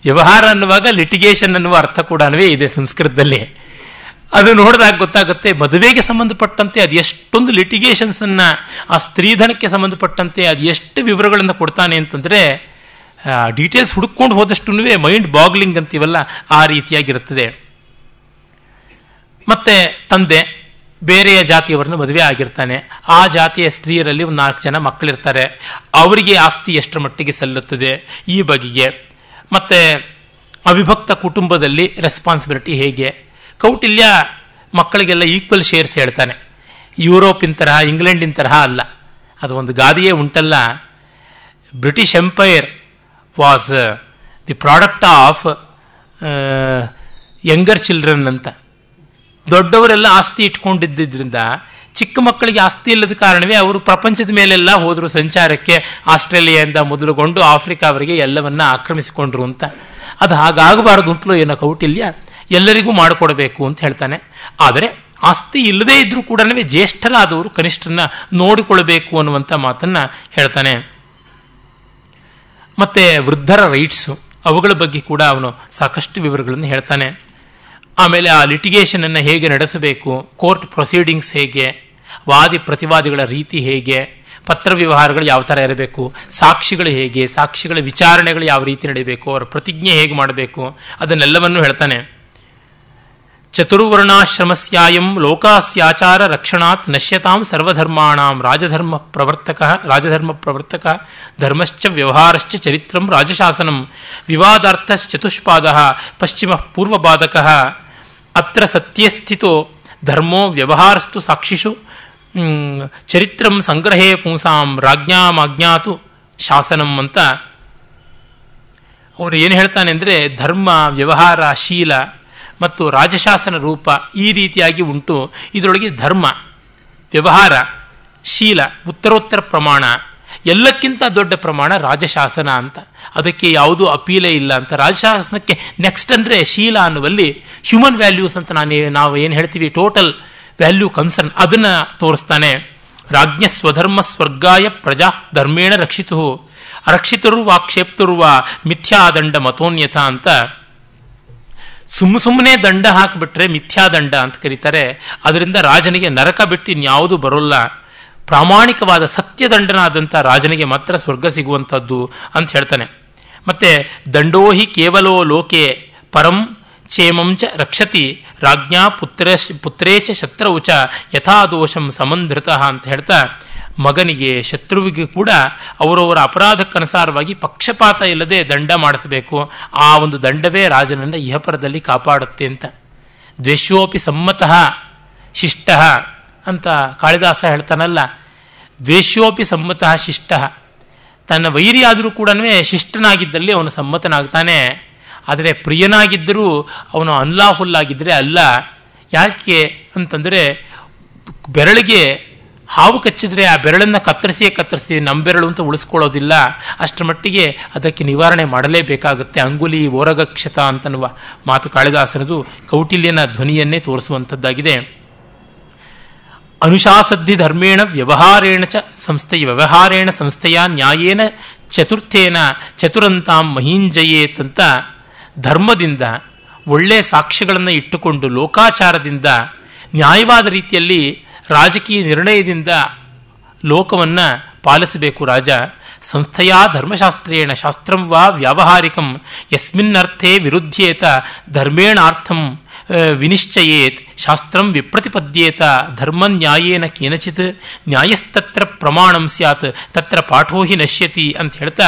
ವ್ಯವಹಾರ ಅನ್ನುವಾಗ ಲಿಟಿಗೇಷನ್ ಅನ್ನುವ ಅರ್ಥ ಕೂಡ ಇದೆ ಸಂಸ್ಕೃತದಲ್ಲಿ. ಅದು ನೋಡಿದಾಗ ಗೊತ್ತಾಗುತ್ತೆ, ಮದುವೆಗೆ ಸಂಬಂಧಪಟ್ಟಂತೆ ಅದು ಎಷ್ಟೊಂದು ಲಿಟಿಗೇಷನ್ಸ್ ಅನ್ನ, ಆ ಸ್ತ್ರೀಧನಕ್ಕೆ ಸಂಬಂಧಪಟ್ಟಂತೆ ಅದು ಎಷ್ಟು ವಿವರಗಳನ್ನು ಕೊಡ್ತಾನೆ ಅಂತಂದ್ರೆ ಡೀಟೇಲ್ಸ್ ಹುಡುಕೊಂಡು ಹೋದಷ್ಟು ಮೈಂಡ್ ಬಾಗ್ಲಿಂಗ್ ಅಂತೀವಲ್ಲ, ಆ ರೀತಿಯಾಗಿರುತ್ತದೆ. ಮತ್ತೆ ತಂದೆ ಬೇರೆಯ ಜಾತಿಯವರನ್ನು ಮದುವೆ ಆಗಿರ್ತಾನೆ. ಆ ಜಾತಿಯ ಸ್ತ್ರೀಯರಲ್ಲಿ ಒಂದು ನಾಲ್ಕು ಜನ ಮಕ್ಕಳಿರ್ತಾರೆ. ಅವರಿಗೆ ಆಸ್ತಿ ಎಷ್ಟರ ಮಟ್ಟಿಗೆ ಸಲ್ಲುತ್ತದೆ? ಈ ಬಗೆಗೆ. ಮತ್ತೆ ಅವಿಭಕ್ತ ಕುಟುಂಬದಲ್ಲಿ ರೆಸ್ಪಾನ್ಸಿಬಿಲಿಟಿ ಹೇಗೆ? ಕೌಟಿಲ್ಯ ಮಕ್ಕಳಿಗೆಲ್ಲ ಈಕ್ವಲ್ ಶೇರ್ಸ್ ಹೇಳ್ತಾನೆ. ಯುರೋಪಿನ ತರಹ, ಇಂಗ್ಲೆಂಡಿನ ತರಹ ಅಲ್ಲ. ಅದು ಒಂದು ಗಾದೆಯೇ ಉಂಟಲ್ಲ. British empire was the product of younger children ಅಂತ. ದೊಡ್ಡವರೆಲ್ಲ ಆಸ್ತಿ ಇಟ್ಕೊಂಡಿದ್ದರಿಂದ ಚಿಕ್ಕ ಮಕ್ಕಳಿಗೆ ಆಸ್ತಿ ಇಲ್ಲದ ಕಾರಣವೇ ಅವರು ಪ್ರಪಂಚದ ಮೇಲೆಲ್ಲ ಹೋದರು ಸಂಚಾರಕ್ಕೆ. ಆಸ್ಟ್ರೇಲಿಯಾದಿಂದ ಮೊದಲುಗೊಂಡು ಆಫ್ರಿಕಾವರೆಗೆ ಎಲ್ಲವನ್ನ ಆಕ್ರಮಿಸಿಕೊಂಡ್ರು ಅಂತ. ಅದು ಹಾಗಾಗಬಾರದು ಅಂತಲೂ ಏನೋ ಕೌಟಿಲ್ಯ. ಎಲ್ಲರಿಗೂ ಮಾಡಿಕೊಡಬೇಕು ಅಂತ ಹೇಳ್ತಾನೆ. ಆದರೆ ಆಸ್ತಿ ಇಲ್ಲದೇ ಇದ್ರೂ ಕೂಡ ಜ್ಯೇಷ್ಠರಾದವರು ಕನಿಷ್ಠನ ನೋಡಿಕೊಳ್ಳಬೇಕು ಅನ್ನುವಂಥ ಮಾತನ್ನ ಹೇಳ್ತಾನೆ. ಮತ್ತೆ ವೃದ್ಧರ ರೈಟ್ಸು ಅವುಗಳ ಬಗ್ಗೆ ಕೂಡ ಅವನು ಸಾಕಷ್ಟು ವಿವರಗಳನ್ನು ಹೇಳ್ತಾನೆ. ಆಮೇಲೆ ಆ ಲಿಟಿಗೇಷನ್ ಅನ್ನು ಹೇಗೆ ನಡೆಸಬೇಕು ಕೋರ್ಟ್ ಪ್ರೊಸೀಡಿಂಗ್ಸ್ ಹೇಗೆ, ವಾದಿ ಪ್ರತಿವಾದಿಗಳ ರೀತಿ ಹೇಗೆ, ಪತ್ರ ವ್ಯವಹಾರಗಳು ಯಾವ ಥರ ಇರಬೇಕು, ಸಾಕ್ಷಿಗಳು ಹೇಗೆ, ಸಾಕ್ಷಿಗಳ ವಿಚಾರಣೆಗಳು ಯಾವ ರೀತಿ ನಡೀಬೇಕು, ಅವರ ಪ್ರತಿಜ್ಞೆ ಹೇಗೆ ಮಾಡಬೇಕು, ಅದನ್ನೆಲ್ಲವನ್ನು ಹೇಳ್ತಾನೆ. ಚತುರ್ವರ್ಣಾಶ್ರಮಸ್ಯಾಯಂ ಲೋಕಾಸ್ಯಾಚಾರ ರಕ್ಷಣಾತ್ ನಶ್ಯತಾಂ ಸರ್ವಧರ್ಮಾಣಾಂ ರಾಜಧರ್ಮ ಪ್ರವರ್ತಕ ರಾಜಧರ್ಮ ಪ್ರವರ್ತಕ, ಧರ್ಮಶ್ಚ ವ್ಯವಹಾರಶ್ಚ ಚರಿತ್ರಂ ರಾಜಶಾಸನಂ, ವಿವಾದಾರ್ಥಶ್ಚತುಷ್ಪಾದ ಪಶ್ಚಿಮ ಪೂರ್ವಬಾಧಕ ಅತ್ರ ಸತ್ಯಸ್ಥಿತೋ ಧರ್ಮೋ ವ್ಯವಹಾರಸ್ತು ಸಾಕ್ಷಿಷು ಚರಿತ್ರಂ ಸಂಗ್ರಹೇ ಪುಂಸಾಂ ರಾಜ್ಞಾಮಾಜ್ಞಾತು ಶಾಸನಂ ಅಂತ ಅವರು ಏನು ಹೇಳ್ತಾನೆ ಅಂದರೆ ಧರ್ಮ, ವ್ಯವಹಾರ, ಶೀಲ ಮತ್ತು ರಾಜಶಾಸನ ರೂಪ ಈ ರೀತಿಯಾಗಿ ಉಂಟು. ಇದರೊಳಗೆ ಧರ್ಮ, ವ್ಯವಹಾರ, ಶೀಲ, ಉತ್ತರೋತ್ತರ ಪ್ರಮಾಣ ಎಲ್ಲಕ್ಕಿಂತ ದೊಡ್ಡ ಪ್ರಮಾಣ ರಾಜಶಾಸನ ಅಂತ. ಅದಕ್ಕೆ ಯಾವುದೂ ಅಪೀಲೇ ಇಲ್ಲ ಅಂತ. ರಾಜಶಾಸನಕ್ಕೆ ನೆಕ್ಸ್ಟ್ ಅಂದರೆ ಶೀಲ ಅನ್ನುವಲ್ಲಿ ಹ್ಯೂಮನ್ ವ್ಯಾಲ್ಯೂಸ್ ಅಂತ ನಾನು, ನಾವು ಏನು ಹೇಳ್ತೀವಿ ಟೋಟಲ್ ವ್ಯಾಲ್ಯೂ ಕನ್ಸರ್ನ್ ಅದನ್ನು ತೋರಿಸ್ತಾನೆ. ರಾಜ್ಞ ಸ್ವಧರ್ಮ ಸ್ವರ್ಗಾಯ ಪ್ರಜಾ ಧರ್ಮೇಣ ರಕ್ಷಿತು. ಅರಕ್ಷಿತರು ಆಕ್ಷೇಪ್ತರುವ ಮಿಥ್ಯಾದಂಡ ಮತೋನ್ಯತ ಅಂತ. ಸುಮ್ಮ ಸುಮ್ಮನೆ ದಂಡ ಹಾಕಿಬಿಟ್ರೆ ಮಿಥ್ಯಾದಂಡ ಅಂತ ಕರೀತಾರೆ. ಅದರಿಂದ ರಾಜನಿಗೆ ನರಕ ಬಿಟ್ಟು ಇನ್ಯಾವುದು ಬರೋಲ್ಲ. ಪ್ರಾಮಾಣಿಕವಾದ ಸತ್ಯದಂಡನಾದಂಥ ರಾಜನಿಗೆ ಮಾತ್ರ ಸ್ವರ್ಗ ಸಿಗುವಂಥದ್ದು ಅಂತ ಹೇಳ್ತಾನೆ. ಮತ್ತೆ ದಂಡೋಹಿ ಕೇವಲೋ ಲೋಕೆ ಪರಂ ಕ್ಷೇಮಂಚ ರಕ್ಷತಿ ರಾಜ್ಞಾ ಪುತ್ರ ಪುತ್ರೇಚ ಶತ್ರವು ಚ ಯಥಾದೋಷಂ ಸಮಂಧೃತ ಅಂತ ಹೇಳ್ತಾ ಮಗನಿಗೆ ಶತ್ರುವಿಗೆ ಕೂಡ ಅವರವರ ಅಪರಾಧಕ್ಕನುಸಾರವಾಗಿ ಪಕ್ಷಪಾತ ಇಲ್ಲದೆ ದಂಡ ಮಾಡಿಸಬೇಕು. ಆ ಒಂದು ದಂಡವೇ ರಾಜನನ್ನು ಇಹಪರದಲ್ಲಿ ಕಾಪಾಡುತ್ತೆ ಅಂತ. ದ್ವೇಷೋಪಿ ಸಮ್ಮತಃ ಶಿಷ್ಟ ಅಂತ ಕಾಳಿದಾಸ ಹೇಳ್ತಾನಲ್ಲ ದ್ವೇಷೋಪಿ ಸಮ್ಮತಃ ಶಿಷ್ಟ. ತನ್ನ ವೈರಿ ಆದರೂ ಕೂಡ ಶಿಷ್ಟನಾಗಿದ್ದಲ್ಲಿ ಅವನು ಸಮ್ಮತನಾಗ್ತಾನೆ. ಆದರೆ ಪ್ರಿಯನಾಗಿದ್ದರೂ ಅವನು ಅನ್ಲಾಫುಲ್ ಆಗಿದ್ದರೆ ಅಲ್ಲ. ಯಾಕೆ ಅಂತಂದರೆ, ಬೆರಳಿಗೆ ಹಾವು ಕಚ್ಚಿದ್ರೆ ಆ ಬೆರಳನ್ನು ಕತ್ತರಿಸಿಯೇ ಕತ್ತರಿಸ್ತೀವಿ ನಮ್ಮ ಬೆರಳು ಅಂತ ಉಳಿಸ್ಕೊಳ್ಳೋದಿಲ್ಲ. ಅಷ್ಟರ ಮಟ್ಟಿಗೆ ಅದಕ್ಕೆ ನಿವಾರಣೆ ಮಾಡಲೇಬೇಕಾಗುತ್ತೆ. ಅಂಗುಲಿ ಓರಗಕ್ಷತ ಅಂತನ್ನುವ ಮಾತು ಕಾಳಿದಾಸನದು ಕೌಟಿಲ್ಯನ ಧ್ವನಿಯನ್ನೇ ತೋರಿಸುವಂಥದ್ದಾಗಿದೆ. ಅನುಶಾಸದ್ಧಿ ಧರ್ಮೇಣ ವ್ಯವಹಾರೇಣ ಚ ಸಂಸ್ಥೆಯ ವ್ಯವಹಾರೇಣ ಸಂಸ್ಥೆಯ ನ್ಯಾಯೇನ ಚತುರ್ಥೇನ ಚತುರಂತಾಂ ಮಹೀಂಜಯೇತ್ ಅಂತ ಧರ್ಮದಿಂದ ಒಳ್ಳೆ ಸಾಕ್ಷ್ಯಗಳನ್ನು ಇಟ್ಟುಕೊಂಡು ಲೋಕಾಚಾರದಿಂದ ನ್ಯಾಯವಾದ ರೀತಿಯಲ್ಲಿ ರಾಜಕೀಯ ನಿರ್ಣಯದಿಂದ ಲೋಕವನ್ನು ಪಾಲಿಸಬೇಕು ರಾಜ. ಸಂಸ್ಥೆಯ ಧರ್ಮಶಾಸ್ತ್ರೇಣ ಶಾಸ್ತ್ರಂ ವಾ ವ್ಯಾವಹಾರಿಕಂ ಯಸ್ಮಿನ್ನರ್ಥೇ ವಿರುದ್ಧೇತ ಧರ್ಮೇಣಾರ್ಥಂ ವಿನಿಶ್ಚಯೇತ್ ಶಾಸ್ತ್ರಂ ವಿಪ್ರತಿಪದ್ಯೇತ ಧರ್ಮ ನ್ಯಾಯೇನ ಕೇನಚಿತ್ ನ್ಯಾಯಸ್ತತ್ರ ಪ್ರಮಾಣಂ ಸ್ಯಾತ್ ತತ್ರ ಪಾಠೋ ಹಿ ನಶ್ಯತಿ ಅಂತ ಹೇಳ್ತಾ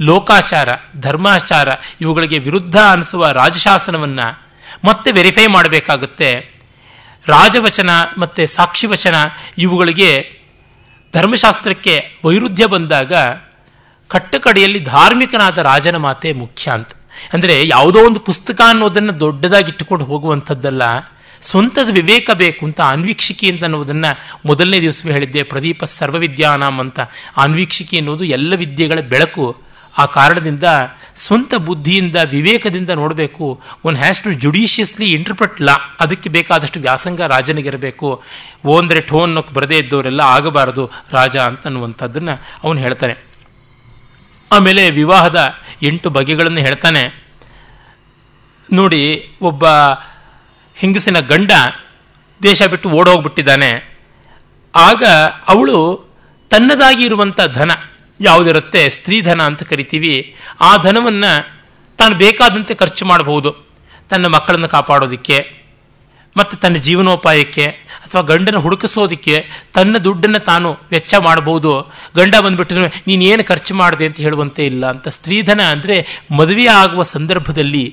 ಲೋಕಾಚಾರ ಧರ್ಮಾಚಾರ ಇವುಗಳಿಗೆ ವಿರುದ್ಧ ಅನಿಸುವ ರಾಜಶಾಸನವನ್ನು ಮತ್ತೆ ವೆರಿಫೈ ಮಾಡಬೇಕಾಗುತ್ತೆ ರಾಜವಚನ ಮತ್ತು ಸಾಕ್ಷಿವಚನ ಇವುಗಳಿಗೆ ಧರ್ಮಶಾಸ್ತ್ರಕ್ಕೆ ವೈರುಧ್ಯ ಬಂದಾಗ ಕಟ್ಟಕಡೆಯಲ್ಲಿ ಧಾರ್ಮಿಕನಾದ ರಾಜನ ಮಾತೆ ಮುಖ್ಯ ಅಂತ ಅಂದರೆ ಯಾವುದೋ ಒಂದು ಪುಸ್ತಕ ಅನ್ನೋದನ್ನು ದೊಡ್ಡದಾಗಿ ಇಟ್ಟುಕೊಂಡು ಹೋಗುವಂಥದ್ದಲ್ಲ, ಸ್ವಂತದ ವಿವೇಕ ಬೇಕು ಅಂತ ಅನ್ವೀಕ್ಷಿಕೆ ಅಂತ ಅನ್ನೋದನ್ನು ಮೊದಲನೇ ದಿವಸವೇ ಹೇಳಿದ್ದೆ, ಪ್ರದೀಪ ಸರ್ವವಿದ್ಯಾನಾಮ್ ಅಂತ. ಅನ್ವೀಕ್ಷಿಕೆ ಅನ್ನೋದು ಎಲ್ಲ ವಿದ್ಯೆಗಳ ಬೆಳಕು. ಆ ಕಾರಣದಿಂದ ಸ್ವಂತ ಬುದ್ಧಿಯಿಂದ, ವಿವೇಕದಿಂದ ನೋಡಬೇಕು. One has to judiciously interpret law ಅದಕ್ಕೆ ಬೇಕಾದಷ್ಟು ವ್ಯಾಸಂಗ ರಾಜನಿಗಿರಬೇಕು ಓ ಅಂದರೆ ಠೋನ್ ಬರದೇ ಇದ್ದವರೆಲ್ಲ ಆಗಬಾರದು ರಾಜ ಅಂತ ಅನ್ನುವಂಥದ್ದನ್ನು ಅವನು ಹೇಳ್ತಾನೆ. ಆಮೇಲೆ ವಿವಾಹದ ಎಂಟು ಬಗೆಗಳನ್ನು ಹೇಳ್ತಾನೆ. ನೋಡಿ, ಒಬ್ಬ ಹೆಂಗಸಿನ ಗಂಡ ದೇಶ ಬಿಟ್ಟು ಓಡೋಗ್ಬಿಟ್ಟಿದ್ದಾನೆ. ಆಗ ಅವಳು ತನ್ನದಾಗಿ ಇರುವಂಥ ಧನ ಯಾವುದಿರುತ್ತೆ? ಸ್ತ್ರೀಧನ ಅಂತ ಕರಿತೀವಿ. ಆ ಧನವನ್ನು ತಾನು ಬೇಕಾದಂತೆ ಖರ್ಚು ಮಾಡಬಹುದು. ತನ್ನ ಮಕ್ಕಳನ್ನು ಕಾಪಾಡೋದಕ್ಕೆ. ಮತ್ತು ತನ್ನ ಜೀವನೋಪಾಯಕ್ಕೆ ಅಥವಾ ಗಂಡನ ಹುಡುಕಿಸೋದಕ್ಕೆ ತನ್ನ ದುಡ್ಡನ್ನು ತಾನು ವೆಚ್ಚ ಮಾಡಬಹುದು. ಗಂಡ ಬಂದುಬಿಟ್ಟು ನೀನು ಏನು ಖರ್ಚು ಮಾಡಿದೆ ಅಂತ ಹೇಳುವಂತೆ ಇಲ್ಲ ಅಂತ. ಸ್ತ್ರೀಧನ ಅಂದರೆ ಮದುವೆ ಆಗುವ ಸಂದರ್ಭದಲ್ಲಿ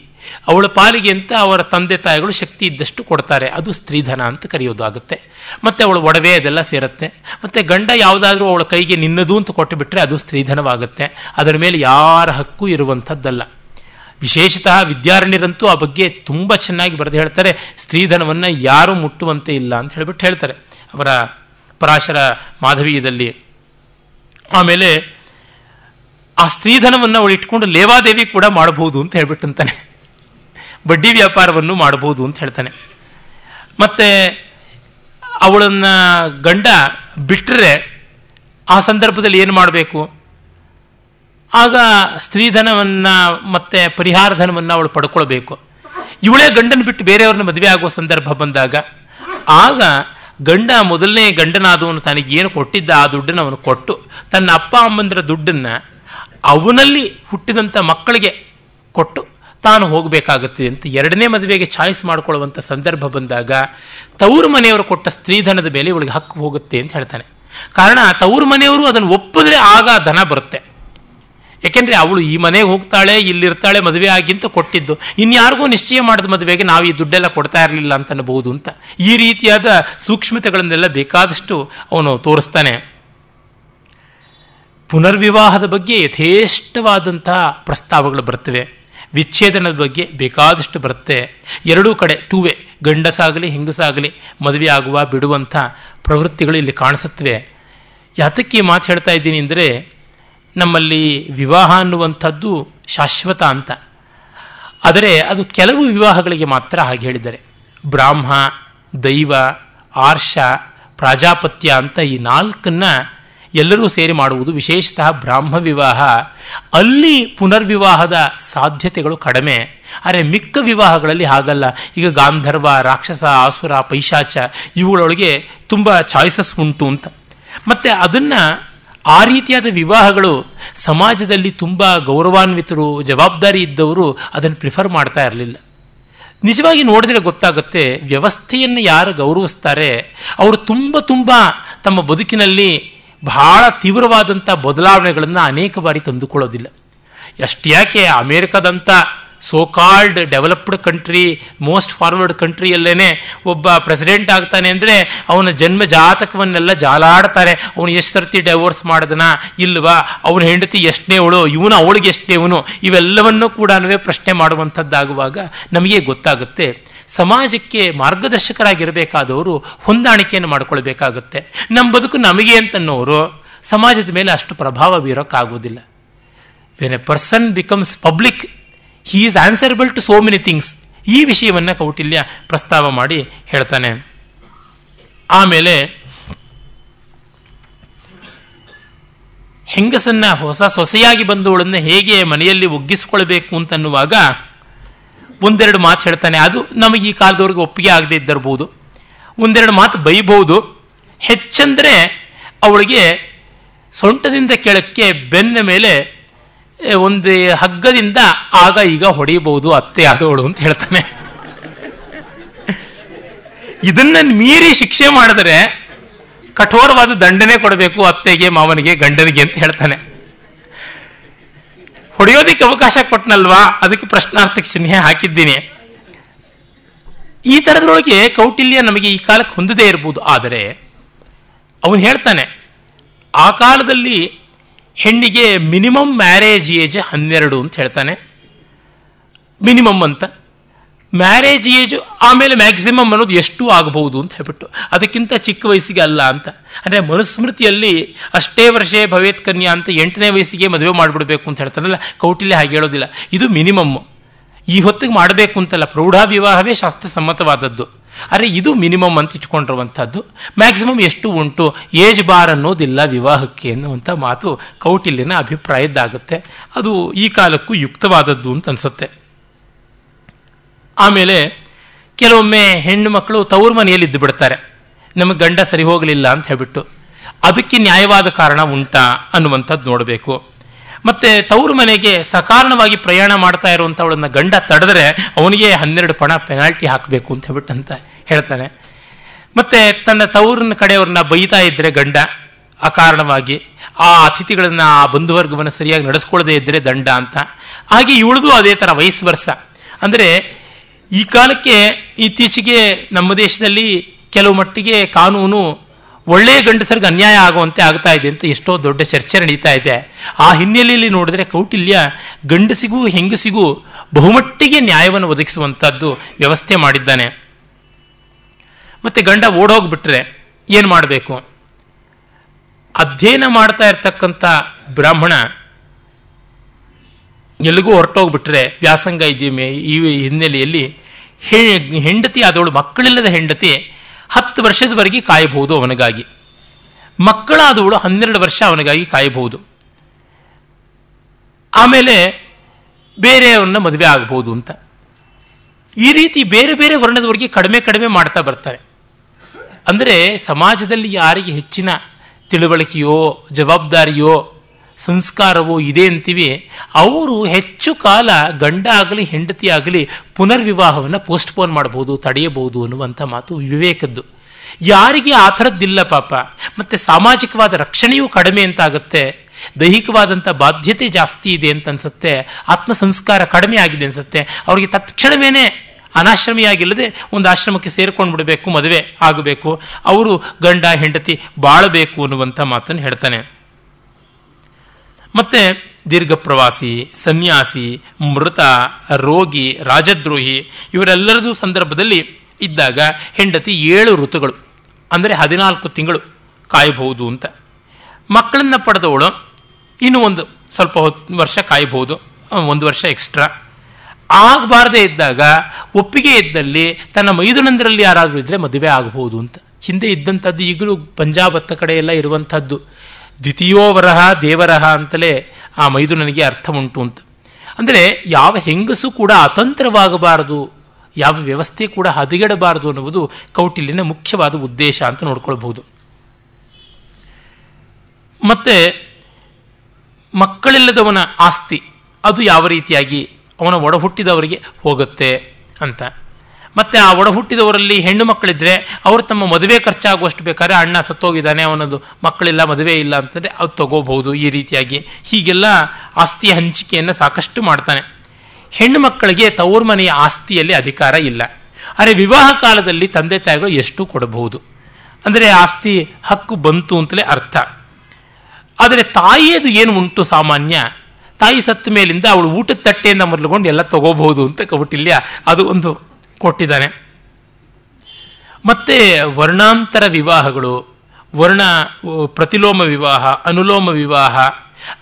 ಅವಳ ಪಾಲಿಗೆ ಅಂತ ಅವರ ತಂದೆ ತಾಯಿಗಳು ಶಕ್ತಿ ಇದ್ದಷ್ಟು ಕೊಡ್ತಾರೆ. ಅದು ಸ್ತ್ರೀಧನ ಅಂತ ಕರೆಯೋದಾಗುತ್ತೆ ಮತ್ತು ಅವಳು ಒಡವೆ ಅದೆಲ್ಲ ಸೇರುತ್ತೆ. ಮತ್ತು ಗಂಡ ಯಾವುದಾದ್ರೂ ಅವಳ ಕೈಗೆ ನಿನ್ನದು ಅಂತ ಕೊಟ್ಟು ಬಿಟ್ಟರೆ ಅದು ಸ್ತ್ರೀಧನವಾಗುತ್ತೆ. ಅದರ ಮೇಲೆ ಯಾರ ಹಕ್ಕು ಇರುವಂಥದ್ದಲ್ಲ. ವಿಶೇಷತಃ ವಿದ್ಯಾರಣ್ಯರಂತೂ ಆ ಬಗ್ಗೆ ತುಂಬ ಚೆನ್ನಾಗಿ ಬರೆದು ಹೇಳ್ತಾರೆ. ಸ್ತ್ರೀಧನವನ್ನು ಯಾರೂ ಮುಟ್ಟುವಂತೆ ಇಲ್ಲ ಅಂತ ಹೇಳಿಬಿಟ್ಟು ಹೇಳ್ತಾರೆ. ಅವರ ಪರಾಶರ ಮಾಧವೀಯದಲ್ಲಿ. ಆಮೇಲೆ ಆ ಸ್ತ್ರೀಧನವನ್ನು ಅವಳು ಇಟ್ಕೊಂಡು ಲೇವಾದೇವಿ ಕೂಡ ಮಾಡಬಹುದು ಅಂತ ಹೇಳ್ಬಿಟ್ಟಂತಾನೆ. ಬಡ್ಡಿ ವ್ಯಾಪಾರವನ್ನು ಮಾಡಬಹುದು ಅಂತ ಹೇಳ್ತಾನೆ. ಮತ್ತೆ ಅವಳನ್ನ ಗಂಡ ಬಿಟ್ಟರೆ ಆ ಸಂದರ್ಭದಲ್ಲಿ ಏನು ಮಾಡಬೇಕು? ಆಗ ಸ್ತ್ರೀಧನವನ್ನು ಮತ್ತೆ ಪರಿಹಾರ ಧನವನ್ನು ಅವಳು ಪಡ್ಕೊಳ್ಬೇಕು. ಇವಳೇ ಗಂಡನ ಬಿಟ್ಟು ಬೇರೆಯವ್ರನ್ನ ಮದುವೆ ಆಗುವ ಸಂದರ್ಭ ಬಂದಾಗ, ಆಗ ಗಂಡ ಮೊದಲನೇ ಗಂಡನಾದವನು ತನಗೇನು ಕೊಟ್ಟಿದ್ದ ಆ ದುಡ್ಡನ್ನು ಅವನು ಕೊಟ್ಟು, ತನ್ನ ಅಪ್ಪ ಅಮ್ಮಂದರ ದುಡ್ಡನ್ನು ಅವನಲ್ಲಿ ಹುಟ್ಟಿದಂಥ ಮಕ್ಕಳಿಗೆ ಕೊಟ್ಟು ತಾನು ಹೋಗಬೇಕಾಗುತ್ತೆ ಅಂತ ಎರಡನೇ ಮದುವೆಗೆ ಚಾಯ್ಸ್ ಮಾಡಿಕೊಳ್ಳುವಂಥ ಸಂದರ್ಭ ಬಂದಾಗ ತವರು ಮನೆಯವರು ಕೊಟ್ಟ ಸ್ತ್ರೀಧನದ ಮೇಲೆ ಇವಳಿಗೆ ಹಕ್ಕು ಹೋಗುತ್ತೆ ಅಂತ ಹೇಳ್ತಾನೆ. ಕಾರಣ ತವರು ಮನೆಯವರು ಅದನ್ನು ಒಪ್ಪಿದ್ರೆ ಆಗ ಧನ ಬರುತ್ತೆ. ಯಾಕೆಂದ್ರೆ ಅವಳು ಈ ಮನೆಗೆ ಹೋಗ್ತಾಳೆ ಇಲ್ಲಿರ್ತಾಳೆ ಮದುವೆ ಆಗಿಂತ ಕೊಟ್ಟಿದ್ದು. ಇನ್ಯಾರಿಗೂ ನಿಶ್ಚಯ ಮಾಡಿದ ಮದುವೆಗೆ ನಾವು ಈ ದುಡ್ಡೆಲ್ಲ ಕೊಡ್ತಾ ಇರಲಿಲ್ಲ ಅಂತ ಅನ್ಬಹುದು ಅಂತ. ಈ ರೀತಿಯಾದ ಸೂಕ್ಷ್ಮತೆಗಳನ್ನೆಲ್ಲ ಬೇಕಾದಷ್ಟು ಅವನು ತೋರಿಸ್ತಾನೆ. ಪುನರ್ವಿವಾಹದ ಬಗ್ಗೆ ಯಥೇಷ್ಟವಾದಂತಹ ಪ್ರಸ್ತಾವಗಳು ಬರ್ತವೆ ವಿಚ್ಛೇದನದ ಬಗ್ಗೆ ಬೇಕಾದಷ್ಟು ಬರುತ್ತೆ. ಎರಡೂ ಕಡೆ ಟೂವೆ ಗಂಡಸಾಗಲಿ, ಹೆಂಗಸಾಗಲಿ, ಮದುವೆ ಆಗುವ, ಬಿಡುವಂಥ ಪ್ರವೃತ್ತಿಗಳು ಇಲ್ಲಿ ಕಾಣಿಸುತ್ತವೆ. ಯಾತಕ್ಕೆ ಮಾತು ಹೇಳ್ತಾ ಇದ್ದೀನಿ ಅಂದರೆ ನಮ್ಮಲ್ಲಿ ವಿವಾಹ ಅನ್ನುವಂಥದ್ದು ಶಾಶ್ವತ ಅಂತ. ಆದರೆ ಅದು ಕೆಲವು ವಿವಾಹಗಳಿಗೆ ಮಾತ್ರ ಹಾಗೆ ಹೇಳಿದ್ದಾರೆ. ಬ್ರಾಹ್ಮ, ದೈವ, ಆರ್ಷ, ಪ್ರಾಜಾಪತ್ಯ ಅಂತ ಈ ನಾಲ್ಕನ್ನ ಎಲ್ಲರೂ ಸೇರಿ ಮಾಡುವುದು ವಿಶೇಷತಃ ಬ್ರಾಹ್ಮ ವಿವಾಹ. ಅಲ್ಲಿ ಪುನರ್ವಿವಾಹದ ಸಾಧ್ಯತೆಗಳು ಕಡಿಮೆ. ಆದರೆ ಮಿಕ್ಕ ವಿವಾಹಗಳಲ್ಲಿ ಹಾಗಲ್ಲ. ಈಗ ಗಾಂಧರ್ವ, ರಾಕ್ಷಸ ಆಸುರ ಪೈಶಾಚ, ಇವುಗಳೊಳಗೆ ತುಂಬ ಚಾಯ್ಸಸ್ ಉಂಟು ಅಂತ. ಮತ್ತೆ ಅದನ್ನ ಆ ರೀತಿಯಾದ ವಿವಾಹಗಳು ಸಮಾಜದಲ್ಲಿ ತುಂಬ ಗೌರವಾನ್ವಿತರು, ಜವಾಬ್ದಾರಿ ಇದ್ದವರು ಅದನ್ನು ಪ್ರಿಫರ್ ಮಾಡ್ತಾ ಇರಲಿಲ್ಲ. ನಿಜವಾಗಿ ನೋಡಿದ್ರೆ ಗೊತ್ತಾಗುತ್ತೆ, ವ್ಯವಸ್ಥೆಯನ್ನು ಯಾರು ಗೌರವಿಸ್ತಾರೆ, ಅವರು ತುಂಬ ತುಂಬ ತಮ್ಮ ಬದುಕಿನಲ್ಲಿ ಬಹಳ ತೀವ್ರವಾದಂಥ ಬದಲಾವಣೆಗಳನ್ನು ಅನೇಕ ಬಾರಿ ತಂದುಕೊಳ್ಳೋದಿಲ್ಲ. ಯಾಕೆ ಅಮೇರಿಕಾದಂಥ so called developed country most forward ಕಂಟ್ರಿಯಲ್ಲೇನೆ ಒಬ್ಬ ಪ್ರೆಸಿಡೆಂಟ್ ಆಗ್ತಾನೆ ಅಂದರೆ ಅವನ ಜನ್ಮ ಜಾತಕವನ್ನೆಲ್ಲ ಜಾಲಾಡ್ತಾರೆ. ಅವನು ಎಷ್ಟು ಸರ್ತಿ ಡೈವೋರ್ಸ್ ಮಾಡಿದನ ಇಲ್ವಾ? ಅವನ ಹೆಂಡತಿ ಎಷ್ಟನೇ ಅವಳು? ಇವನು ಅವಳಿಗೆ ಎಷ್ಟೇ ಇವನು ಇವೆಲ್ಲವನ್ನೂ ಕೂಡ ಪ್ರಶ್ನೆ ಮಾಡುವಂಥದ್ದಾಗುವಾಗ ನಮಗೆ ಗೊತ್ತಾಗುತ್ತೆ. ಸಮಾಜಕ್ಕೆ ಮಾರ್ಗದರ್ಶಕರಾಗಿರಬೇಕಾದವರು ಹೊಂದಾಣಿಕೆಯನ್ನು ಮಾಡಿಕೊಳ್ಬೇಕಾಗುತ್ತೆ. ನಮ್ಮ ಬದುಕು ನಮಗೆ ಅಂತನ್ನೋರು ಸಮಾಜದ ಮೇಲೆ ಅಷ್ಟು ಪ್ರಭಾವ ಬೀರೋಕ್ಕಾಗೋದಿಲ್ಲ when a person becomes public he is answerable to so many things ಈ ವಿಷಯವನ್ನು ಕೌಟಿಲ್ಯ ಪ್ರಸ್ತಾವ ಮಾಡಿ ಹೇಳ್ತಾನೆ. ಆಮೇಲೆ, ಹೆಂಗಸನ್ನ ಹೊಸ ಸೊಸೆಯಾಗಿ ಬಂದವಳನ್ನು ಹೇಗೆ ಮನೆಯಲ್ಲಿ ಒಗ್ಗಿಸಿಕೊಳ್ಬೇಕು ಅಂತನ್ನುವಾಗ ಒಂದೆರಡು ಮಾತು ಹೇಳ್ತಾನೆ. ಅದು ನಮಗೆ ಈ ಕಾಲದವ್ರಿಗೆ ಒಪ್ಪಿಗೆ ಆಗದೆ ಇದ್ದಿರಬಹುದು ಒಂದೆರಡು ಮಾತು ಬೈಬಹುದು. ಹೆಚ್ಚಂದ್ರೆ ಅವಳಿಗೆ ಸೊಂಟದಿಂದ ಕೆಳಕ್ಕೆ ಬೆನ್ನ ಮೇಲೆ ಒಂದು ಹಗ್ಗದಿಂದ ಆಗ ಈಗ ಹೊಡೆಯಬಹುದು ಅತ್ತೆ ಆದವಳು ಅಂತ ಹೇಳ್ತಾನೆ. ಇದನ್ನ ಮೀರಿ ಶಿಕ್ಷೆ ಮಾಡಿದ್ರೆ ಕಠೋರವಾದ ದಂಡನೆ ಕೊಡಬೇಕು ಅತ್ತೆಗೆ, ಮಾವನಿಗೆ, ಗಂಡನಿಗೆ ಅಂತ ಹೇಳ್ತಾನೆ. ಹೊಡೆಯೋದಕ್ಕೆ ಅವಕಾಶ ಕೊಟ್ಟನಲ್ವಾ ಅದಕ್ಕೆ ಪ್ರಶ್ನಾರ್ಥಕ ಚಿಹ್ನೆ ಹಾಕಿದ್ದೀನಿ. ಈ ತರದ್ರೊಳಗೆ ಕೌಟಿಲ್ಯ ನಮಗೆ ಈ ಕಾಲಕ್ಕೆ ಹೊಂದದೇ ಇರಬಹುದು ಆದರೆ ಅವನು ಹೇಳ್ತಾನೆ, ಆ ಕಾಲದಲ್ಲಿ ಹೆಣ್ಣಿಗೆ ಮಿನಿಮಮ್ ಮ್ಯಾರೇಜ್ ಏಜ್ ಹನ್ನೆರಡು ಅಂತ ಹೇಳ್ತಾನೆ. ಮಿನಿಮಮ್ ಅಂತ. ಮ್ಯಾರೇಜ್ ಏಜ್ ಆಮೇಲೆ ಮ್ಯಾಕ್ಸಿಮಮ್ ಅನ್ನೋದು ಎಷ್ಟು ಆಗಬಹುದು ಅಂತ ಹೇಳ್ಬಿಟ್ಟು, ಅದಕ್ಕಿಂತ ಚಿಕ್ಕ ವಯಸ್ಸಿಗೆ ಅಲ್ಲ ಅಂತ. ಅಂದರೆ ಮನುಸ್ಮೃತಿಯಲ್ಲಿ ಅಷ್ಟೇ ವರ್ಷೇ ಭವೇತ್ ಕನ್ಯಾ ಅಂತ ಎಂಟನೇ ವಯಸ್ಸಿಗೆ ಮದುವೆ ಮಾಡಿಬಿಡಬೇಕು ಅಂತ ಹೇಳ್ತಾರಲ್ಲ ಕೌಟಿಲ್ಯ ಹಾಗೆ ಹೇಳೋದಿಲ್ಲ. ಇದು ಮಿನಿಮಮ್ ಈ ಹೊತ್ತಿಗೆ ಮಾಡಬೇಕು ಅಂತಲ್ಲ, ಪ್ರೌಢ ವಿವಾಹವೇ ಶಾಸ್ತ್ರಸಮ್ಮತವಾದದ್ದು ಅರೆ ಇದು ಮಿನಿಮಮ್ ಅಂತ ಇಟ್ಕೊಂಡಿರುವಂಥದ್ದು. ಮ್ಯಾಕ್ಸಿಮಮ್ ಎಷ್ಟು ಉಂಟು, ಏಜ್ ಬಾರ್ ಅನ್ನೋದಿಲ್ಲ ವಿವಾಹಕ್ಕೆ ಅನ್ನುವಂಥ ಮಾತು ಕೌಟಿಲ್ಯನ ಅಭಿಪ್ರಾಯದ್ದಾಗುತ್ತೆ. ಅದು ಈ ಕಾಲಕ್ಕೂ ಯುಕ್ತವಾದದ್ದು ಅಂತ ಅನ್ಸುತ್ತೆ. ಆಮೇಲೆ ಕೆಲವೊಮ್ಮೆ ಹೆಣ್ಣು ಮಕ್ಕಳು ತವ್ರ ಮನೆಯಲ್ಲಿ ಇದ್ದು ಬಿಡ್ತಾರೆ. ನಮಗೆ ಗಂಡ ಸರಿ ಹೋಗಲಿಲ್ಲ ಅಂತ ಹೇಳ್ಬಿಟ್ಟು. ಅದಕ್ಕೆ ನ್ಯಾಯವಾದ ಕಾರಣ ಉಂಟಾ ಅನ್ನುವಂಥದ್ದು ನೋಡಬೇಕು. ಮತ್ತೆ ತವರು ಮನೆಗೆ ಸಕಾರಣವಾಗಿ ಪ್ರಯಾಣ ಮಾಡ್ತಾ ಇರುವಂಥವಳನ್ನ ಗಂಡ ತಡೆದ್ರೆ ಅವನಿಗೆ ಹನ್ನೆರಡು ಪಣ ಪೆನಾಲ್ಟಿ ಹಾಕಬೇಕು ಅಂತ ಹೇಳ್ಬಿಟ್ಟು ಅಂತ ಹೇಳ್ತಾನೆ. ಮತ್ತೆ ತನ್ನ ತವರಿನ ಕಡೆಯವ್ರನ್ನ ಬೈತಾ ಇದ್ರೆ ಗಂಡ ಅಕಾರಣವಾಗಿ ಆ ಅತಿಥಿಗಳನ್ನ ಆ ಬಂಧುವರ್ಗವನ್ನು ಸರಿಯಾಗಿ ನಡೆಸ್ಕೊಳ್ಳದೆ ಇದ್ರೆ ದಂಡ ಅಂತ. ಹಾಗೆ ಇವಳದು ಅದೇ ತರ ವಯಸ್ಸು ವರ್ಷ ಅಂದ್ರೆ ಈ ಕಾಲಕ್ಕೆ ಇತ್ತೀಚೆಗೆ ನಮ್ಮ ದೇಶದಲ್ಲಿ ಕೆಲವು ಮಟ್ಟಿಗೆ ಕಾನೂನು ಒಳ್ಳೆಯ ಗಂಡಸರಿಗೆ ಅನ್ಯಾಯ ಆಗುವಂತೆ ಆಗ್ತಾ ಇದೆ ಅಂತ ಎಷ್ಟೋ ದೊಡ್ಡ ಚರ್ಚೆ ನಡೀತಾ ಇದೆ. ಆ ಹಿನ್ನೆಲೆಯಲ್ಲಿ ನೋಡಿದ್ರೆ ಕೌಟಿಲ್ಯ ಗಂಡಸಿಗೂ ಹೆಂಗಸಿಗೂ ಬಹುಮಟ್ಟಿಗೆ ನ್ಯಾಯವನ್ನು ಒದಗಿಸುವಂಥದ್ದು ವ್ಯವಸ್ಥೆ ಮಾಡಿದ್ದಾನೆ. ಮತ್ತೆ ಗಂಡ ಓಡೋಗ್ಬಿಟ್ರೆ ಏನು ಮಾಡಬೇಕು? ಅಧ್ಯಯನ ಮಾಡ್ತಾ ಇರ್ತಕ್ಕಂಥ ಬ್ರಾಹ್ಮಣ ಎಲ್ಲಿಗೂ ಹೊರಟೋಗ್ಬಿಟ್ರೆ ವ್ಯಾಸಂಗ ಇದೆಯೇ ಈ ಹಿನ್ನೆಲೆಯಲ್ಲಿ ಹೆಂಡತಿ ಆದವಳು ಮಕ್ಕಳಿಲ್ಲದ ಹೆಂಡತಿ ಹತ್ತು ವರ್ಷದವರೆಗೆ ಕಾಯಬಹುದು ಅವನಿಗಾಗಿ. ಮಕ್ಕಳಾದವಳು ಹನ್ನೆರಡು ವರ್ಷ ಅವನಿಗಾಗಿ ಕಾಯಬಹುದು. ಆಮೇಲೆ ಬೇರೆಯವ್ರನ್ನ ಮದುವೆ ಆಗಬಹುದು ಅಂತ. ಈ ರೀತಿ ಬೇರೆ ಬೇರೆ ವರ್ಣದವರಿಗೆ ಕಡಿಮೆ ಕಡಿಮೆ ಮಾಡ್ತಾ ಬರ್ತಾರೆ. ಅಂದರೆ ಸಮಾಜದಲ್ಲಿ ಯಾರಿಗೆ ಹೆಚ್ಚಿನ ತಿಳುವಳಿಕೆಯೋ, ಜವಾಬ್ದಾರಿಯೋ, ಸಂಸ್ಕಾರವೋ ಇದೆ ಅಂತೀವಿ, ಅವರು ಹೆಚ್ಚು ಕಾಲ ಗಂಡ ಆಗಲಿ ಹೆಂಡತಿ ಆಗಲಿ ಪುನರ್ವಿವಾಹವನ್ನು ಪೋಸ್ಟ್ಪೋನ್ ಮಾಡಬಹುದು, ತಡೆಯಬಹುದು ಅನ್ನುವಂಥ ಮಾತು ವಿವೇಕದ್ದು. ಯಾರಿಗೆ ಆ ಥರದ್ದಿಲ್ಲ ಪಾಪ. ಮತ್ತೆ ಸಾಮಾಜಿಕವಾದ ರಕ್ಷಣೆಯೂ ಕಡಿಮೆ ಅಂತಾಗುತ್ತೆ. ದೈಹಿಕವಾದಂಥ ಬಾಧ್ಯತೆ ಜಾಸ್ತಿ ಇದೆ ಅಂತ ಅನ್ಸುತ್ತೆ. ಆತ್ಮ ಸಂಸ್ಕಾರ ಕಡಿಮೆ ಆಗಿದೆ ಅನ್ಸುತ್ತೆ. ಅವರಿಗೆ ತತ್ಕ್ಷಣವೇನೆ ಅನಾಶ್ರಮಿಯಾಗಿಲ್ಲದೆ ಒಂದು ಆಶ್ರಮಕ್ಕೆ ಸೇರ್ಕೊಂಡು ಬಿಡಬೇಕು, ಮದುವೆ ಆಗಬೇಕು. ಅವರು ಗಂಡ, ಹೆಂಡತಿ ಬಾಳಬೇಕು ಅನ್ನುವಂಥ ಮಾತನ್ನು ಹೇಳ್ತಾನೆ. ಮತ್ತೆ ದೀರ್ಘ ಪ್ರವಾಸಿ, ಸನ್ಯಾಸಿ, ಮೃತ, ರೋಗಿ, ರಾಜದ್ರೋಹಿ ಇವರೆಲ್ಲರದು ಸಂದರ್ಭದಲ್ಲಿ ಇದ್ದಾಗ ಹೆಂಡತಿ ಏಳು ಋತುಗಳು. ಅಂದರೆ ಹದಿನಾಲ್ಕು ತಿಂಗಳು ಕಾಯಬಹುದು ಅಂತ. ಮಕ್ಕಳನ್ನು ಪಡೆದವಳು ಇನ್ನೂ ಒಂದು ಸ್ವಲ್ಪ ಹೊತ್ತು ವರ್ಷ ಕಾಯಬಹುದು ಒಂದು ವರ್ಷ ಎಕ್ಸ್ಟ್ರಾ ಆಗಬಾರದೇ ಇದ್ದಾಗ, ಒಪ್ಪಿಗೆ ಇದ್ದಲ್ಲಿ ತನ್ನ ಮೈದುನಂದರಲ್ಲಿ ಯಾರಾದರೂ ಇದ್ದರೆ ಮದುವೆ ಆಗಬಹುದು ಅಂತ. ಹಿಂದೆ ಇದ್ದಂಥದ್ದು ಈಗಲೂ ಪಂಜಾಬ್ ಹತ್ತ ಕಡೆ ಎಲ್ಲ ಇರುವಂಥದ್ದು. ದ್ವಿತೀಯೋವರಹ, ದೇವರಹ ಅಂತಲೇ ಆ ಮೈದುನನಿಗೆ ಅರ್ಥ ಉಂಟು ಅಂತ. ಅಂದರೆ ಯಾವ ಹೆಂಗಸು ಕೂಡ ಅತಂತ್ರವಾಗಬಾರದು ಯಾವ ವ್ಯವಸ್ಥೆ ಕೂಡ ಹದಗೆಡಬಾರದು ಅನ್ನುವುದು ಕೌಟಿಲ್ಯನ ಮುಖ್ಯವಾದ ಉದ್ದೇಶ ಅಂತ ನೋಡ್ಕೊಳ್ಬಹುದು. ಮತ್ತೆ ಮಕ್ಕಳಿಲ್ಲದವನ ಆಸ್ತಿ, ಅದು ಯಾವ ರೀತಿಯಾಗಿ ಅವನ ಒಡ ಹುಟ್ಟಿದವರಿಗೆ ಹೋಗುತ್ತೆ ಅಂತ. ಮತ್ತೆ ಆ ಒಡ ಹುಟ್ಟಿದವರಲ್ಲಿ ಹೆಣ್ಣು ಮಕ್ಕಳಿದ್ರೆ ಅವರು ತಮ್ಮ ಮದುವೆ ಖರ್ಚಾಗುವಷ್ಟು ಬೇಕಾದ್ರೆ ಅಣ್ಣ ಸತ್ತೋಗಿದ್ದಾನೆ, ಅವನದು ಮಕ್ಕಳಿಲ್ಲ, ಮದುವೆ ಇಲ್ಲ ಅಂತಂದರೆ ಅದು ತಗೋಬಹುದು ಈ ರೀತಿಯಾಗಿ. ಹೀಗೆಲ್ಲ ಆಸ್ತಿಯ ಹಂಚಿಕೆಯನ್ನು ಸಾಕಷ್ಟು ಮಾಡ್ತಾನೆ. ಹೆಣ್ಣು ಮಕ್ಕಳಿಗೆ ತವರು ಮನೆಯ ಆಸ್ತಿಯಲ್ಲಿ ಅಧಿಕಾರ ಇಲ್ಲ. ಆದರೆ ವಿವಾಹ ಕಾಲದಲ್ಲಿ ತಂದೆ ತಾಯಿಗಳು ಎಷ್ಟು ಕೊಡಬಹುದು? ಅಂದರೆ ಆಸ್ತಿ ಹಕ್ಕು ಬಂತು ಅಂತಲೇ ಅರ್ಥ. ಆದರೆ ತಾಯಿಯದು ಏನು ಉಂಟು ಸಾಮಾನ್ಯ? ತಾಯಿ ಸತ್ತ ಮೇಲಿಂದ ಅವಳು ಊಟದ ತಟ್ಟೆಯಿಂದ ಮೊದಲುಗೊಂಡು ಎಲ್ಲ ತಗೋಬಹುದು ಅಂತ ಕೌಟಿಲ್ಯ ಅದು ಒಂದು ಕೊಟ್ಟಿದ್ದಾನೆ. ಮತ್ತೆ ವರ್ಣಾಂತರ ವಿವಾಹಗಳು, ವರ್ಣ, ಪ್ರತಿಲೋಮ ವಿವಾಹ, ಅನುಲೋಮ ವಿವಾಹ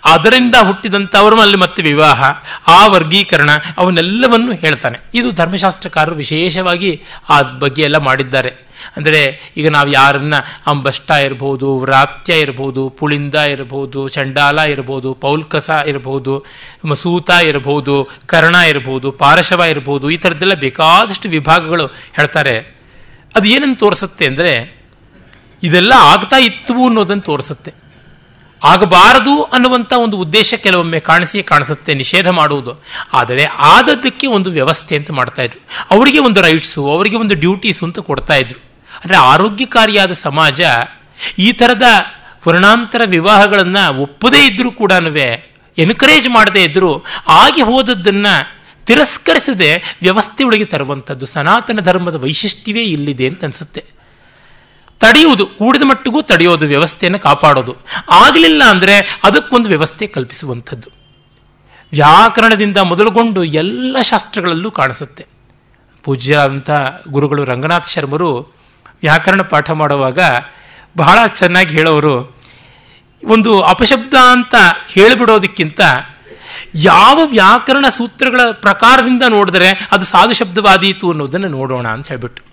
ಅದರಿಂದ ಹುಟ್ಟಿದಂಥವರಲ್ಲಿ ಮತ್ತೆ ವಿವಾಹ, ಆ ವರ್ಗೀಕರಣ, ಅವನ್ನೆಲ್ಲವನ್ನು ಹೇಳ್ತಾನೆ. ಇದು ಧರ್ಮಶಾಸ್ತ್ರಕಾರರು ವಿಶೇಷವಾಗಿ ಆ ಬಗ್ಗೆ ಎಲ್ಲ ಮಾಡಿದ್ದಾರೆ. ಅಂದರೆ ಈಗ ನಾವು ಯಾರನ್ನ ಅಂಬಷ್ಟ ಇರ್ಬೋದು, ವ್ರಾತ್ಯ ಇರ್ಬೋದು, ಪುಳಿಂದ ಇರ್ಬೋದು, ಚಂಡಾಲ ಇರ್ಬೋದು, ಪೌಲ್ಕಸ ಇರ್ಬೋದು, ಮಸೂತ ಇರ್ಬೋದು, ಕರ್ಣ ಇರ್ಬೋದು, ಪಾರಶವ ಇರ್ಬೋದು, ಈ ಥರದ್ದೆಲ್ಲ ಬೇಕಾದಷ್ಟು ವಿಭಾಗಗಳು ಹೇಳ್ತಾರೆ. ಅದು ಏನನ್ನು ತೋರಿಸುತ್ತೆ ಅಂದರೆ, ಇದೆಲ್ಲ ಆಗ್ತಾ ಇತ್ತು ಅನ್ನೋದನ್ನು ತೋರಿಸುತ್ತೆ. ಆಗಬಾರದು ಅನ್ನುವಂಥ ಒಂದು ಉದ್ದೇಶ ಕೆಲವೊಮ್ಮೆ ಕಾಣಿಸಿ ಕಾಣಿಸುತ್ತೆ, ನಿಷೇಧ ಮಾಡುವುದು. ಆದರೆ ಆದದ್ದಕ್ಕೆ ಒಂದು ವ್ಯವಸ್ಥೆ ಅಂತ ಮಾಡ್ತಾ ಇದ್ರು. ಅವರಿಗೆ ಒಂದು ರೈಟ್ಸು ಅವರಿಗೆ ಒಂದು ಡ್ಯೂಟೀಸು ಅಂತ ಕೊಡ್ತಾ ಇದ್ರು. ಅಂದರೆ ಆರೋಗ್ಯಕಾರಿಯಾದ ಸಮಾಜ ಈ ಥರದ ವರ್ಣಾಂತರ ವಿವಾಹಗಳನ್ನು ಒಪ್ಪದೇ ಇದ್ದರೂ ಕೂಡ ಎನ್ಕರೇಜ್ ಮಾಡದೇ ಇದ್ದರೂ ಆಗಿ ಹೋದದ್ದನ್ನು ತಿರಸ್ಕರಿಸದೆ ವ್ಯವಸ್ಥೆಯೊಳಗೆ ತರುವಂಥದ್ದು, ಸನಾತನ ಧರ್ಮದ ವೈಶಿಷ್ಟ್ಯವೇ ಇಲ್ಲಿದೆ ಅಂತ ಅನ್ಸುತ್ತೆ. ತಡೆಯುವುದು, ಕೂಡಿದ ಮಟ್ಟಿಗೂ ತಡೆಯೋದು, ವ್ಯವಸ್ಥೆಯನ್ನು ಕಾಪಾಡೋದು. ಆಗಲಿಲ್ಲ ಅಂದರೆ ಅದಕ್ಕೊಂದು ವ್ಯವಸ್ಥೆ ಕಲ್ಪಿಸುವಂಥದ್ದು. ವ್ಯಾಕರಣದಿಂದ ಮೊದಲುಗೊಂಡು ಎಲ್ಲ ಶಾಸ್ತ್ರಗಳಲ್ಲೂ ಕಾಣಿಸುತ್ತೆ. ಪೂಜ್ಯ ಅಂತ ಗುರುಗಳು ರಂಗನಾಥ ಶರ್ಮರು ವ್ಯಾಕರಣ ಪಾಠ ಮಾಡುವಾಗ ಬಹಳ ಚೆನ್ನಾಗಿ ಹೇಳೋರು, ಒಂದು ಅಪಶಬ್ದ ಅಂತ ಹೇಳಿಬಿಡೋದಕ್ಕಿಂತ ಯಾವ ವ್ಯಾಕರಣ ಸೂತ್ರಗಳ ಪ್ರಕಾರದಿಂದ ನೋಡಿದ್ರೆ ಅದು ಸಾಧು ಶಬ್ದವಾದೀತು ಅನ್ನೋದನ್ನು ನೋಡೋಣ ಅಂತ ಹೇಳ್ಬಿಟ್ಟು.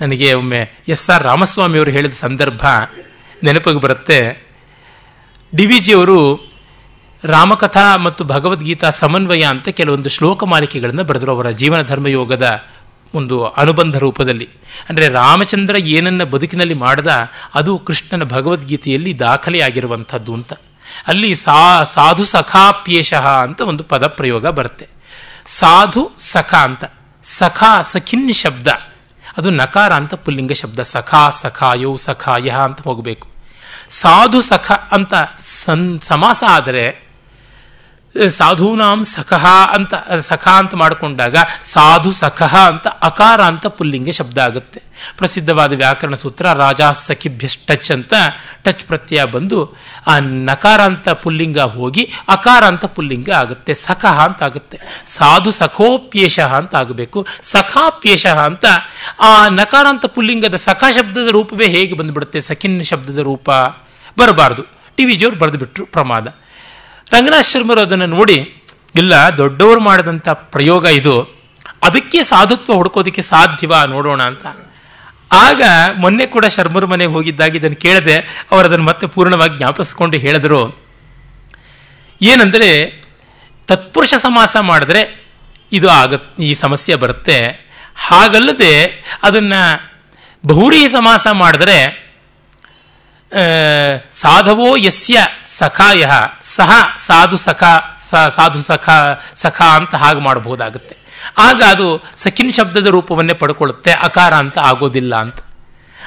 ನನಗೆ ಒಮ್ಮೆ ಎಸ್ ಆರ್ ರಾಮಸ್ವಾಮಿ ಅವರು ಹೇಳಿದ ಸಂದರ್ಭ ನೆನಪಿಗೆ ಬರುತ್ತೆ. ಡಿ ವಿ ಜಿಯವರು ರಾಮಕಥಾ ಮತ್ತು ಭಗವದ್ಗೀತಾ ಸಮನ್ವಯ ಅಂತ ಕೆಲವೊಂದು ಶ್ಲೋಕ ಮಾಲಿಕೆಗಳನ್ನು ಬರೆದರು ಅವರ ಜೀವನ ಧರ್ಮಯೋಗದ ಒಂದು ಅನುಬಂಧ ರೂಪದಲ್ಲಿ. ಅಂದರೆ ರಾಮಚಂದ್ರ ಏನನ್ನ ಬದುಕಿನಲ್ಲಿ ಮಾಡದ ಅದು ಕೃಷ್ಣನ ಭಗವದ್ಗೀತೆಯಲ್ಲಿ ದಾಖಲೆಯಾಗಿರುವಂಥದ್ದು ಅಂತ. ಅಲ್ಲಿ ಸಾ, ಸಾಧು ಸಖಾಪ್ಯೇಶಃ ಅಂತ ಒಂದು ಪದ ಪ್ರಯೋಗ ಬರುತ್ತೆ. ಸಾಧು ಸಖ ಅಂತ. ಸಖಾ ಸಖಿನ್ ಶಬ್ದ. ಅದು ನಕಾರ ಅಂತ ಪುಲ್ಲಿಂಗ ಶಬ್ದ. ಸಖಾ, ಸಖಾಯೋ, ಸಖಾಯ ಅಂತ ಹೋಗಬೇಕು. ಸಾಧು, ಸಖ ಅಂತ ಸನ್, ಸಮಾಸ ಆದರೆ ಸಾಧೂನಾಂ ಸಖಃ ಅಂತ, ಸಖ ಅಂತ ಮಾಡಿಕೊಂಡಾಗ ಸಾಧು ಸಖಃ ಅಂತ ಅಕಾರ ಅಂತ ಪುಲ್ಲಿಂಗ ಶಬ್ದ ಆಗುತ್ತೆ. ಪ್ರಸಿದ್ಧವಾದ ವ್ಯಾಕರಣ ಸೂತ್ರ ರಾಜಾ ಸಖಿಭ್ಯಸ್ ಟಚ್ ಅಂತ ಟಚ್ ಪ್ರತ್ಯಯ ಬಂದು ಆ ನಕಾರ ಅಂತ ಪುಲ್ಲಿಂಗ ಹೋಗಿ ಅಕಾರ ಅಂತ ಪುಲ್ಲಿಂಗ ಆಗುತ್ತೆ ಸಖಃ ಅಂತ ಆಗುತ್ತೆ. ಸಾಧು ಸಖೋಪ್ಯೇಶ ಅಂತ ಆಗಬೇಕು. ಸಖಾಪ್ಯೇಶ ಅಂತ ಆ ನಕಾರ ಅಂತ ಪುಲ್ಲಿಂಗದ ಸಖ ಶಬ್ದದ ರೂಪವೇ ಹೇಗೆ ಬಂದ್ಬಿಡುತ್ತೆ? ಸಖಿನ್ ಶಬ್ದದ ರೂಪ. ಬರಬಾರದು. ಟಿ ವಿ ಜಿಯವರು ಬರೆದು ಬಿಟ್ರು ಪ್ರಮಾದ. ರಂಗನಾಥ ಶರ್ಮರು ಅದನ್ನು ನೋಡಿ, ಇಲ್ಲ, ದೊಡ್ಡವರು ಮಾಡಿದಂಥ ಪ್ರಯೋಗ ಇದು, ಅದಕ್ಕೆ ಸಾಧುತ್ವ ಹುಡ್ಕೋದಕ್ಕೆ ಸಾಧ್ಯವಾ ನೋಡೋಣ ಅಂತ. ಆಗ ಮೊನ್ನೆ ಕೂಡ ಶರ್ಮರ ಮನೆಗೆ ಹೋಗಿದ್ದಾಗ ಇದನ್ನು ಕೇಳದೆ ಅವರು ಅದನ್ನು ಮತ್ತೆ ಪೂರ್ಣವಾಗಿ ಜ್ಞಾಪಿಸ್ಕೊಂಡು ಹೇಳಿದ್ರು. ಏನಂದರೆ, ತತ್ಪುರುಷ ಸಮಾಸ ಮಾಡಿದ್ರೆ ಇದು ಆಗ, ಈ ಸಮಸ್ಯೆ ಬರುತ್ತೆ. ಹಾಗಲ್ಲದೆ ಅದನ್ನು ಬಹುರಿ ಸಮಾಸ ಮಾಡಿದ್ರೆ ಸಾಧವೋ ಯಸ್ಯ ಸಖಾಯ ಸಹ ಸಾಧು ಸಖ ಸಾಧು ಸಖ ಸಖ ಅಂತ ಹಾಗೆ ಮಾಡಬಹುದಾಗುತ್ತೆ. ಆಗ ಅದು ಸಖಿನ್ ಶಬ್ದದ ರೂಪವನ್ನೇ ಪಡ್ಕೊಳ್ಳುತ್ತೆ, ಅಕಾರ ಅಂತ ಆಗೋದಿಲ್ಲ ಅಂತ.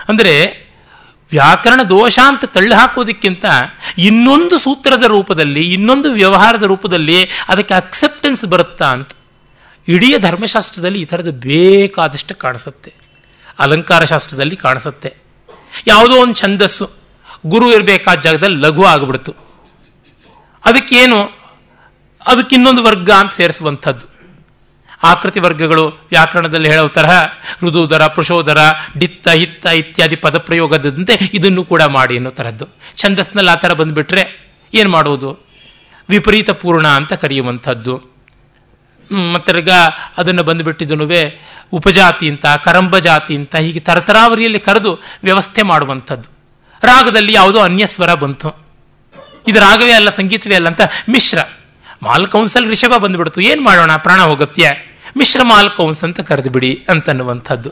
ಅಂದರೆ ವ್ಯಾಕರಣ ದೋಷ ಅಂತ ತಳ್ಳಿ ಹಾಕೋದಕ್ಕಿಂತ ಇನ್ನೊಂದು ಸೂತ್ರದ ರೂಪದಲ್ಲಿ, ಇನ್ನೊಂದು ವ್ಯವಹಾರದ ರೂಪದಲ್ಲಿ ಅದಕ್ಕೆ ಅಕ್ಸೆಪ್ಟೆನ್ಸ್ ಬರುತ್ತಾ ಅಂತ. ಇಡೀ ಧರ್ಮಶಾಸ್ತ್ರದಲ್ಲಿ ಈ ಥರದ್ದು ಬೇಕಾದಷ್ಟು ಕಾಣಿಸುತ್ತೆ. ಅಲಂಕಾರ ಶಾಸ್ತ್ರದಲ್ಲಿ ಕಾಣಿಸುತ್ತೆ. ಯಾವುದೋ ಒಂದು ಛಂದಸ್ಸು, ಗುರು ಇರಬೇಕಾದ ಜಾಗದಲ್ಲಿ ಲಘು ಆಗಿಬಿಡ್ತು. ಅದಕ್ಕೇನು? ಅದಕ್ಕಿನ್ನೊಂದು ವರ್ಗ ಅಂತ ಸೇರಿಸುವಂಥದ್ದು. ಆಕೃತಿ ವರ್ಗಗಳು ವ್ಯಾಕರಣದಲ್ಲಿ ಹೇಳೋ ತರಹ ಋದುದರ ಪುರುಷೋದರ ಡಿತ್ತ, ಹಿತ್ತ ಇತ್ಯಾದಿ ಪದಪ್ರಯೋಗದಂತೆ ಇದನ್ನು ಕೂಡ ಮಾಡಿ ಅನ್ನೋ ತರದ್ದು ಛಂದಸ್ನಲ್ಲಿ ಆ ಥರ ಬಂದುಬಿಟ್ರೆ ಏನು ಮಾಡೋದು ವಿಪರೀತ ಪೂರ್ಣ ಅಂತ ಕರೆಯುವಂಥದ್ದು. ಮತ್ತರ್ಗ ಅದನ್ನು ಬಂದುಬಿಟ್ಟಿದ್ದನು ಉಪಜಾತಿ ಅಂತ ಕರಂಬ ಜಾತಿ ಅಂತ, ಹೀಗೆ ತರತರಾವರಿಯಲ್ಲಿ ಕರೆದು ವ್ಯವಸ್ಥೆ ಮಾಡುವಂಥದ್ದು. ರಾಗದಲ್ಲಿ ಯಾವುದೋ ಅನ್ಯಸ್ವರ ಬಂತು. ಇದು ರಾಗವೇ ಅಲ್ಲ, ಸಂಗೀತವೇ ಅಲ್ಲ ಅಂತ ಮಿಶ್ರ. ಮಾಲ್ ಕೌನ್ಸಲ್ ರಿಷಭ ಬಂದ್ಬಿಡ್ತು. ಏನು ಮಾಡೋಣ? ಪ್ರಾಣ ಹೋಗುತ್ತೆ ಮಿಶ್ರ ಮಾಲ್ ಕೌನ್ಸ್ ಅಂತ ಕರೆದು ಬಿಡಿ ಅಂತನ್ನುವಂಥದ್ದು.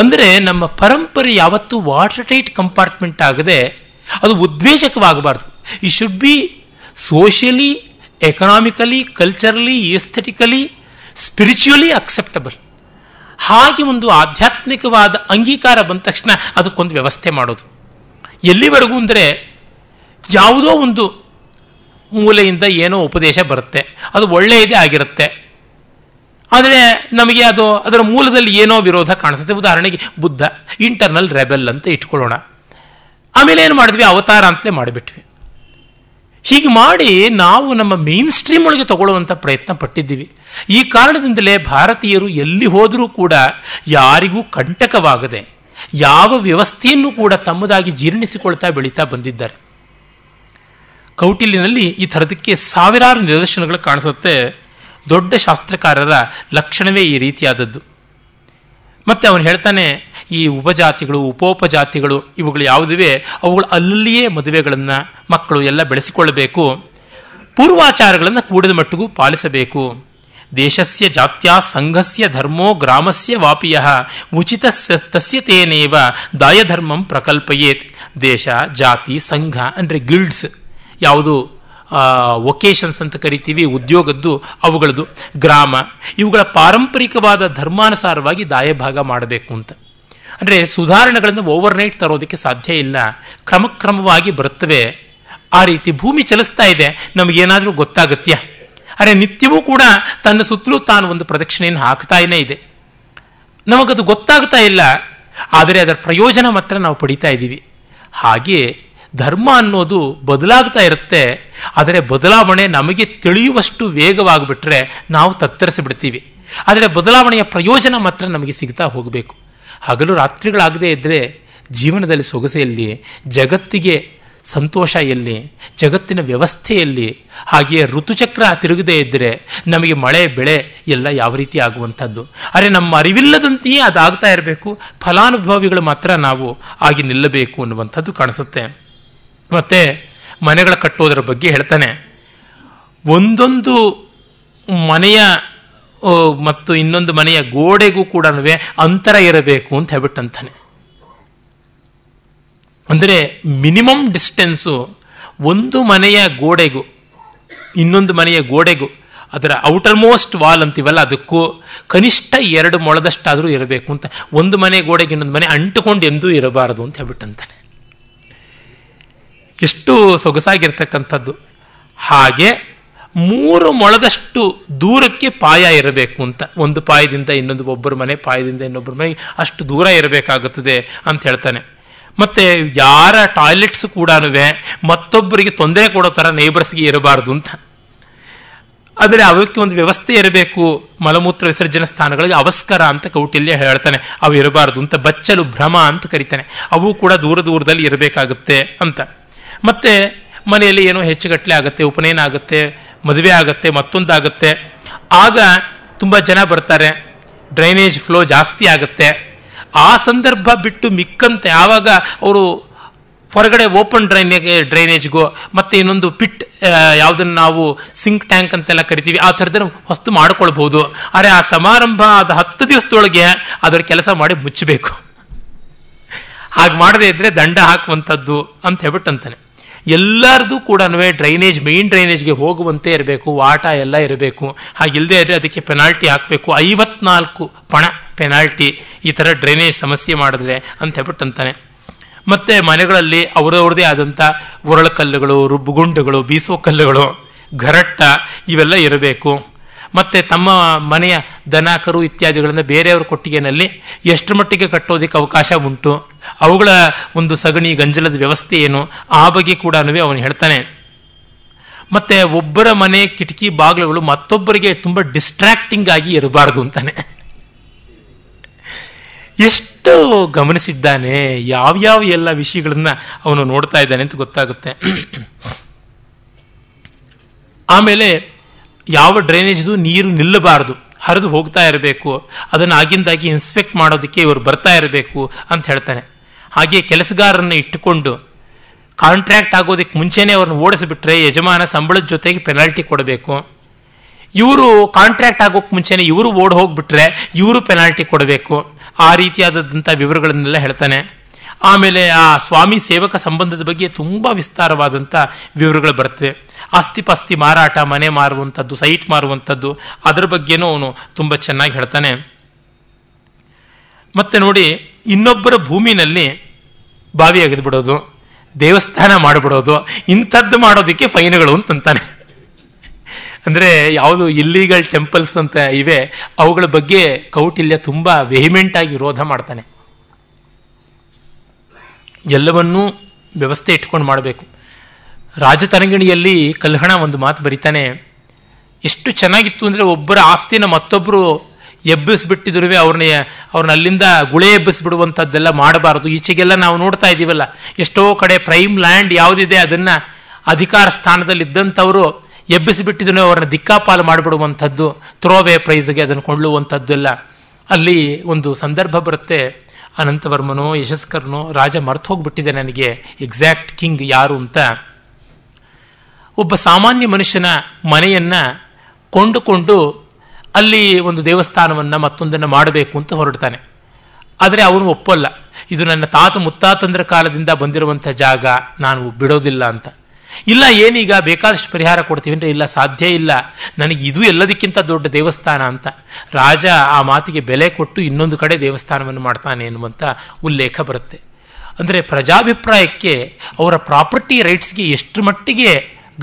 ಅಂದರೆ ನಮ್ಮ ಪರಂಪರೆ ಯಾವತ್ತೂ ವಾಟರ್ ಟೈಟ್ ಕಂಪಾರ್ಟ್ಮೆಂಟ್ ಆಗದೆ ಅದು ಉದ್ವೇಜಕವಾಗಬಾರ್ದು. ಈ should be socially economically culturally aesthetically spiritually acceptable ಹಾಗೆ ಒಂದು ಆಧ್ಯಾತ್ಮಿಕವಾದ ಅಂಗೀಕಾರ ಬಂದ ತಕ್ಷಣ ಅದಕ್ಕೊಂದು ವ್ಯವಸ್ಥೆ ಮಾಡೋದು. ಎಲ್ಲಿವರೆಗೂ ಅಂದರೆ ಯಾವುದೋ ಒಂದು ಮೂಲೆಯಿಂದ ಏನೋ ಉಪದೇಶ ಬರುತ್ತೆ. ಅದು ಒಳ್ಳೆಯದೇ ಆಗಿರುತ್ತೆ. ಆದರೆ ನಮಗೆ ಅದು ಅದರ ಮೂಲದಲ್ಲಿ ಏನೋ ವಿರೋಧ ಕಾಣಿಸುತ್ತೆ. ಉದಾಹರಣೆಗೆ ಬುದ್ಧ ಇಂಟರ್ನಲ್ ರೆಬೆಲ್ ಅಂತ ಇಟ್ಕೊಳ್ಳೋಣ. ಆಮೇಲೆ ಏನು ಮಾಡಿದ್ವಿ? ಅವತಾರ ಅಂತಲೇ ಮಾಡಿಬಿಟ್ವಿ. ಹೀಗೆ ಮಾಡಿ ನಾವು ನಮ್ಮ ಮೇನ್ ಸ್ಟ್ರೀಮ್ ಒಳಗೆ ತಗೊಳ್ಳುವಂಥ ಪ್ರಯತ್ನ ಪಟ್ಟಿದ್ದೀವಿ. ಈ ಕಾರಣದಿಂದಲೇ ಭಾರತೀಯರು ಎಲ್ಲಿ ಹೋದರೂ ಕೂಡ ಯಾರಿಗೂ ಕಂಟಕವಾಗದೆ ಯಾವ ವ್ಯವಸ್ಥೆಯನ್ನು ಕೂಡ ತಮ್ಮದಾಗಿ ಜೀರ್ಣಿಸಿಕೊಳ್ತಾ ಬೆಳೀತಾ ಬಂದಿದ್ದಾರೆ. ಕೌಟಿಲ್ಯನಲ್ಲಿ ಈ ಥರದಕ್ಕೆ ಸಾವಿರಾರು ನಿದರ್ಶನಗಳು ಕಾಣಿಸುತ್ತೆ. ದೊಡ್ಡ ಶಾಸ್ತ್ರಕಾರರ ಲಕ್ಷಣವೇ ಈ ರೀತಿಯಾದದ್ದು. ಮತ್ತೆ ಅವನು ಹೇಳ್ತಾನೆ, ಈ ಉಪಜಾತಿಗಳು, ಉಪೋಪಜಾತಿಗಳು, ಇವುಗಳು ಯಾವುದಿವೆ? ಅವುಗಳು ಅಲ್ಲಿಯೇ ಮದುವೆಗಳನ್ನು ಮಕ್ಕಳು ಎಲ್ಲ ಬೆಳೆಸಿಕೊಳ್ಳಬೇಕು. ಪೂರ್ವಾಚಾರಗಳನ್ನು ಕೂಡಿದ ಮಟ್ಟಿಗೂ ಪಾಲಿಸಬೇಕು. ದೇಶಸ್ಯ ಜಾತ್ಯ ಸಂಘಸ್ಯ ಧರ್ಮೋ ಗ್ರಾಮಸ್ಯ ವಾಪಿಯ, ಉಚಿತ ತಸ್ಯ ತೇನೇವ ದಾಯಧರ್ಮಂ ಪ್ರಕಲ್ಪಯೇತ್. ದೇಶ, ಜಾತಿ, ಸಂಘ ಅಂದರೆ ಗಿಲ್ಡ್ಸ್ ಯಾವುದು ವೊಕೇಶನ್ಸ್ ಅಂತ ಕರಿತೀವಿ, ಉದ್ಯೋಗದ್ದು, ಅವುಗಳದ್ದು, ಗ್ರಾಮ. ಇವುಗಳ ಪಾರಂಪರಿಕವಾದ ಧರ್ಮಾನುಸಾರವಾಗಿ ದಾಯಭಾಗ ಮಾಡಬೇಕು ಅಂತ. ಅಂದರೆ ಸುಧಾರಣೆಗಳನ್ನು ಓವರ್ನೈಟ್ ತರೋದಕ್ಕೆ ಸಾಧ್ಯ ಇಲ್ಲ. ಕ್ರಮಕ್ರಮವಾಗಿ ಬರುತ್ತವೆ. ಆ ರೀತಿ ಭೂಮಿ ಚಲಿಸ್ತಾ ಇದೆ. ನಮಗೇನಾದರೂ ಗೊತ್ತಾಗತ್ಯ? ಅರೆ, ನಿತ್ಯವೂ ಕೂಡ ತನ್ನ ಸುತ್ತಲೂ ತಾನು ಒಂದು ಪ್ರದಕ್ಷಿಣೆಯನ್ನು ಹಾಕ್ತಾನೇ ಇದೆ. ನಮಗದು ಗೊತ್ತಾಗ್ತಾ ಇಲ್ಲ. ಆದರೆ ಅದರ ಪ್ರಯೋಜನ ಮಾತ್ರ ನಾವು ಪಡಿತಾ ಇದ್ದೀವಿ. ಹಾಗೆ ಧರ್ಮ ಅನ್ನೋದು ಬದಲಾಗ್ತಾ ಇರುತ್ತೆ, ಆದರೆ ಬದಲಾವಣೆ ನಮಗೆ ತಿಳಿಯುವಷ್ಟು ವೇಗವಾಗಿಬಿಟ್ರೆ ನಾವು ತತ್ತರಿಸಿಬಿಡ್ತೀವಿ. ಆದರೆ ಬದಲಾವಣೆಯ ಪ್ರಯೋಜನ ಮಾತ್ರ ನಮಗೆ ಸಿಗ್ತಾ ಹೋಗಬೇಕು. ಹಗಲು ರಾತ್ರಿಗಳಾಗದೇ ಇದ್ದರೆ ಜೀವನದಲ್ಲಿ ಸೊಗಸೆಯಲ್ಲಿ ಜಗತ್ತಿಗೆ ಸಂತೋಷ ಎಲ್ಲಿ, ಜಗತ್ತಿನ ವ್ಯವಸ್ಥೆಯಲ್ಲಿ ಹಾಗೆಯೇ ಋತುಚಕ್ರ ತಿರುಗದೇ ಇದ್ದರೆ ನಮಗೆ ಮಳೆ, ಬೆಳೆ ಎಲ್ಲ ಯಾವ ರೀತಿ ಆಗುವಂಥದ್ದು. ಅರೆ ನಮ್ಮ ಅರಿವಿಲ್ಲದಂತೆಯೇ ಅದಾಗ್ತಾ ಇರಬೇಕು, ಫಲಾನುಭವಿಗಳು ಮಾತ್ರ ನಾವು ಆಗಿ ನಿಲ್ಲಬೇಕು ಅನ್ನುವಂಥದ್ದು ಕಾಣಿಸುತ್ತೆ. ಮತ್ತೆ ಮನೆಗಳ ಕಟ್ಟೋದರ ಬಗ್ಗೆ ಹೇಳ್ತಾನೆ. ಒಂದೊಂದು ಮನೆಯ ಮತ್ತು ಇನ್ನೊಂದು ಮನೆಯ ಗೋಡೆಗೂ ಕೂಡ ಅಂತರ ಇರಬೇಕು ಅಂತ ಹೇಳ್ಬಿಟ್ಟಂತಾನೆ ಅಂದರೆ ಮಿನಿಮಮ್ ಡಿಸ್ಟೆನ್ಸು ಒಂದು ಮನೆಯ ಗೋಡೆಗೂ, ಇನ್ನೊಂದು ಮನೆಯ ಗೋಡೆಗೂ, ಅದರ ಔಟರ್ ಮೋಸ್ಟ್ ವಾಲ್ ಅಂತೀವಲ್ಲ ಅದಕ್ಕೂ ಕನಿಷ್ಠ ಎರಡು ಮೊಳದಷ್ಟಾದರೂ ಇರಬೇಕು ಅಂತ. ಒಂದು ಮನೆ ಗೋಡೆಗೆ ಇನ್ನೊಂದು ಮನೆ ಅಂಟುಕೊಂಡು ಎಂದೂ ಇರಬಾರದು ಅಂತ ಹೇಳ್ಬಿಟ್ಟಂತಾನೆ ಎಷ್ಟು ಸೊಗಸಾಗಿರ್ತಕ್ಕಂಥದ್ದು. ಹಾಗೆ ಮೂರು ಮೊಳದಷ್ಟು ದೂರಕ್ಕೆ ಪಾಯ ಇರಬೇಕು ಅಂತ. ಒಂದು ಪಾಯದಿಂದ ಇನ್ನೊಂದು ಒಬ್ಬರ ಮನೆ, ಪಾಯದಿಂದ ಇನ್ನೊಬ್ಬರ ಮನೆ, ಅಷ್ಟು ದೂರ ಇರಬೇಕಾಗುತ್ತದೆ ಅಂತ ಹೇಳ್ತಾನೆ. ಮತ್ತೆ ಯಾರ ಟಾಯ್ಲೆಟ್ಸ್ ಕೂಡ ಮತ್ತೊಬ್ಬರಿಗೆ ತೊಂದರೆ ಕೊಡೋ ಥರ ನೇಬರ್ಸ್ಗೆ ಇರಬಾರ್ದು ಅಂತ. ಆದರೆ ಅವಕ್ಕೆ ಒಂದು ವ್ಯವಸ್ಥೆ ಇರಬೇಕು. ಮಲಮೂತ್ರ ವಿಸರ್ಜನೆ ಸ್ಥಾನಗಳಿಗೆ ಅವಸ್ಕರ ಅಂತ ಕೌಟಿಲ್ಯ ಹೇಳ್ತಾನೆ. ಅವು ಇರಬಾರ್ದು ಅಂತ ಬಚ್ಚಲು ಭ್ರಮ ಅಂತ ಕರಿತಾನೆ. ಅವು ಕೂಡ ದೂರ ದೂರದಲ್ಲಿ ಇರಬೇಕಾಗುತ್ತೆ ಅಂತ. ಮತ್ತೆ ಮನೆಯಲ್ಲಿ ಏನೋ ಹೆಚ್ಚುಗಟ್ಟಲೆ ಆಗುತ್ತೆ, ಉಪನಯನ ಆಗುತ್ತೆ, ಮದುವೆ ಆಗುತ್ತೆ, ಮತ್ತೊಂದಾಗುತ್ತೆ. ಆಗ ತುಂಬ ಜನ ಬರ್ತಾರೆ, ಡ್ರೈನೇಜ್ ಫ್ಲೋ ಜಾಸ್ತಿ ಆಗುತ್ತೆ. ಆ ಸಂದರ್ಭ ಬಿಟ್ಟು ಮಿಕ್ಕಂತೆ, ಆವಾಗ ಅವರು ಹೊರಗಡೆ ಓಪನ್ ಡ್ರೈನೇಜ್, ಡ್ರೈನೇಜ್ಗೋ, ಮತ್ತೆ ಇನ್ನೊಂದು ಪಿಟ್ ಯಾವುದನ್ನು ನಾವು ಸಿಂಕ್ ಟ್ಯಾಂಕ್ ಅಂತೆಲ್ಲ ಕರಿತೀವಿ, ಆ ಥರದನ್ನು ಹೊಸ್ತು ಮಾಡ್ಕೊಳ್ಬೋದು. ಆದರೆ ಆ ಸಮಾರಂಭ ಅದು ಹತ್ತು ದಿವಸದೊಳಗೆ ಅದರ ಕೆಲಸ ಮಾಡಿ ಮುಚ್ಚಬೇಕು. ಹಾಗೆ ಮಾಡದೇ ಇದ್ದರೆ ದಂಡ ಹಾಕುವಂಥದ್ದು ಅಂತ ಹೇಳ್ಬಿಟ್ಟಂತಾನೆ ಎಲ್ಲರದು ಕೂಡ ಡ್ರೈನೇಜ್ ಮೇನ್ ಡ್ರೈನೇಜ್ಗೆ ಹೋಗುವಂತೆ ಇರಬೇಕು, ವಾಟ ಎಲ್ಲ ಇರಬೇಕು. ಹಾಗಿಲ್ಲದೆ ಇದ್ರೆ ಅದಕ್ಕೆ ಪೆನಾಲ್ಟಿ ಹಾಕಬೇಕು. ಐವತ್ನಾಲ್ಕು ಪಣ ಪೆನಾಲ್ಟಿ ಈ ಥರ ಡ್ರೈನೇಜ್ ಸಮಸ್ಯೆ ಮಾಡಿದ್ರೆ ಅಂತ ಹೇಳ್ಬಿಟ್ಟು ಅಂತಾನೆ ಮತ್ತೆ ಮನೆಗಳಲ್ಲಿ ಅವರವ್ರದೇ ಆದಂಥ ಒರಳಕಲ್ಲುಗಳು ರುಬ್ಬುಗುಂಡುಗಳು ಬೀಸೋ ಕಲ್ಲುಗಳು ಘರಟ್ಟ ಇವೆಲ್ಲ ಇರಬೇಕು. ಮತ್ತೆ ತಮ್ಮ ಮನೆಯ ದನ ಕರು ಇತ್ಯಾದಿಗಳನ್ನು ಬೇರೆಯವರ ಕೊಟ್ಟಿಗೆನಲ್ಲಿ ಎಷ್ಟು ಮಟ್ಟಿಗೆ ಕಟ್ಟೋದಕ್ಕೆ ಅವಕಾಶ ಉಂಟು? ಅವುಗಳ ಒಂದು ಸಗಣಿ ಗಂಜಲದ ವ್ಯವಸ್ಥೆ ಏನು? ಆ ಬಗ್ಗೆ ಕೂಡ ಅವನು ಹೇಳ್ತಾನೆ. ಮತ್ತೆ ಒಬ್ಬರ ಮನೆ ಕಿಟಕಿ ಬಾಗಿಲುಗಳು ಮತ್ತೊಬ್ಬರಿಗೆ ತುಂಬಾ ಡಿಸ್ಟ್ರಾಕ್ಟಿಂಗ್ ಆಗಿ ಇರಬಾರದು ಅಂತಾನೆ. ಎಷ್ಟು ಗಮನಿಸಿದ್ದಾನೆ, ಯಾವ್ಯಾವ ಎಲ್ಲ ವಿಷಯಗಳನ್ನ ಅವನು ನೋಡ್ತಾ ಇದ್ದಾನೆ ಅಂತ ಗೊತ್ತಾಗುತ್ತೆ. ಆಮೇಲೆ ಯಾವ ಡ್ರೈನೇಜ್ದು ನೀರು ನಿಲ್ಲಬಾರದು, ಹರಿದು ಹೋಗ್ತಾ ಇರಬೇಕು, ಅದನ್ನು ಆಗಿಂದಾಗಿ ಇನ್ಸ್ಪೆಕ್ಟ್ ಮಾಡೋದಕ್ಕೆ ಇವರು ಬರ್ತಾ ಇರಬೇಕು ಅಂತ ಹೇಳ್ತಾನೆ. ಹಾಗೆ ಕೆಲಸಗಾರರನ್ನು ಇಟ್ಟುಕೊಂಡು ಕಾಂಟ್ರಾಕ್ಟ್ ಆಗೋದಕ್ಕೆ ಮುಂಚೆನೇ ಅವ್ರನ್ನ ಓಡಿಸಿಬಿಟ್ರೆ ಯಜಮಾನ ಸಂಬಳದ ಜೊತೆಗೆ ಪೆನಾಲ್ಟಿ ಕೊಡಬೇಕು. ಇವರು ಕಾಂಟ್ರಾಕ್ಟ್ ಆಗೋಕ್ಕೆ ಮುಂಚೆನೇ ಇವರು ಓಡ್ ಹೋಗ್ಬಿಟ್ರೆ ಇವರು ಪೆನಾಲ್ಟಿ ಕೊಡಬೇಕು. ಆ ರೀತಿಯಾದಂಥ ವಿವರಗಳನ್ನೆಲ್ಲ ಹೇಳ್ತಾನೆ. ಆಮೇಲೆ ಆ ಸ್ವಾಮಿ ಸೇವಕ ಸಂಬಂಧದ ಬಗ್ಗೆ ತುಂಬ ವಿಸ್ತಾರವಾದಂಥ ವಿವರಗಳು ಬರ್ತವೆ. ಆಸ್ತಿ ಪಾಸ್ತಿ ಮಾರಾಟ, ಮನೆ ಮಾರುವಂಥದ್ದು, ಸೈಟ್ ಮಾರುವಂಥದ್ದು, ಅದರ ಬಗ್ಗೆನೂ ಅವನು ತುಂಬ ಚೆನ್ನಾಗಿ ಹೇಳ್ತಾನೆ. ಮತ್ತೆ ನೋಡಿ, ಇನ್ನೊಬ್ಬರ ಭೂಮಿನಲ್ಲಿ ಬಾವಿ ಅಗೆದು ಬಿಡೋದು ದೇವಸ್ಥಾನ ಮಾಡಿಬಿಡೋದು, ಇಂಥದ್ದು ಮಾಡೋದಕ್ಕೆ ಫೈನ್ಗಳು ಅಂತಂತಾನೆ. ಅಂದರೆ ಯಾವುದು ಇಲ್ಲೀಗಲ್ ಟೆಂಪಲ್ಸ್ ಅಂತ ಇವೆ, ಅವುಗಳ ಬಗ್ಗೆ ಕೌಟಿಲ್ಯ ತುಂಬ ವೆಹಿಮೆಂಟ್ ಆಗಿ ವಿರೋಧ ಮಾಡ್ತಾನೆ. ಎಲ್ಲವನ್ನೂ ವ್ಯವಸ್ಥೆ ಇಟ್ಕೊಂಡು ಮಾಡಬೇಕು. ರಾಜತರಂಗಿಣಿಯಲ್ಲಿ ಕಲ್ಹಣ ಒಂದು ಮಾತು ಬರಿತಾನೆ, ಎಷ್ಟು ಚೆನ್ನಾಗಿತ್ತು ಅಂದರೆ ಒಬ್ಬರ ಆಸ್ತಿನ ಮತ್ತೊಬ್ಬರು ಎಬ್ಬಿಸ್ಬಿಟ್ಟಿದ್ರು ಅವ್ರನ್ನ ಅವ್ರನ್ನ ಅಲ್ಲಿಂದ ಗುಳೆ ಎಬ್ಬಿಸಿಬಿಡುವಂಥದ್ದೆಲ್ಲ ಮಾಡಬಾರದು. ಈಚೆಗೆಲ್ಲ ನಾವು ನೋಡ್ತಾ ಇದ್ದೀವಲ್ಲ, ಎಷ್ಟೋ ಕಡೆ ಪ್ರೈಮ್ ಲ್ಯಾಂಡ್ ಯಾವುದಿದೆ ಅದನ್ನ ಅಧಿಕಾರ ಸ್ಥಾನದಲ್ಲಿ ಇದ್ದಂಥವರು ಎಬ್ಬಿಸಿಬಿಟ್ಟಿದ್ರು ಅವ್ರನ್ನ ದಿಕ್ಕಾಪಾಲು ಮಾಡಿಬಿಡುವಂಥದ್ದು, ಥ್ರೋವೇ ಪ್ರೈಸ್ಗೆ ಅದನ್ನು ಕೊಳ್ಳುವಂಥದ್ದೆಲ್ಲ. ಅಲ್ಲಿ ಒಂದು ಸಂದರ್ಭ ಬರುತ್ತೆ, ಅನಂತವರ್ಮನೋ ಯಶಸ್ಕರ್ನೋ ರಾಜ ಮರ್ತು ಹೋಗ್ಬಿಟ್ಟಿದೆ ನನಗೆ, ಎಕ್ಸಾಕ್ಟ್ ಕಿಂಗ್ ಯಾರು ಅಂತ. ಒಬ್ಬ ಸಾಮಾನ್ಯ ಮನುಷ್ಯನ ಮನೆಯನ್ನು ಕೊಂಡುಕೊಂಡು ಅಲ್ಲಿ ಒಂದು ದೇವಸ್ಥಾನವನ್ನು ಮತ್ತೊಂದನ್ನು ಮಾಡಬೇಕು ಅಂತ ಹೊರಡ್ತಾನೆ. ಆದರೆ ಅವನು ಒಪ್ಪಲ್ಲ. ಇದು ನನ್ನ ತಾತ ಮುತ್ತಾತಂದ್ರ ಕಾಲದಿಂದ ಬಂದಿರುವಂಥ ಜಾಗ, ನಾನು ಬಿಡೋದಿಲ್ಲ ಅಂತ. ಇಲ್ಲ, ಏನೀಗ ಬೇಕಾದಷ್ಟು ಪರಿಹಾರ ಕೊಡ್ತೀವಿ ಅಂದರೆ ಇಲ್ಲ, ಸಾಧ್ಯ ಇಲ್ಲ. ನನಗೆ ಇದು ಎಲ್ಲದಕ್ಕಿಂತ ದೊಡ್ಡ ದೇವಸ್ಥಾನ ಅಂತ. ರಾಜ ಆ ಮಾತಿಗೆ ಬೆಲೆ ಕೊಟ್ಟು ಇನ್ನೊಂದು ಕಡೆ ದೇವಸ್ಥಾನವನ್ನು ಮಾಡ್ತಾನೆ ಎನ್ನುವಂಥ ಉಲ್ಲೇಖ ಬರುತ್ತೆ. ಅಂದರೆ ಪ್ರಜಾಭಿಪ್ರಾಯಕ್ಕೆ ಅವರ ಪ್ರಾಪರ್ಟಿ ರೈಟ್ಸ್ಗೆ ಎಷ್ಟು ಮಟ್ಟಿಗೆ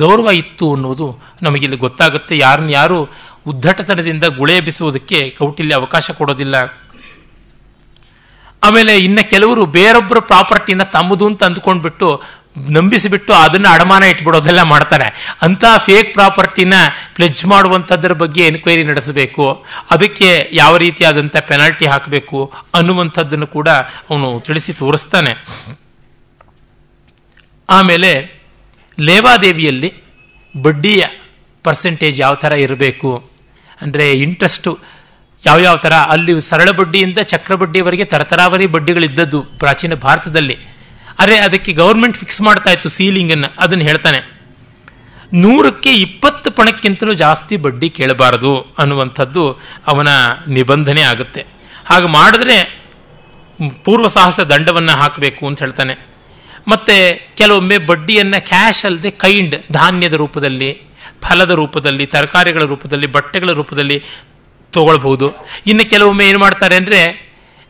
ಗೌರವ ಇತ್ತು ಅನ್ನೋದು ನಮಗಿಲ್ಲಿ ಗೊತ್ತಾಗುತ್ತೆ. ಯಾರನ್ನ ಯಾರು ಉದ್ದಟತನದಿಂದ ಗುಳೆ ಎಬ್ಬಿಸುವುದಕ್ಕೆ ಕೌಟಿಲ್ಯ ಅವಕಾಶ ಕೊಡೋದಿಲ್ಲ. ಆಮೇಲೆ ಇನ್ನು ಕೆಲವರು ಬೇರೊಬ್ಬರ ಪ್ರಾಪರ್ಟಿನ ತಮ್ಮದು ಅಂತ ಅಂದ್ಕೊಂಡ್ಬಿಟ್ಟು ನಂಬಿಸಿಬಿಟ್ಟು ಅದನ್ನ ಅಡಮಾನ ಇಟ್ಬಿಡೋದೆಲ್ಲ ಮಾಡ್ತಾರೆ. ಅಂತ ಫೇಕ್ ಪ್ರಾಪರ್ಟಿನ ಪ್ಲೆಜ್ ಮಾಡುವಂಥದ್ರ ಬಗ್ಗೆ ಎನ್ಕ್ವೈರಿ ನಡೆಸಬೇಕು. ಅದಕ್ಕೆ ಯಾವ ರೀತಿಯಾದಂಥ ಪೆನಾಲ್ಟಿ ಹಾಕಬೇಕು ಅನ್ನುವಂಥದ್ದನ್ನು ಕೂಡ ಅವನು ತಿಳಿಸಿ ತೋರಿಸ್ತಾನೆ. ಆಮೇಲೆ ಲೇವಾದೇವಿಯಲ್ಲಿ ಬಡ್ಡಿಯ ಪರ್ಸೆಂಟೇಜ್ ಯಾವ ಥರ ಇರಬೇಕು? ಅಂದರೆ ಇಂಟ್ರೆಸ್ಟು ಯಾವ್ಯಾವ ಥರ? ಅಲ್ಲಿ ಸರಳ ಬಡ್ಡಿಯಿಂದ ಚಕ್ರ ಬಡ್ಡಿಯವರೆಗೆ ತರತರಾವರಿ ಬಡ್ಡಿಗಳಿದ್ದದ್ದು ಪ್ರಾಚೀನ ಭಾರತದಲ್ಲಿ. ಅರೆ ಅದಕ್ಕೆ ಗೌರ್ಮೆಂಟ್ ಫಿಕ್ಸ್ ಮಾಡ್ತಾ ಇತ್ತು ಸೀಲಿಂಗನ್ನು ಅದನ್ನು ಹೇಳ್ತಾನೆ. ನೂರಕ್ಕೆ ಇಪ್ಪತ್ತು ಪಣಕ್ಕಿಂತಲೂ ಜಾಸ್ತಿ ಬಡ್ಡಿ ಕೇಳಬಾರದು ಅನ್ನುವಂಥದ್ದು ಅವನ ನಿಬಂಧನೆ ಆಗುತ್ತೆ. ಹಾಗೆ ಮಾಡಿದ್ರೆ ಪೂರ್ವ ಸಾಹಸ ದಂಡವನ್ನು ಹಾಕಬೇಕು ಅಂತ ಹೇಳ್ತಾನೆ. ಮತ್ತೆ ಕೆಲವೊಮ್ಮೆ ಬಡ್ಡಿಯನ್ನು ಕ್ಯಾಶ್ ಅಲ್ಲದೆ ಕೈಂಡ್ ಧಾನ್ಯದ ರೂಪದಲ್ಲಿ, ಫಲದ ರೂಪದಲ್ಲಿ, ತರಕಾರಿಗಳ ರೂಪದಲ್ಲಿ, ಬಟ್ಟೆಗಳ ರೂಪದಲ್ಲಿ ತಗೊಳ್ಬಹುದು. ಇನ್ನು ಕೆಲವೊಮ್ಮೆ ಏನು ಮಾಡ್ತಾರೆ ಅಂದರೆ,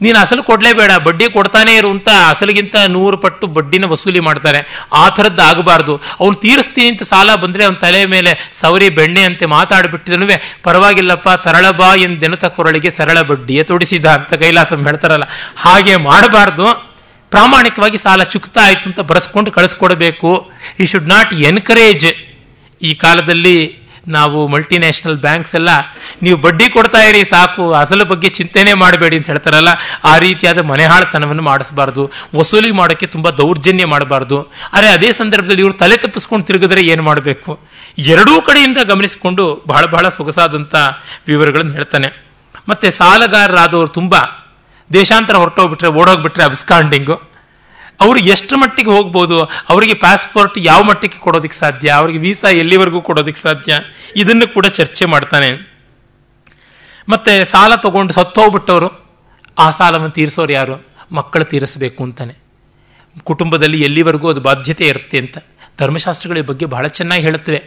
ನೀನು ಅಸಲು ಕೊಡಲೇಬೇಡ ಬಡ್ಡಿ ಕೊಡ್ತಾನೆ ಇರು ಅಂತ ಅಸಲಿಗಿಂತ ನೂರು ಪಟ್ಟು ಬಡ್ಡಿನ ವಸೂಲಿ ಮಾಡ್ತಾರೆ. ಆ ಥರದ್ದು ಆಗಬಾರ್ದು. ಅವ್ನು ತೀರಿಸ್ತೀನಿ ಅಂತ ಸಾಲ ಬಂದರೆ ಅವನ ತಲೆ ಮೇಲೆ ಸವರಿ ಬೆಣ್ಣೆ ಅಂತೆ ಮಾತಾಡಿಬಿಟ್ಟಿದನು ಪರವಾಗಿಲ್ಲಪ್ಪ, ತರಳ ಬಾ ಎಂದೆನುತ ಕೊರಳಿಗೆ ಸರಳ ಬಡ್ಡಿಯೇ ತೊಡಿಸಿದ ಅಂತ ಕೈಲಾಸಂ ಹೇಳ್ತಾರಲ್ಲ. ಹಾಗೆ ಮಾಡಬಾರ್ದು. ಪ್ರಾಮಾಣಿಕವಾಗಿ ಸಾಲ ಚುಕ್ತಾ ಆಯಿತು ಅಂತ ಬರೆಸ್ಕೊಂಡು ಕಳಿಸ್ಕೊಡ್ಬೇಕು. ಈ ಶುಡ್ ನಾಟ್ ಎನ್ಕರೇಜ್ ಈ ಕಾಲದಲ್ಲಿ ನಾವು ಮಲ್ಟಿನ್ಯಾಷನಲ್ ಬ್ಯಾಂಕ್ಸ್ ಎಲ್ಲ, ನೀವು ಬಡ್ಡಿ ಕೊಡ್ತಾ ಇರಿ, ಸಾಕು, ಅಸಲು ಬಗ್ಗೆ ಚಿಂತೆನೆ ಮಾಡಬೇಡಿ ಅಂತ ಹೇಳ್ತಾರಲ್ಲ, ಆ ರೀತಿಯಾದ ಮನೆಹಾಳತನವನ್ನು ಮಾಡಿಸಬಾರ್ದು. ವಸೂಲಿ ಮಾಡೋಕ್ಕೆ ತುಂಬ ದೌರ್ಜನ್ಯ ಮಾಡಬಾರ್ದು. ಆದರೆ ಅದೇ ಸಂದರ್ಭದಲ್ಲಿ ಇವರು ತಲೆ ತಪ್ಪಿಸ್ಕೊಂಡು ತಿರುಗಿದ್ರೆ ಏನು ಮಾಡಬೇಕು? ಎರಡೂ ಕಡೆಯಿಂದ ಗಮನಿಸಿಕೊಂಡು ಬಹಳ ಬಹಳ ಸೊಗಸಾದಂಥ ವಿವರಗಳನ್ನು ಹೇಳ್ತಾನೆ. ಮತ್ತೆ ಸಾಲಗಾರರಾದವರು ತುಂಬಾ ದೇಶಾಂತರ ಹೊರಟೋಗ್ಬಿಟ್ರೆ, ಓಡೋಗ್ಬಿಟ್ರೆ ಅಬ್ಸ್ಕಾಂಡಿಂಗು ಅವರು ಎಷ್ಟು ಮಟ್ಟಿಗೆ ಹೋಗ್ಬೋದು? ಅವರಿಗೆ ಪಾಸ್ಪೋರ್ಟ್ ಯಾವ ಮಟ್ಟಿಗೆ ಕೊಡೋದಕ್ಕೆ ಸಾಧ್ಯ? ಅವರಿಗೆ ವೀಸಾ ಎಲ್ಲಿವರೆಗೂ ಕೊಡೋದಕ್ಕೆ ಸಾಧ್ಯ? ಇದನ್ನು ಕೂಡ ಚರ್ಚೆ ಮಾಡ್ತಾನೆ. ಮತ್ತೆ ಸಾಲ ತಗೊಂಡು ಸತ್ತೋಗ್ಬಿಟ್ಟವರು, ಆ ಸಾಲವನ್ನು ತೀರಿಸೋರು ಯಾರು? ಮಕ್ಕಳು ತೀರಿಸಬೇಕು ಅಂತಾನೆ. ಕುಟುಂಬದಲ್ಲಿ ಎಲ್ಲಿವರೆಗೂ ಅದು ಬಾಧ್ಯತೆ ಇರುತ್ತೆ ಅಂತ. ಧರ್ಮಶಾಸ್ತ್ರಗಳ ಬಗ್ಗೆ ಬಹಳ ಚೆನ್ನಾಗಿ ಹೇಳುತ್ತವೆ.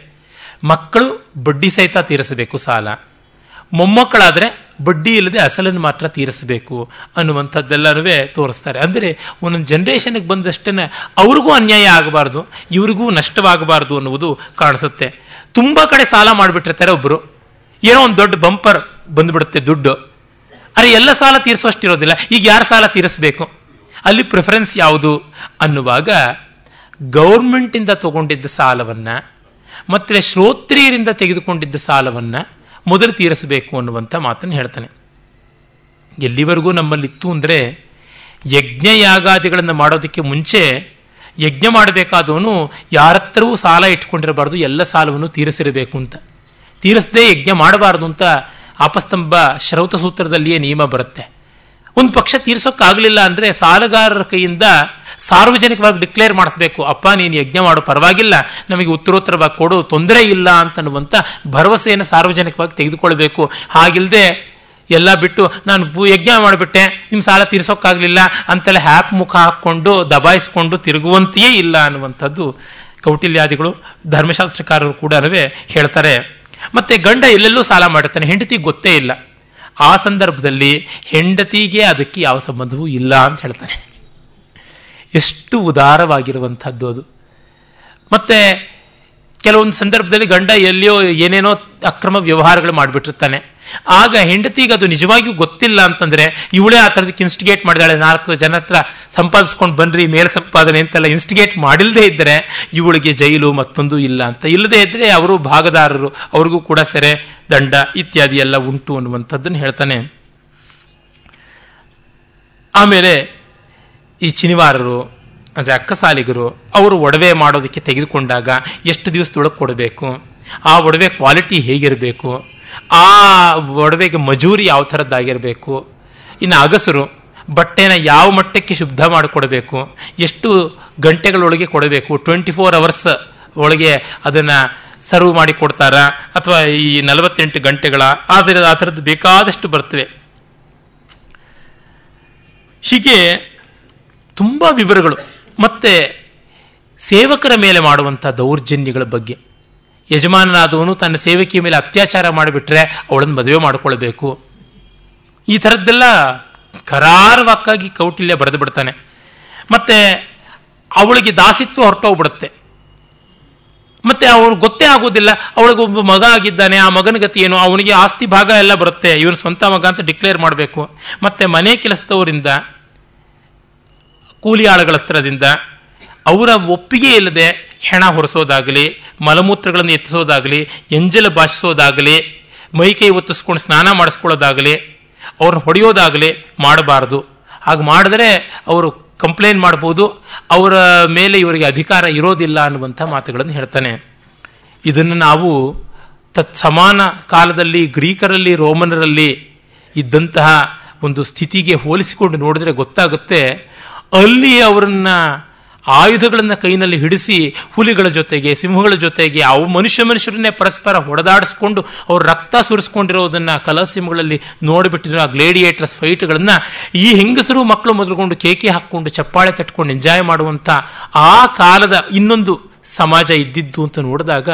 ಮಕ್ಕಳು ಬಡ್ಡಿ ಸಹಿತ ತೀರಿಸಬೇಕು ಸಾಲ. ಮೊಮ್ಮಕ್ಕಳಾದರೆ ಬಡ್ಡಿ ಇಲ್ಲದೆ ಅಸಲನ್ನು ಮಾತ್ರ ತೀರಿಸಬೇಕು ಅನ್ನುವಂಥದ್ದೆಲ್ಲನೂ ತೋರಿಸ್ತಾರೆ. ಅಂದರೆ ಒಂದೊಂದು ಜನ್ರೇಷನ್ಗೆ ಬಂದಷ್ಟೇ ಅವ್ರಿಗೂ ಅನ್ಯಾಯ ಆಗಬಾರ್ದು, ಇವ್ರಿಗೂ ನಷ್ಟವಾಗಬಾರ್ದು ಅನ್ನುವುದು ಕಾಣಿಸುತ್ತೆ. ತುಂಬ ಕಡೆ ಸಾಲ ಮಾಡಿಬಿಟ್ಟಿರ್ತಾರೆ ಒಬ್ಬರು ಏನೋ ಒಂದು ದೊಡ್ಡ ಬಂಪರ್ ಬಂದ್ಬಿಡುತ್ತೆ ದುಡ್ಡು. ಅರೆ, ಎಲ್ಲ ಸಾಲ ತೀರಿಸುವಷ್ಟಿರೋದಿಲ್ಲ ಈಗ ಯಾರು ಸಾಲ ತೀರಿಸಬೇಕು? ಅಲ್ಲಿ ಪ್ರಿಫರೆನ್ಸ್ ಯಾವುದು ಅನ್ನುವಾಗ ಗೌರ್ಮೆಂಟಿಂದ ತಗೊಂಡಿದ್ದ ಸಾಲವನ್ನು, ಮತ್ತೆ ಶ್ರೋತ್ರಿಯರಿಂದ ತೆಗೆದುಕೊಂಡಿದ್ದ ಸಾಲವನ್ನ ಮೊದಲು ತೀರಿಸಬೇಕು ಅನ್ನುವಂಥ ಮಾತನ್ನು ಹೇಳ್ತಾನೆ. ಎಲ್ಲಿವರೆಗೂ ನಮ್ಮಲ್ಲಿತ್ತು ಅಂದರೆ ಯಜ್ಞ ಯಾಗಾದಿಗಳನ್ನು ಮಾಡೋದಕ್ಕೆ ಮುಂಚೆ ಯಜ್ಞ ಮಾಡಬೇಕಾದವನು ಯಾರತ್ರವೂ ಸಾಲ ಇಟ್ಕೊಂಡಿರಬಾರ್ದು, ಎಲ್ಲ ಸಾಲವನ್ನು ತೀರಿಸಿರಬೇಕು ಅಂತ. ತೀರಿಸದೆ ಯಜ್ಞ ಮಾಡಬಾರದು ಅಂತ ಆಪಸ್ತಂಭ ಶ್ರೌತ ಸೂತ್ರದಲ್ಲಿಯೇ ನಿಯಮ ಬರುತ್ತೆ. ಒಂದು ಪಕ್ಷ ತೀರಿಸೋಕ್ಕಾಗಲಿಲ್ಲ ಅಂದರೆ ಸಾಲಗಾರರ ಕೈಯಿಂದ ಸಾರ್ವಜನಿಕವಾಗಿ ಡಿಕ್ಲೇರ್ ಮಾಡಿಸ್ಬೇಕು, ಅಪ್ಪ, ನೀನು ಯಜ್ಞ ಮಾಡೋ, ಪರವಾಗಿಲ್ಲ. ನಮಗೆ ಉತ್ತರೋತ್ತರವಾಗಿ ಕೊಡು ತೊಂದರೆ ಇಲ್ಲ ಅಂತನ್ನುವಂಥ ಭರವಸೆಯನ್ನು ಸಾರ್ವಜನಿಕವಾಗಿ ತೆಗೆದುಕೊಳ್ಬೇಕು. ಹಾಗಿಲ್ಲದೆ ಎಲ್ಲ ಬಿಟ್ಟು, ನಾನು ಯಜ್ಞ ಮಾಡಿಬಿಟ್ಟೆ ನಿಮ್ಮ ಸಾಲ ತೀರಿಸೋಕ್ಕಾಗಲಿಲ್ಲ ಅಂತೆಲ್ಲ ಹ್ಯಾಪ್ ಮುಖ ಹಾಕ್ಕೊಂಡು, ದಬಾಯಿಸ್ಕೊಂಡು ತಿರುಗುವಂತೆಯೇ ಇಲ್ಲ ಅನ್ನುವಂಥದ್ದು ಕೌಟಿಲ್ಯಾದಿಗಳು, ಧರ್ಮಶಾಸ್ತ್ರಕಾರರು ಕೂಡ ಹೇಳ್ತಾರೆ. ಮತ್ತೆ ಗಂಡ ಎಲ್ಲೆಲ್ಲೂ ಸಾಲ ಮಾಡುತ್ತಾನೆ ಹೆಂಡತಿ ಗೊತ್ತೇ ಇಲ್ಲ. ಆ ಸಂದರ್ಭದಲ್ಲಿ ಹೆಂಡತಿಗೆ ಅದಕ್ಕೆ ಯಾವ ಸಂಬಂಧವೂ ಇಲ್ಲ ಅಂತ ಹೇಳ್ತಾನೆ ಎಷ್ಟು ಉದಾರವಾಗಿರುವಂಥದ್ದು ಅದು. ಮತ್ತೆ ಕೆಲವೊಂದು ಸಂದರ್ಭದಲ್ಲಿ ಗಂಡ ಎಲ್ಲಿಯೋ ಏನೇನೋ ಅಕ್ರಮ ವ್ಯವಹಾರಗಳು ಮಾಡಿಬಿಟ್ಟಿರ್ತಾನೆ. ಆಗ ಹೆಂಡತಿಗೆ ಅದು ನಿಜವಾಗಿಯೂ ಗೊತ್ತಿಲ್ಲ ಅಂತಂದ್ರೆ ಇವಳೇ ಆ ಥರದಕ್ಕೆ ಇನ್ಸ್ಟಿಗೇಟ್ ಮಾಡಿದಾಳೆ. ನಾಲ್ಕು ಜನ ಹತ್ರ ಸಂಪಾದಿಸ್ಕೊಂಡು ಬನ್ರಿ, ಮೇಲ್ ಸಂಪಾದನೆ ಅಂತೆಲ್ಲ ಇನ್ಸ್ಟಿಗೇಟ್ ಮಾಡಿಲ್ಲದೆ ಇದ್ದರೆ ಇವಳಿಗೆ ಜೈಲು ಮತ್ತೊಂದು ಇಲ್ಲ ಅಂತ. ಇಲ್ಲದೆ ಇದ್ದರೆ ಅವರು ಭಾಗದಾರರು, ಅವ್ರಿಗೂ ಕೂಡ ಸೆರೆ, ದಂಡ ಇತ್ಯಾದಿ ಎಲ್ಲ ಉಂಟು ಅನ್ನುವಂಥದ್ದನ್ನು ಹೇಳ್ತಾನೆ. ಆಮೇಲೆ ಈ ಚಿನಿವಾರರು, ಅಂದರೆ ಅಕ್ಕಸಾಲಿಗರು, ಅವರು ಒಡವೆ ಮಾಡೋದಕ್ಕೆ ತೆಗೆದುಕೊಂಡಾಗ ಎಷ್ಟು ದಿವಸದೊಳಗೆ ಕೊಡಬೇಕು? ಆ ಒಡವೆ ಕ್ವಾಲಿಟಿ ಹೇಗಿರಬೇಕು? ಆ ಒಡವೆಗೆ ಮಜೂರಿ ಯಾವ ಥರದ್ದಾಗಿರಬೇಕು? ಇನ್ನು ಅಗಸರು, ಬಟ್ಟೆನ ಯಾವ ಮಟ್ಟಕ್ಕೆ ಶುದ್ಧ ಮಾಡಿಕೊಡಬೇಕು? ಎಷ್ಟು ಗಂಟೆಗಳೊಳಗೆ ಕೊಡಬೇಕು? ಟ್ವೆಂಟಿ ಫೋರ್ ಅವರ್ಸ್ ಒಳಗೆ ಅದನ್ನು ಸರ್ವ್ ಮಾಡಿ ಕೊಡ್ತಾರಾ? ಅಥವಾ ಈ ನಲವತ್ತೆಂಟು ಗಂಟೆಗಳ ಆದರೆ ಆ ಥರದ್ದು ಬೇಕಾದಷ್ಟು ಬರ್ತವೆ. ಹೀಗೆ ತುಂಬ ವಿವರಗಳು. ಮತ್ತೆ ಸೇವಕರ ಮೇಲೆ ಮಾಡುವಂಥ ದೌರ್ಜನ್ಯಗಳ ಬಗ್ಗೆ. ಯಜಮಾನನಾದವನು ತನ್ನ ಸೇವಕಿಯ ಮೇಲೆ ಅತ್ಯಾಚಾರ ಮಾಡಿಬಿಟ್ರೆ ಅವಳನ್ನು ಮದುವೆ ಮಾಡಿಕೊಳ್ಬೇಕು. ಈ ಥರದ್ದೆಲ್ಲ ಕರಾರವಾಕ್ಕಾಗಿ ಕೌಟಿಲ್ಯ ಬರೆದು ಬಿಡ್ತಾನೆ. ಮತ್ತೆ ಅವಳಿಗೆ ದಾಸಿತ್ವ ಹೊರಟೋಗ್ಬಿಡುತ್ತೆ ಮತ್ತೆ ಅವನು ಗೊತ್ತೇ ಆಗೋದಿಲ್ಲ ಅವಳಿಗೊಬ್ಬ ಮಗ ಆಗಿದ್ದಾನೆ. ಆ ಮಗನ ಗತಿ ಏನು? ಅವನಿಗೆ ಆಸ್ತಿ ಭಾಗ ಎಲ್ಲ ಬರುತ್ತೆ. ಇವನು ಸ್ವಂತ ಮಗ ಅಂತ ಡಿಕ್ಲೇರ್ ಮಾಡಬೇಕು. ಮತ್ತೆ ಮನೆ ಕೆಲಸದವರಿಂದ ಕೂಲಿ ಆಳುಗಳ ಹತ್ರದಿಂದ ಅವರ ಒಪ್ಪಿಗೆ ಇಲ್ಲದೆ ಹೆಣ ಹೊರಿಸೋದಾಗಲಿ, ಮಲಮೂತ್ರಗಳನ್ನು ಎತ್ತಿಸೋದಾಗಲಿ, ಎಂಜಲ ಭಾಷಿಸೋದಾಗಲಿ ಮೈಕೈ ಒತ್ತಿಸ್ಕೊಂಡು ಸ್ನಾನ ಮಾಡಿಸ್ಕೊಳ್ಳೋದಾಗಲಿ, ಅವ್ರನ್ನ ಹೊಡೆಯೋದಾಗಲಿ ಮಾಡಬಾರದು. ಹಾಗೆ ಮಾಡಿದ್ರೆ ಅವರು ಕಂಪ್ಲೇಂಟ್ ಮಾಡ್ಬೋದು, ಅವರ ಮೇಲೆ ಇವರಿಗೆ ಅಧಿಕಾರ ಇರೋದಿಲ್ಲ ಅನ್ನುವಂಥ ಮಾತುಗಳನ್ನು ಹೇಳ್ತಾನೆ. ಇದನ್ನು ನಾವು ತತ್ ಸಮಾನ ಕಾಲದಲ್ಲಿ ಗ್ರೀಕರಲ್ಲಿ, ರೋಮನರಲ್ಲಿ ಇದ್ದಂತಹ ಒಂದು ಸ್ಥಿತಿಗೆ ಹೋಲಿಸಿಕೊಂಡು ನೋಡಿದ್ರೆ ಗೊತ್ತಾಗುತ್ತೆ ಅಲ್ಲಿ ಅವರನ್ನ ಆಯುಧಗಳನ್ನು ಕೈನಲ್ಲಿ ಹಿಡಿಸಿ ಹುಲಿಗಳ ಜೊತೆಗೆ, ಸಿಂಹಗಳ ಜೊತೆಗೆ, ಅವು ಮನುಷ್ಯ ಮನುಷ್ಯರನ್ನೇ ಪರಸ್ಪರ ಹೊಡೆದಾಡಿಸ್ಕೊಂಡು ಅವ್ರ ರಕ್ತ ಸುರಿಸ್ಕೊಂಡಿರೋದನ್ನ ಕಲಸಿಂಹಗಳಲ್ಲಿ ನೋಡಿಬಿಟ್ಟಿರೋ ಆ ಗ್ಲೇಡಿಯೇಟರ್ಸ್ ಫೈಟ್ಗಳನ್ನ ಈ ಹೆಂಗಸರು ಮಕ್ಕಳು ಮೊದಲುಕೊಂಡು ಕೇಕೆ ಹಾಕ್ಕೊಂಡು, ಚಪ್ಪಾಳೆ ತಟ್ಕೊಂಡು ಎಂಜಾಯ್ ಮಾಡುವಂತ ಆ ಕಾಲದ ಇನ್ನೊಂದು ಸಮಾಜ ಇದ್ದಿದ್ದು ಅಂತ ನೋಡಿದಾಗ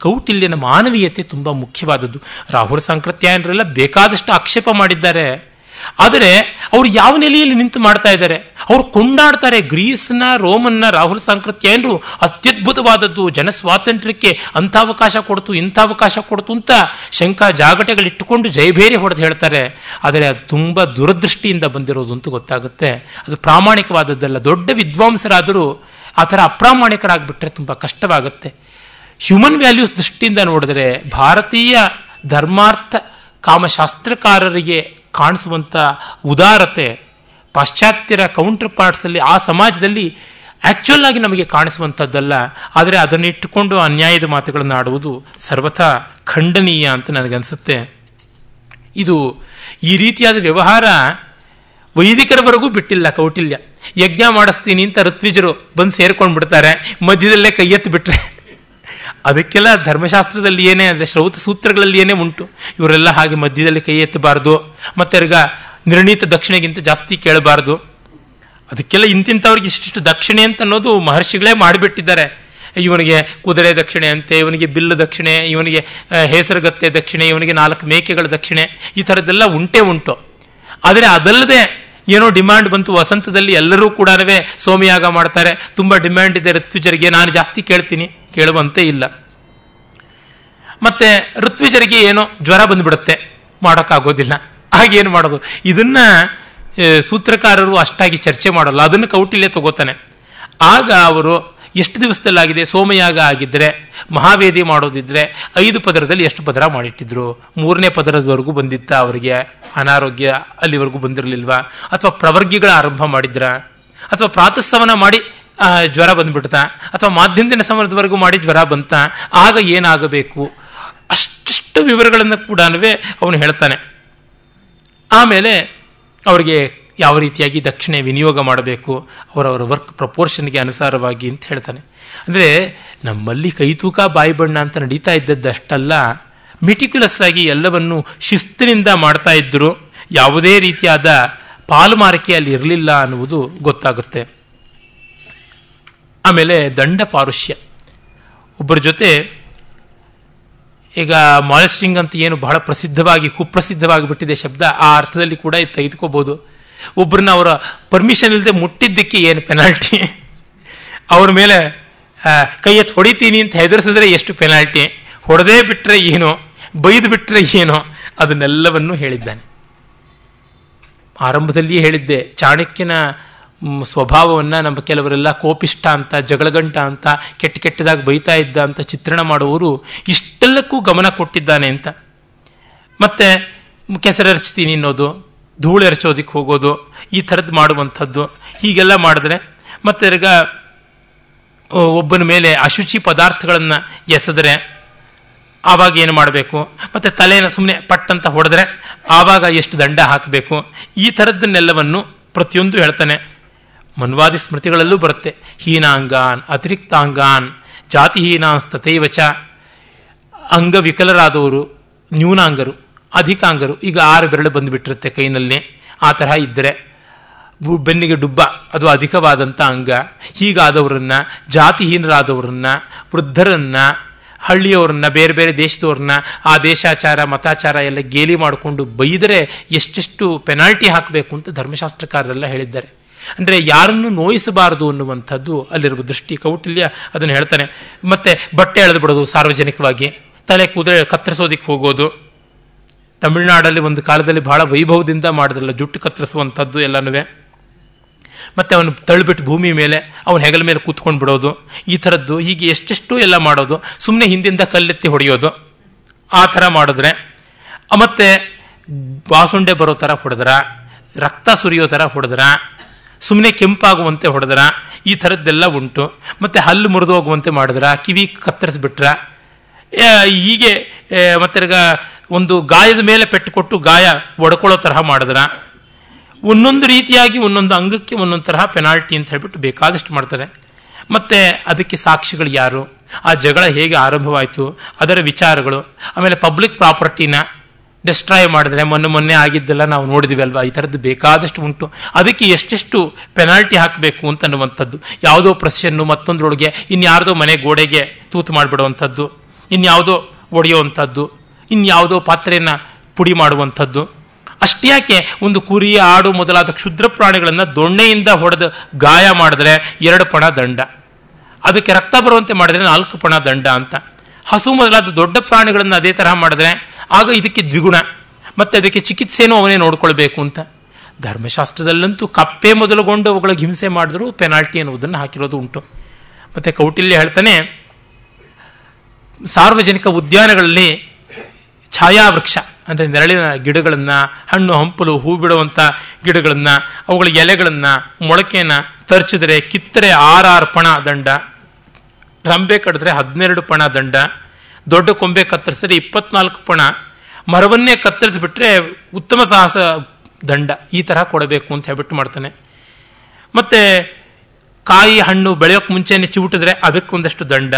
ಕೌಟಿಲ್ಯನ ಮಾನವೀಯತೆ ತುಂಬಾ ಮುಖ್ಯವಾದದ್ದು. ರಾಹುಲ್ ಸಂಕೃತ್ಯಾಯನರೆಲ್ಲ ಬೇಕಾದಷ್ಟು ಆಕ್ಷೇಪ ಮಾಡಿದ್ದಾರೆ. ಆದರೆ ಅವ್ರು ಯಾವ ನೆಲೆಯಲ್ಲಿ ನಿಂತು ಮಾಡ್ತಾ ಇದ್ದಾರೆ? ಅವ್ರು ಕೊಂಡಾಡ್ತಾರೆ ಗ್ರೀಸ್ನ, ರೋಮನ್ನ, ರಾಹುಲ್ ಸಾಂಕೃತ್ಯನರು ಅತ್ಯದ್ಭುತವಾದದ್ದು, ಜನ ಸ್ವಾತಂತ್ರ್ಯಕ್ಕೆ ಅಂಥ ಅವಕಾಶ ಕೊಡ್ತು, ಇಂಥ ಅವಕಾಶ ಕೊಡ್ತು ಅಂತ ಶಂಕ ಜಾಗಟೆಗಳಿಟ್ಟುಕೊಂಡು ಜಯಭೇರಿ ಹೊಡೆದು ಹೇಳ್ತಾರೆ. ಆದರೆ ಅದು ತುಂಬ ದುರದೃಷ್ಟಿಯಿಂದ ಬಂದಿರೋದು ಅಂತ ಗೊತ್ತಾಗುತ್ತೆ. ಅದು ಪ್ರಾಮಾಣಿಕವಾದದ್ದಲ್ಲ. ದೊಡ್ಡ ವಿದ್ವಾಂಸರಾದರೂ ಆ ಥರ ಅಪ್ರಾಮಾಣಿಕರಾಗ್ಬಿಟ್ರೆ ತುಂಬ ಕಷ್ಟವಾಗುತ್ತೆ. ಹ್ಯೂಮನ್ ವ್ಯಾಲ್ಯೂಸ್ ದೃಷ್ಟಿಯಿಂದ ನೋಡಿದ್ರೆ ಭಾರತೀಯ ಧರ್ಮಾರ್ಥ ಕಾಮಶಾಸ್ತ್ರಕಾರರಿಗೆ ಕಾಣಿಸುವಂಥ ಉದಾರತೆ ಪಾಶ್ಚಾತ್ಯರ ಕೌಂಟರ್ ಪಾರ್ಟ್ಸಲ್ಲಿ ಆ ಸಮಾಜದಲ್ಲಿ ಆ್ಯಕ್ಚುಯಲ್ ಆಗಿ ನಮಗೆ ಕಾಣಿಸುವಂಥದ್ದಲ್ಲ ಆದರೆ ಅದನ್ನಿಟ್ಟುಕೊಂಡು ಅನ್ಯಾಯದ ಮಾತುಗಳನ್ನು ಆಡುವುದು ಸರ್ವಥಾ ಖಂಡನೀಯ ಅಂತ ನನಗನ್ಸುತ್ತೆ. ಇದು ಈ ರೀತಿಯಾದ ವ್ಯವಹಾರ ವೈದಿಕರವರೆಗೂ ಬಿಟ್ಟಿಲ್ಲ ಕೌಟಿಲ್ಯ. ಯಜ್ಞ ಮಾಡಿಸ್ತೀನಿ ಅಂತ ಋತ್ವಿಜರು ಬಂದು ಸೇರ್ಕೊಂಡು ಬಿಡ್ತಾರೆ ಮಧ್ಯದಲ್ಲೇ ಕೈ ಎತ್ತು ಬಿಟ್ರೆ ಅದಕ್ಕೆಲ್ಲ ಧರ್ಮಶಾಸ್ತ್ರದಲ್ಲಿ ಏನೇ ಅಂದರೆ ಶ್ರೌತ ಸೂತ್ರಗಳಲ್ಲಿ ಏನೇ ಉಂಟು, ಇವರೆಲ್ಲ ಹಾಗೆ ಮಧ್ಯದಲ್ಲಿ ಕೈ ಎತ್ತಬಾರ್ದು, ಮತ್ತೆ ಈಗ ನಿರ್ಣೀತ ದಕ್ಷಿಣೆಗಿಂತ ಜಾಸ್ತಿ ಕೇಳಬಾರ್ದು. ಅದಕ್ಕೆಲ್ಲ ಇಂತಿಂಥವ್ರಿಗೆ ಇಷ್ಟಿಷ್ಟು ದಕ್ಷಿಣೆ ಅಂತ ಅನ್ನೋದು ಮಹರ್ಷಿಗಳೇ ಮಾಡಿಬಿಟ್ಟಿದ್ದಾರೆ. ಇವನಿಗೆ ಕುದುರೆ ದಕ್ಷಿಣೆ ಅಂತೆ, ಇವನಿಗೆ ಬಿಲ್ಲು ದಕ್ಷಿಣೆ, ಇವನಿಗೆ ಹೆಸರುಗತ್ತೆ ದಕ್ಷಿಣೆ, ಇವನಿಗೆ ನಾಲ್ಕು ಮೇಕೆಗಳ ದಕ್ಷಿಣೆ, ಈ ಥರದ್ದೆಲ್ಲ ಉಂಟೇ ಉಂಟು. ಆದರೆ ಅದಲ್ಲದೆ ಏನೋ ಡಿಮ್ಯಾಂಡ್ ಬಂತು, ವಸಂತದಲ್ಲಿ ಎಲ್ಲರೂ ಕೂಡ ಸೋಮಯಾಗ ಮಾಡ್ತಾರೆ. ತುಂಬಾ ಡಿಮ್ಯಾಂಡ್ ಇದೆ ಋತ್ವಿಜರಿಗೆ, ನಾನು ಜಾಸ್ತಿ ಕೇಳ್ತೀನಿ, ಕೇಳುವಂತೆ ಇಲ್ಲ. ಮತ್ತೆ ಋತ್ವಿಜರಿಗೆ ಏನೋ ಜ್ವರ ಬಂದ್ಬಿಡುತ್ತೆ, ಮಾಡೋಕ್ಕಾಗೋದಿಲ್ಲ. ಹಾಗೇನು ಮಾಡೋದು? ಇದನ್ನ ಸೂತ್ರಕಾರರು ಅಷ್ಟಾಗಿ ಚರ್ಚೆ ಮಾಡಲ್ಲ, ಅದನ್ನು ಕೌಟಿಲ್ಯ ತಗೋತಾನೆ. ಆಗ ಅವರು ಎಷ್ಟು ದಿವಸದಲ್ಲಾಗಿದೆ? ಸೋಮಯಾಗ ಆಗಿದ್ರೆ, ಮಹಾವೇದಿ ಮಾಡೋದಿದ್ರೆ ಐದು ಪದರದಲ್ಲಿ ಎಷ್ಟು ಪದರ ಮಾಡಿಟ್ಟಿದ್ರು? ಮೂರನೇ ಪದರದವರೆಗೂ ಬಂದಿತ್ತ ಅವರಿಗೆ? ಅನಾರೋಗ್ಯ ಅಲ್ಲಿವರೆಗೂ ಬಂದಿರಲಿಲ್ವಾ? ಅಥವಾ ಪ್ರವರ್ಗಿಗಳ ಆರಂಭ ಮಾಡಿದ್ರ? ಅಥವಾ ಪ್ರಾತಸ್ತವನ ಮಾಡಿ ಜ್ವರ ಬಂದ್ಬಿಡ್ತಾ ಅಥವಾ ಮಾಧ್ಯಮದಿನ ಸಮಯದವರೆಗೂ ಮಾಡಿ ಜ್ವರ ಬಂತ? ಆಗ ಏನಾಗಬೇಕು? ಅಷ್ಟಿಷ್ಟು ವಿವರಗಳನ್ನು ಕೂಡ ಅವನು ಹೇಳ್ತಾನೆ. ಆಮೇಲೆ ಅವರಿಗೆ ಯಾವ ರೀತಿಯಾಗಿ ದಕ್ಷಿಣೆ ವಿನಿಯೋಗ ಮಾಡಬೇಕು ಅವರವರ ವರ್ಕ್ ಪ್ರಪೋರ್ಷನ್ಗೆ ಅನುಸಾರವಾಗಿ ಅಂತ ಹೇಳ್ತಾನೆ. ಅಂದರೆ ನಮ್ಮಲ್ಲಿ ಕೈತೂಕ ಬಾಯಿ ಬಣ್ಣ ಅಂತ ನಡೀತಾ ಇದ್ದದ್ದಷ್ಟಲ್ಲ ಮಿಟಿಕ್ಯುಲಸ್ ಆಗಿ ಎಲ್ಲವನ್ನು ಶಿಸ್ತಿನಿಂದ ಮಾಡ್ತಾ ಇದ್ದರು ಯಾವುದೇ ರೀತಿಯಾದ ಪಾಲುಮಾರಿಕೆ ಅಲ್ಲಿ ಇರಲಿಲ್ಲ ಅನ್ನುವುದು ಗೊತ್ತಾಗುತ್ತೆ. ಆಮೇಲೆ ದಂಡ ಪಾರುಷ್ಯ. ಒಬ್ಬರ ಜೊತೆ ಈಗ ಮಾಲೆಸ್ಟಿಂಗ್ ಅಂತ ಏನು ಬಹಳ ಪ್ರಸಿದ್ಧವಾಗಿ, ಕುಪ್ರಸಿದ್ಧವಾಗಿ ಬಿಟ್ಟಿದೆ ಶಬ್ದ, ಆ ಅರ್ಥದಲ್ಲಿ ಕೂಡ ಇದು ತೆಗೆದುಕೋಬಹುದು ಒಬ್ಬರನ್ನ ಅವರ ಪರ್ಮಿಷನ್ ಇಲ್ಲದೆ ಮುಟ್ಟಿದ್ದಕ್ಕೆ ಏನು ಪೆನಾಲ್ಟಿ ಅವ್ರ ಮೇಲೆ ಕೈ ಎತ್ತು ಹೊಡಿತೀನಿ ಅಂತ ಹೆದರಿಸಿದ್ರೆ ಎಷ್ಟು ಪೆನಾಲ್ಟಿ ಹೊಡೆದೇ ಬಿಟ್ಟರೆ ಏನೋ? ಬೈದು ಬಿಟ್ಟರೆ ಏನೋ? ಅದನ್ನೆಲ್ಲವನ್ನು ಹೇಳಿದ್ದಾನೆ. ಆರಂಭದಲ್ಲಿಯೇ ಹೇಳಿದ್ದೆ, ಚಾಣಕ್ಯನ ಸ್ವಭಾವವನ್ನು ಸ್ವಭಾವವನ್ನ ನಮ್ಮ ಕೆಲವರೆಲ್ಲ ಕೋಪಿಷ್ಟ ಅಂತ, ಜಗಳಗಂಟ ಅಂತ, ಕೆಟ್ಟ ಕೆಟ್ಟದಾಗಿ ಬೈತಾ ಇದ್ದ ಅಂತ ಚಿತ್ರಣ ಮಾಡುವವರು ಇಷ್ಟೆಲ್ಲಕ್ಕೂ ಗಮನ ಕೊಟ್ಟಿದ್ದಾನೆ ಅಂತ. ಮತ್ತೆ, ಕೆಸರರ್ಚ್ತೀನಿ ಅನ್ನೋದು ಧೂಳು ಎರಚೋದಕ್ಕೆ ಹೋಗೋದು, ಈ ಥರದ್ದು ಮಾಡುವಂಥದ್ದು, ಹೀಗೆಲ್ಲ ಮಾಡಿದ್ರೆ ಮತ್ತೆ ತಿರ್ಗ ಒಬ್ಬನ ಮೇಲೆ ಅಶುಚಿ ಪದಾರ್ಥಗಳನ್ನು ಎಸೆದ್ರೆ ಆವಾಗ ಏನು ಮಾಡಬೇಕು? ಮತ್ತು ತಲೆಯನ್ನು ಸುಮ್ಮನೆ ಪಟ್ಟಂತ ಹೊಡೆದ್ರೆ ಆವಾಗ ಎಷ್ಟು ದಂಡ ಹಾಕಬೇಕು? ಈ ಥರದ್ದನ್ನೆಲ್ಲವನ್ನು ಪ್ರತಿಯೊಂದು ಹೇಳ್ತಾನೆ. ಮನ್ವಾದಿ ಸ್ಮೃತಿಗಳಲ್ಲೂ ಬರುತ್ತೆ. ಹೀನಾಂಗಾನ್, ಅತಿರಿಕ್ತಾಂಗಾನ್, ಜಾತಿಹೀನಾಂಸ್ ತಥೈವಚ, ಅಂಗವಿಕಲರಾದವರು, ನ್ಯೂನಾಂಗರು. ಅಧಿಕಾಂಗರು, ಈಗ ಆರು ಬೆರಳು ಬಂದುಬಿಟ್ಟಿರುತ್ತೆ ಕೈನಲ್ಲಿ. ಆ ತರಹ ಇದ್ದರೆ ಬೆನ್ನಿಗೆ ಡುಬ್ಬ, ಅದು ಅಧಿಕವಾದಂಥ ಅಂಗ. ಹೀಗಾದವರನ್ನ, ಜಾತಿಹೀನರಾದವರನ್ನ, ವೃದ್ಧರನ್ನ, ಹಳ್ಳಿಯವ್ರನ್ನ, ಬೇರೆ ಬೇರೆ ದೇಶದವ್ರನ್ನ, ಆ ದೇಶಾಚಾರ, ಮತಾಚಾರ ಎಲ್ಲ ಗೇಲಿ ಮಾಡಿಕೊಂಡು ಬೈದರೆ ಎಷ್ಟೆಷ್ಟು ಪೆನಾಲ್ಟಿ ಹಾಕಬೇಕು ಅಂತ ಧರ್ಮಶಾಸ್ತ್ರಕಾರರೆಲ್ಲ ಹೇಳಿದ್ದಾರೆ. ಅಂದರೆ ಯಾರನ್ನು ನೋಯಿಸಬಾರದು ಅನ್ನುವಂಥದ್ದು ಅಲ್ಲಿರುವ ದೃಷ್ಟಿ, ಕೌಟಿಲ್ಯ ಅದನ್ನು ಹೇಳ್ತಾನೆ. ಮತ್ತೆ ಬಟ್ಟೆ ಎಳೆದು ಬಿಡೋದು ಸಾರ್ವಜನಿಕವಾಗಿ. ತಲೆ ಕೂದಲೆ ಕತ್ತರಿಸೋದಿಕ್ಕೆ ಹೋಗೋದು. ತಮಿಳುನಾಡಲ್ಲಿ ಒಂದು ಕಾಲದಲ್ಲಿ ಬಹಳ ವೈಭವದಿಂದ ಮಾಡಿದ್ರಲ್ಲ, ಜುಟ್ಟು ಕತ್ತರಿಸುವಂಥದ್ದು ಎಲ್ಲನೂ ಮತ್ತೆ ಅವನು ತಳ್ಳಿಬಿಟ್ಟು ಭೂಮಿ ಮೇಲೆ, ಅವನ ಹೆಗಲ ಮೇಲೆ ಕೂತ್ಕೊಂಡು ಬಿಡೋದು, ಈ ಥರದ್ದು, ಹೀಗೆ ಎಷ್ಟೆಷ್ಟು ಎಲ್ಲ ಮಾಡೋದು ಸುಮ್ಮನೆ ಹಿಂದಿಂದ ಕಲ್ಲೆತ್ತಿ ಹೊಡೆಯೋದು, ಆ ಥರ ಮಾಡಿದ್ರೆ ಮತ್ತು ಬಾಸುಂಡೆ ಬರೋ ಥರ ಹೊಡೆದ್ರ, ರಕ್ತ ಸುರಿಯೋ ಥರ ಹೊಡೆದ್ರ ಸುಮ್ಮನೆ ಕೆಂಪಾಗುವಂತೆ ಹೊಡೆದ್ರ, ಈ ಥರದ್ದೆಲ್ಲ ಉಂಟು. ಮತ್ತೆ ಹಲ್ಲು ಮುರಿದೋಗುವಂತೆ ಮಾಡಿದ್ರ, ಕಿವಿ ಕತ್ತರಿಸ್ಬಿಟ್ರ ಹೀಗೆ ಮತ್ತೆ ಒಂದು ಗಾಯದ ಮೇಲೆ ಪೆಟ್ಟು ಕೊಟ್ಟು ಗಾಯ ಒಡ್ಕೊಳ್ಳೋ ತರಹ ಮಾಡಿದ್ರ ಒಂದೊಂದು ರೀತಿಯಾಗಿ ಒಂದೊಂದು ಅಂಗಕ್ಕೆ ಒಂದೊಂದು ತರಹ ಪೆನಾಲ್ಟಿ ಅಂತ ಹೇಳ್ಬಿಟ್ಟು ಬೇಕಾದಷ್ಟು ಮಾಡ್ತಾರೆ. ಮತ್ತೆ ಅದಕ್ಕೆ ಸಾಕ್ಷಿಗಳು ಯಾರು? ಆ ಜಗಳ ಹೇಗೆ ಆರಂಭವಾಯಿತು? ಅದರ ವಿಚಾರಗಳು. ಆಮೇಲೆ ಪಬ್ಲಿಕ್ ಪ್ರಾಪರ್ಟಿನ ಡಿಸ್ಟ್ರಾಯ್ ಮಾಡಿದ್ರೆ ಮೊನ್ನೆ ಮೊನ್ನೆ ಆಗಿದ್ದೆಲ್ಲ ನಾವು ನೋಡಿದ್ವಿ ಅಲ್ವಾ? ಈ ಥರದ್ದು ಬೇಕಾದಷ್ಟು ಉಂಟು. ಅದಕ್ಕೆ ಎಷ್ಟೆಷ್ಟು ಪೆನಾಲ್ಟಿ ಹಾಕಬೇಕು ಅಂತ ಅನ್ನುವಂಥದ್ದು. ಯಾವುದೋ ಪ್ರೊಸೆಷನ್ನು ಮತ್ತೊಂದರೊಳಗೆ ಇನ್ಯಾರ್ದೋ ಮನೆ ಗೋಡೆಗೆ ತೂತು ಮಾಡಿಬಿಡುವಂಥದ್ದು. ಇನ್ಯಾವುದೋ ಒಡೆಯುವಂಥದ್ದು, ಇನ್ಯಾವುದೋ ಪಾತ್ರೆಯನ್ನು ಪುಡಿ ಮಾಡುವಂಥದ್ದು. ಅಷ್ಟ್ಯಾಕೆ ಒಂದು ಕುರಿ ಆಡು ಮೊದಲಾದ ಕ್ಷುದ್ರ ಪ್ರಾಣಿಗಳನ್ನು ದೊಣ್ಣೆಯಿಂದ ಹೊಡೆದು ಗಾಯ ಮಾಡಿದ್ರೆ ಎರಡು ಪಣ ದಂಡ. ಅದಕ್ಕೆ ರಕ್ತ ಬರುವಂತೆ ಮಾಡಿದ್ರೆ ನಾಲ್ಕು ಪಣ ದಂಡ ಅಂತ. ಹಸು ಮೊದಲಾದ ದೊಡ್ಡ ಪ್ರಾಣಿಗಳನ್ನು ಅದೇ ತರಹ ಮಾಡಿದ್ರೆ ಆಗ ಇದಕ್ಕೆ ದ್ವಿಗುಣ. ಮತ್ತೆ ಅದಕ್ಕೆ ಚಿಕಿತ್ಸೆನೂ ಅವನೇ ನೋಡಿಕೊಳ್ಬೇಕು ಅಂತ. ಧರ್ಮಶಾಸ್ತ್ರದಲ್ಲಂತೂ ಕಪ್ಪೆ ಮೊದಲುಗೊಂಡು ಅವುಗಳಿಗೆ ಹಿಂಸೆ ಮಾಡಿದ್ರು ಪೆನಾಲ್ಟಿ ಅನ್ನುವುದನ್ನು ಹಾಕಿರೋದು ಉಂಟು. ಮತ್ತೆ ಕೌಟಿಲ್ಯ ಹೇಳ್ತಾನೆ ಸಾರ್ವಜನಿಕ ಉದ್ಯಾನಗಳಲ್ಲಿ ಛಾಯಾವೃಕ್ಷ, ಅಂದರೆ ನೆರಳಿನ ಗಿಡಗಳನ್ನು, ಹಣ್ಣು, ಹಂಪಲು, ಹೂ ಬಿಡುವಂಥ ಗಿಡಗಳನ್ನು, ಅವುಗಳ ಎಲೆಗಳನ್ನು, ಮೊಳಕೆಯನ್ನು ತರ್ಚಿದ್ರೆ ಕಿತ್ತರೆ ಆರಾರು ಪಣ ದಂಡ, ರಂಬೆ ಕಡಿದ್ರೆ ಹದಿನೆರಡು ಪಣ ದಂಡ, ದೊಡ್ಡ ಕೊಂಬೆ ಕತ್ತರಿಸಿದ್ರೆ ಇಪ್ಪತ್ನಾಲ್ಕು ಪಣ, ಮರವನ್ನೇ ಕತ್ತರಿಸಿಬಿಟ್ರೆ ಉತ್ತಮ ಸಾಹಸ ದಂಡ, ಈ ತರಹ ಕೊಡಬೇಕು ಅಂತ ಹೇಳ್ಬಿಟ್ಟು ಮಾಡ್ತಾನೆ. ಮತ್ತು ಕಾಯಿ ಹಣ್ಣು ಬೆಳೆಯೋಕ್ಕೆ ಮುಂಚೆನೆ ಚಿವುಟಿದ್ರೆ ಅದಕ್ಕೊಂದಷ್ಟು ದಂಡ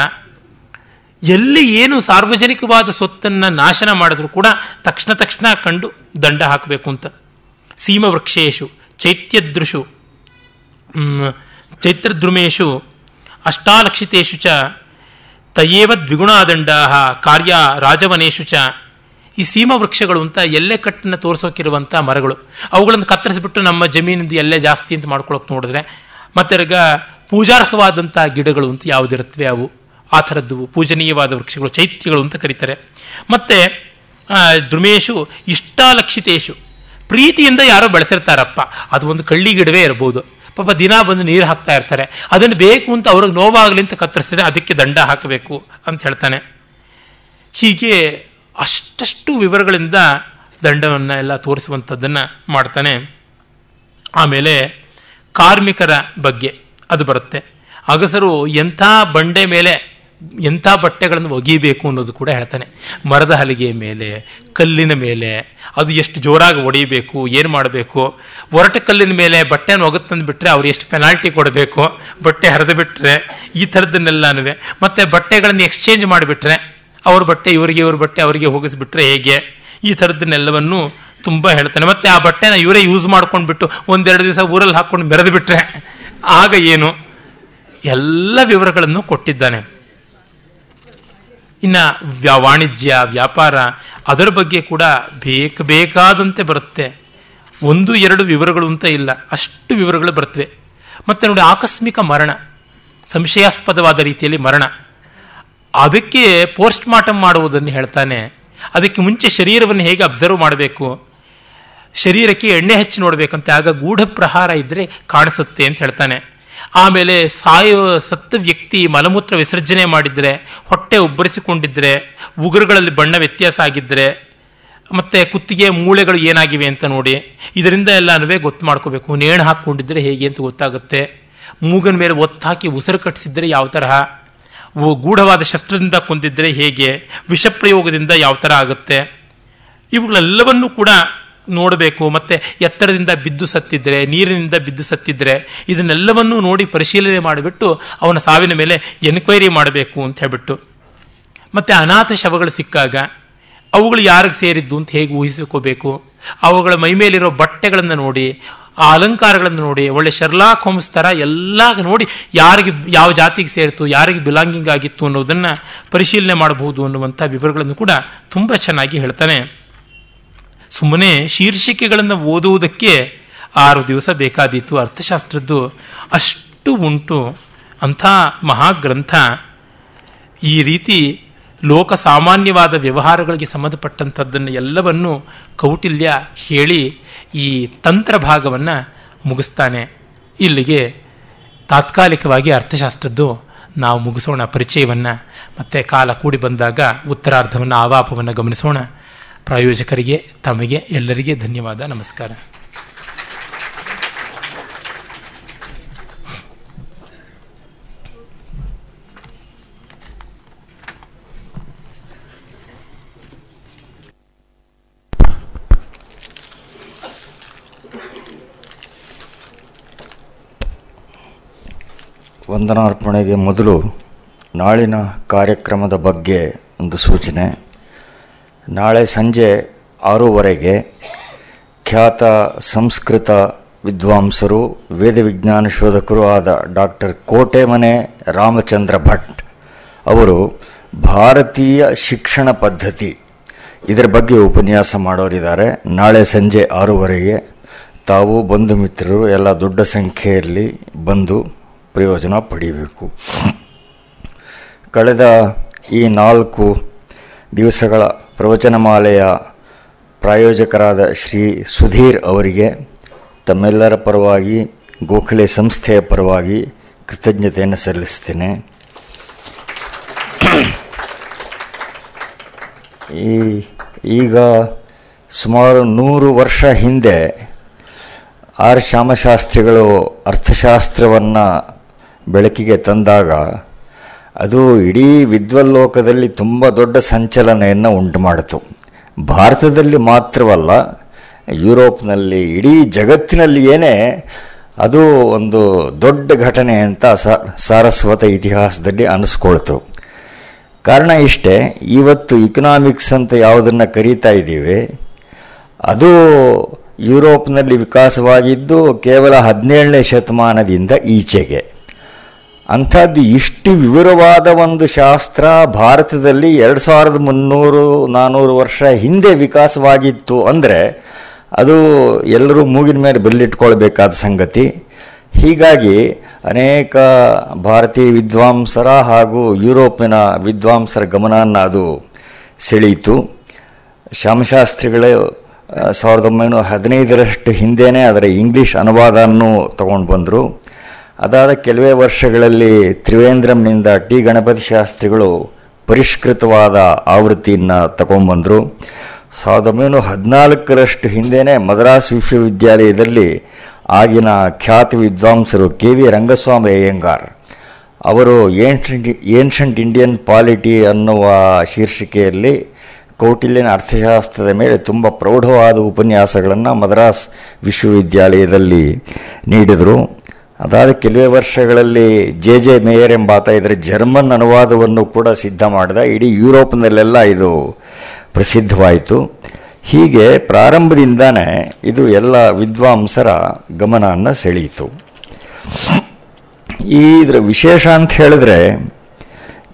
ಎಲ್ಲಿ ಏನು ಸಾರ್ವಜನಿಕವಾದ ಸ್ವತ್ತನ್ನು ನಾಶನ ಮಾಡಿದ್ರು ಕೂಡ ತಕ್ಷಣ ತಕ್ಷಣ ಕಂಡು ದಂಡ ಹಾಕಬೇಕು ಅಂತ. ಸೀಮವೃಕ್ಷೇಶು, ಚೈತ್ಯದೃಶು ಚೈತ್ರದ್ರುಮೇಶು, ಅಷ್ಟಾಲಕ್ಷಿತೇಶು ಚ, ತಯೇವ ದ್ವಿಗುಣಾದಂಡ ಕಾರ್ಯ ರಾಜವನೇಶು ಚ, ಈ ಸೀಮವೃಕ್ಷಗಳು ಅಂತ ಎಲ್ಲೆ ಕಟ್ಟನ್ನು ತೋರಿಸೋಕಿರುವಂಥ ಮರಗಳು. ಅವುಗಳನ್ನು ಕತ್ತರಿಸಿಬಿಟ್ಟು ನಮ್ಮ ಜಮೀನಿಂದ ಎಲ್ಲೇ ಜಾಸ್ತಿ ಅಂತ ಮಾಡ್ಕೊಳಕ್ಕೆ ನೋಡಿದ್ರೆ ಮತ್ತೆ ಪೂಜಾರ್ಹವಾದಂಥ ಗಿಡಗಳು ಅಂತ ಯಾವುದಿರುತ್ತವೆ ಅವು. ಆ ಥರದ್ದು ಪೂಜನೀಯವಾದ ವೃಕ್ಷಗಳು, ಚೈತ್ಯಗಳು ಅಂತ ಕರೀತಾರೆ. ಮತ್ತೆ ದ್ರುಮೇಶು, ಇಷ್ಟಾಲಕ್ಷಿತೇಶು, ಪ್ರೀತಿಯಿಂದ ಯಾರೋ ಬೆಳೆಸಿರ್ತಾರಪ್ಪ. ಅದು ಒಂದು ಕಳ್ಳಿ ಗಿಡವೇ ಇರ್ಬೋದು. ಪಾಪ ದಿನ ಬಂದು ನೀರು ಹಾಕ್ತಾ ಇರ್ತಾರೆ. ಅದನ್ನು ಬೇಕು ಅಂತ ಅವ್ರಿಗೆ ನೋವಾಗಲಿ ಅಂತ ಕತ್ತರಿಸಿದ್ರೆ ಅದಕ್ಕೆ ದಂಡ ಹಾಕಬೇಕು ಅಂತ ಹೇಳ್ತಾನೆ. ಹೀಗೆ ಅಷ್ಟಷ್ಟು ವಿವರಗಳಿಂದ ದಂಡವನ್ನು ಎಲ್ಲ ತೋರಿಸುವಂಥದ್ದನ್ನು ಮಾಡ್ತಾನೆ. ಆಮೇಲೆ ಕಾರ್ಮಿಕರ ಬಗ್ಗೆ ಅದು ಬರುತ್ತೆ. ಅಗಸರು ಎಂಥ ಬಂಡೆ ಮೇಲೆ ಎಂಥ ಬಟ್ಟೆಗಳನ್ನು ಒಗಿಬೇಕು ಅನ್ನೋದು ಕೂಡ ಹೇಳ್ತಾನೆ. ಮರದ ಹಲಿಗೆಯ ಮೇಲೆ, ಕಲ್ಲಿನ ಮೇಲೆ, ಅದು ಎಷ್ಟು ಜೋರಾಗಿ ಒಡಿಬೇಕು ಏನು ಮಾಡಬೇಕು? ಒರಟ ಕಲ್ಲಿನ ಮೇಲೆ ಬಟ್ಟೆನ ಒಗತ್ತಂದು ಬಿಟ್ಟರೆ ಅವ್ರು ಎಷ್ಟು ಪೆನಾಲ್ಟಿ ಕೊಡಬೇಕು? ಬಟ್ಟೆ ಹರಿದು ಬಿಟ್ಟರೆ ಈ ಥರದನ್ನೆಲ್ಲನೂ ಮತ್ತೆ ಬಟ್ಟೆಗಳನ್ನು ಎಕ್ಸ್ಚೇಂಜ್ ಮಾಡಿಬಿಟ್ರೆ ಅವ್ರ ಬಟ್ಟೆ ಇವರಿಗೆ, ಇವ್ರ ಬಟ್ಟೆ ಅವರಿಗೆ ಹೋಗಿಸ್ಬಿಟ್ರೆ ಹೇಗೆ? ಈ ಥರದ್ದನ್ನೆಲ್ಲವನ್ನು ತುಂಬ ಹೇಳ್ತಾನೆ. ಮತ್ತೆ ಆ ಬಟ್ಟೆನ ಇವರೇ ಯೂಸ್ ಮಾಡ್ಕೊಂಡು ಬಿಟ್ಟು ಒಂದೆರಡು ದಿವಸ ಊರಲ್ಲಿ ಹಾಕ್ಕೊಂಡು ಬೆರೆದು ಬಿಟ್ರೆ ಆಗ ಏನು? ಎಲ್ಲ ವಿವರಗಳನ್ನು ಕೊಟ್ಟಿದ್ದಾನೆ. ಇನ್ನು ವ್ಯಾ, ವಾಣಿಜ್ಯ, ವ್ಯಾಪಾರ, ಅದರ ಬಗ್ಗೆ ಕೂಡ ಬೇಕು, ಬೇಕಾದಂತೆ ಬರುತ್ತೆ. ಒಂದು, ಎರಡು ವಿವರಗಳು ಅಂತ ಇಲ್ಲ. ಅಷ್ಟು ವಿವರಗಳು ಬರ್ತವೆ. ಮತ್ತೆ ನೋಡಿ, ಆಕಸ್ಮಿಕ ಮರಣ, ಸಂಶಯಾಸ್ಪದವಾದ ರೀತಿಯಲ್ಲಿ ಮರಣ. ಅದಕ್ಕೆ ಪೋಸ್ಟ್ ಮಾರ್ಟಮ್ ಮಾಡುವುದನ್ನು ಹೇಳ್ತಾನೆ. ಅದಕ್ಕೆ ಮುಂಚೆ ಶರೀರವನ್ನು ಹೇಗೆ ಅಬ್ಸರ್ವ್ ಮಾಡಬೇಕು? ಶರೀರಕ್ಕೆ ಎಣ್ಣೆ ಹಚ್ಚಿ ನೋಡಬೇಕಂತೆ. ಆಗ ಗೂಢ ಪ್ರಹಾರ ಇದ್ದರೆ ಕಾಣಿಸುತ್ತೆ ಅಂತ ಹೇಳ್ತಾನೆ. ಆಮೇಲೆ ಸಾಯೋ ಸತ್ತ ವ್ಯಕ್ತಿ ಮಲಮೂತ್ರ ವಿಸರ್ಜನೆ ಮಾಡಿದ್ರೆ, ಹೊಟ್ಟೆ ಉಬ್ಬರಿಸಿಕೊಂಡಿದ್ರೆ, ಉಗುರುಗಳಲ್ಲಿ ಬಣ್ಣ ವ್ಯತ್ಯಾಸ ಆಗಿದ್ರೆ, ಮತ್ತೆ ಕುತ್ತಿಗೆ ಮೂಳೆಗಳು ಏನಾಗಿವೆ ಅಂತ ನೋಡಿ, ಇದರಿಂದ ಎಲ್ಲನೂ ಗೊತ್ತು ಮಾಡ್ಕೋಬೇಕು. ನೇಣು ಹಾಕ್ಕೊಂಡಿದ್ರೆ ಹೇಗೆ ಅಂತ ಗೊತ್ತಾಗುತ್ತೆ. ಮೂಗನ ಮೇಲೆ ಒತ್ತು ಹಾಕಿ ಉಸಿರು ಕಟ್ಟಿಸಿದ್ರೆ ಯಾವ ತರಹ? ಗೂಢವಾದ ಶಸ್ತ್ರದಿಂದ ಕೊಂದಿದ್ರೆ ಹೇಗೆ? ವಿಷಪ್ರಯೋಗದಿಂದ ಯಾವ ಥರ ಆಗುತ್ತೆ? ಇವುಗಳೆಲ್ಲವನ್ನೂ ಕೂಡ ನೋಡಬೇಕು, ಮತ್ತೆ ಎತ್ತರದಿಂದ ಬಿದ್ದು ಸತ್ತಿದ್ರೆ, ನೀರಿನಿಂದ ಬಿದ್ದು ಸತ್ತಿದ್ರೆ, ಇದನ್ನೆಲ್ಲವನ್ನೂ ನೋಡಿ ಪರಿಶೀಲನೆ ಮಾಡಿಬಿಟ್ಟು ಅವನ ಸಾವಿನ ಮೇಲೆ ಎನ್ಕ್ವೈರಿ ಮಾಡಬೇಕು ಅಂತ ಹೇಳ್ಬಿಟ್ಟು. ಮತ್ತೆ ಅನಾಥ ಶವಗಳು ಸಿಕ್ಕಾಗ ಅವುಗಳು ಯಾರಿಗೆ ಸೇರಿದ್ದು ಅಂತ ಹೇಗೆ ಊಹಿಸಿಕೋಬೇಕು ಅವುಗಳ ಮೈಮೇಲಿರೋ ಬಟ್ಟೆಗಳನ್ನು ನೋಡಿ, ಆ ಅಲಂಕಾರಗಳನ್ನು ನೋಡಿ, ಒಳ್ಳೆ ಶರ್ಲಾಕ್ ಹೋಮ್ಸ್ ಥರ ಎಲ್ಲ ನೋಡಿ ಯಾರಿಗೆ ಯಾವ ಜಾತಿಗೆ ಸೇರಿತು, ಯಾರಿಗೆ ಬಿಲಾಂಗಿಂಗ್ ಆಗಿತ್ತು ಅನ್ನೋದನ್ನು ಪರಿಶೀಲನೆ ಮಾಡಬಹುದು ಅನ್ನುವಂಥ ವಿವರಗಳನ್ನು ಕೂಡ ತುಂಬ ಚೆನ್ನಾಗಿ ಹೇಳ್ತಾನೆ. ಸುಮ್ಮನೆ ಶೀರ್ಷಿಕೆಗಳನ್ನು ಓದುವುದಕ್ಕೆ ಆರು ದಿವಸ ಬೇಕಾದೀತು. ಅರ್ಥಶಾಸ್ತ್ರದ್ದು ಅಷ್ಟು ಉಂಟು. ಅಂಥ ಮಹಾಗ್ರಂಥ ಈ ರೀತಿ ಲೋಕ ಸಾಮಾನ್ಯವಾದ ವ್ಯವಹಾರಗಳಿಗೆ ಸಂಬಂಧಪಟ್ಟಂಥದ್ದನ್ನು ಎಲ್ಲವನ್ನು ಕೌಟಿಲ್ಯ ಹೇಳಿ ಈ ತಂತ್ರ ಭಾಗವನ್ನು ಮುಗಿಸ್ತಾನೆ. ಇಲ್ಲಿಗೆ ತಾತ್ಕಾಲಿಕವಾಗಿ ಅರ್ಥಶಾಸ್ತ್ರದ್ದು ನಾವು ಮುಗಿಸೋಣ ಪರಿಚಯವನ್ನು. ಮತ್ತೆ ಕಾಲ ಕೂಡಿ ಬಂದಾಗ ಉತ್ತರಾರ್ಧವನ್ನು ಆವಾಪವನ್ನು ಗಮನಿಸೋಣ. ಪ್ರಾಯೋಜಕರಿಗೆ ತಮಗೆ ಎಲ್ಲರಿಗೆ ಧನ್ಯವಾದ ನಮಸ್ಕಾರ. ವಂದನಾರ್ಪಣೆಗೆ ಮೊದಲು ನಾಳಿನ ಕಾರ್ಯಕ್ರಮದ ಬಗ್ಗೆ ಒಂದು ಸೂಚನೆ. ನಾಳೆ ಸಂಜೆ ಆರೂವರೆಗೆ ಖ್ಯಾತ ಸಂಸ್ಕೃತ ವಿದ್ವಾಂಸರು, ವೇದ ವಿಜ್ಞಾನ ಶೋಧಕರು ಆದ ಡಾಕ್ಟರ್ ಕೋಟೆಮನೆ ರಾಮಚಂದ್ರ ಭಟ್ ಅವರು ಭಾರತೀಯ ಶಿಕ್ಷಣ ಪದ್ಧತಿ ಇದರ ಬಗ್ಗೆ ಉಪನ್ಯಾಸ ಮಾಡೋರಿದ್ದಾರೆ. ನಾಳೆ ಸಂಜೆ ಆರೂವರೆಗೆ ತಾವು ಬಂಧು ಮಿತ್ರರು, ಎಲ್ಲ ದೊಡ್ಡ ಸಂಖ್ಯೆಯಲ್ಲಿ ಬಂದು ಪ್ರಯೋಜನ ಪಡೀಬೇಕು. ಕಳೆದ ಈ ನಾಲ್ಕು ದಿವಸಗಳ ಪ್ರವಚನಮಾಲೆಯ ಪ್ರಾಯೋಜಕರಾದ ಶ್ರೀ ಸುಧೀರ್ ಅವರಿಗೆ, ತಮ್ಮೆಲ್ಲರ ಪರವಾಗಿ, ಗೋಖಲೆ ಸಂಸ್ಥೆಯ ಪರವಾಗಿ ಕೃತಜ್ಞತೆಯನ್ನು ಸಲ್ಲಿಸ್ತೇನೆ ಈ, ಈಗ ಸುಮಾರು ನೂರು ವರ್ಷ ಹಿಂದೆ ಆರ್ ಶ್ಯಾಮಶಾಸ್ತ್ರಿಗಳು ಅರ್ಥಶಾಸ್ತ್ರವನ್ನು ಬೆಳಕಿಗೆ ತಂದಾಗ ಅದು ಇಡೀ ವಿದ್ವಲ್ಲೋಕದಲ್ಲಿ ತುಂಬ ದೊಡ್ಡ ಸಂಚಲನೆಯನ್ನು ಉಂಟು ಮಾಡಿತು ಭಾರತದಲ್ಲಿ ಮಾತ್ರವಲ್ಲ, ಯುರೋಪ್ನಲ್ಲಿ, ಇಡೀ ಜಗತ್ತಿನಲ್ಲಿ ಏನೇ ಅದು ಒಂದು ದೊಡ್ಡ ಘಟನೆ ಅಂತ ಸಾರಸ್ವತ ಇತಿಹಾಸದಲ್ಲಿ ಅನಿಸ್ಕೊಳ್ತು. ಕಾರಣ ಇಷ್ಟೇ, ಇವತ್ತು ಇಕನಾಮಿಕ್ಸ್ ಅಂತ ಯಾವುದನ್ನು ಕರೀತಾ ಇದ್ದೀವಿ, ಅದು ಯುರೋಪ್ನಲ್ಲಿ ವಿಕಾಸವಾಗಿದ್ದು ಕೇವಲ ಹದಿನೇಳನೇ ಶತಮಾನದಿಂದ ಈಚೆಗೆ. ಅಂಥದ್ದು ಇಷ್ಟು ವಿವರವಾದ ಒಂದು ಶಾಸ್ತ್ರ ಭಾರತದಲ್ಲಿ ಎರಡು ಸಾವಿರದ ಮುನ್ನೂರು ನಾನ್ನೂರು ವರ್ಷ ಹಿಂದೆ ವಿಕಾಸವಾಗಿತ್ತು ಅಂದರೆ ಅದು ಎಲ್ಲರೂ ಮೂಗಿನ ಮೇಲೆ ಬಲ್ಲಿಟ್ಕೊಳ್ಬೇಕಾದ ಸಂಗತಿ. ಹೀಗಾಗಿ ಅನೇಕ ಭಾರತೀಯ ವಿದ್ವಾಂಸರ ಹಾಗೂ ಯುರೋಪಿನ ವಿದ್ವಾಂಸರ ಗಮನವನ್ನು ಅದು ಸೆಳೆಯಿತು ಶ್ಯಾಮಶಾಸ್ತ್ರಿಗಳು ಸಾವಿರದ ಒಂಬೈನೂರ ಹದಿನೈದರಷ್ಟು ಹಿಂದೆಯೇ ಅದರ ಇಂಗ್ಲೀಷ್ ಅನುವಾದವನ್ನು ತಗೊಂಡು ಬಂದರು ಅದಾದ ಕೆಲವೇ ವರ್ಷಗಳಲ್ಲಿ ತ್ರಿವೇಂದ್ರಂನಿಂದ ಟಿ. ಗಣಪತಿ ಶಾಸ್ತ್ರಿಗಳು ಪರಿಷ್ಕೃತವಾದ ಆವೃತ್ತಿಯನ್ನು ತಗೊಂಡ್ಬಂದರು ಸಾವಿರದ ಒಂಬೈನೂರ ಹದಿನಾಲ್ಕರಷ್ಟು ಹಿಂದೆಯೇ ಮದ್ರಾಸ್ ವಿಶ್ವವಿದ್ಯಾಲಯದಲ್ಲಿ ಆಗಿನ ಖ್ಯಾತ ವಿದ್ವಾಂಸರು ಕೆ. ವಿ. ರಂಗಸ್ವಾಮಿ ಅಯ್ಯಂಗಾರ್ ಅವರು ಏನ್ಷಂಟ್ ಏನ್ಷಂಟ್ ಇಂಡಿಯನ್ ಪಾಲಿಟಿ ಅನ್ನುವ ಶೀರ್ಷಿಕೆಯಲ್ಲಿ ಕೌಟಿಲ್ಯನ ಅರ್ಥಶಾಸ್ತ್ರದ ಮೇಲೆ ತುಂಬ ಪ್ರೌಢವಾದ ಉಪನ್ಯಾಸಗಳನ್ನು ಮದ್ರಾಸ್ ವಿಶ್ವವಿದ್ಯಾಲಯದಲ್ಲಿ ನೀಡಿದರು. ಅದಾದ ಕೆಲವೇ ವರ್ಷಗಳಲ್ಲಿ ಜೆ ಜೆ ಮೇಯರ್ ಎಂಬಾತ ಇದರ ಜರ್ಮನ್ ಅನುವಾದವನ್ನು ಕೂಡ ಸಿದ್ಧ ಮಾಡಿದ. ಇಡೀ ಯುರೋಪ್ನಲ್ಲೆಲ್ಲ ಇದು ಪ್ರಸಿದ್ಧವಾಯಿತು. ಹೀಗೆ ಪ್ರಾರಂಭದಿಂದನೇ ಇದು ಎಲ್ಲ ವಿದ್ವಾಂಸರ ಗಮನವನ್ನು ಸೆಳೆಯಿತು. ಈ ಇದರ ವಿಶೇಷ ಅಂತ ಹೇಳಿದ್ರೆ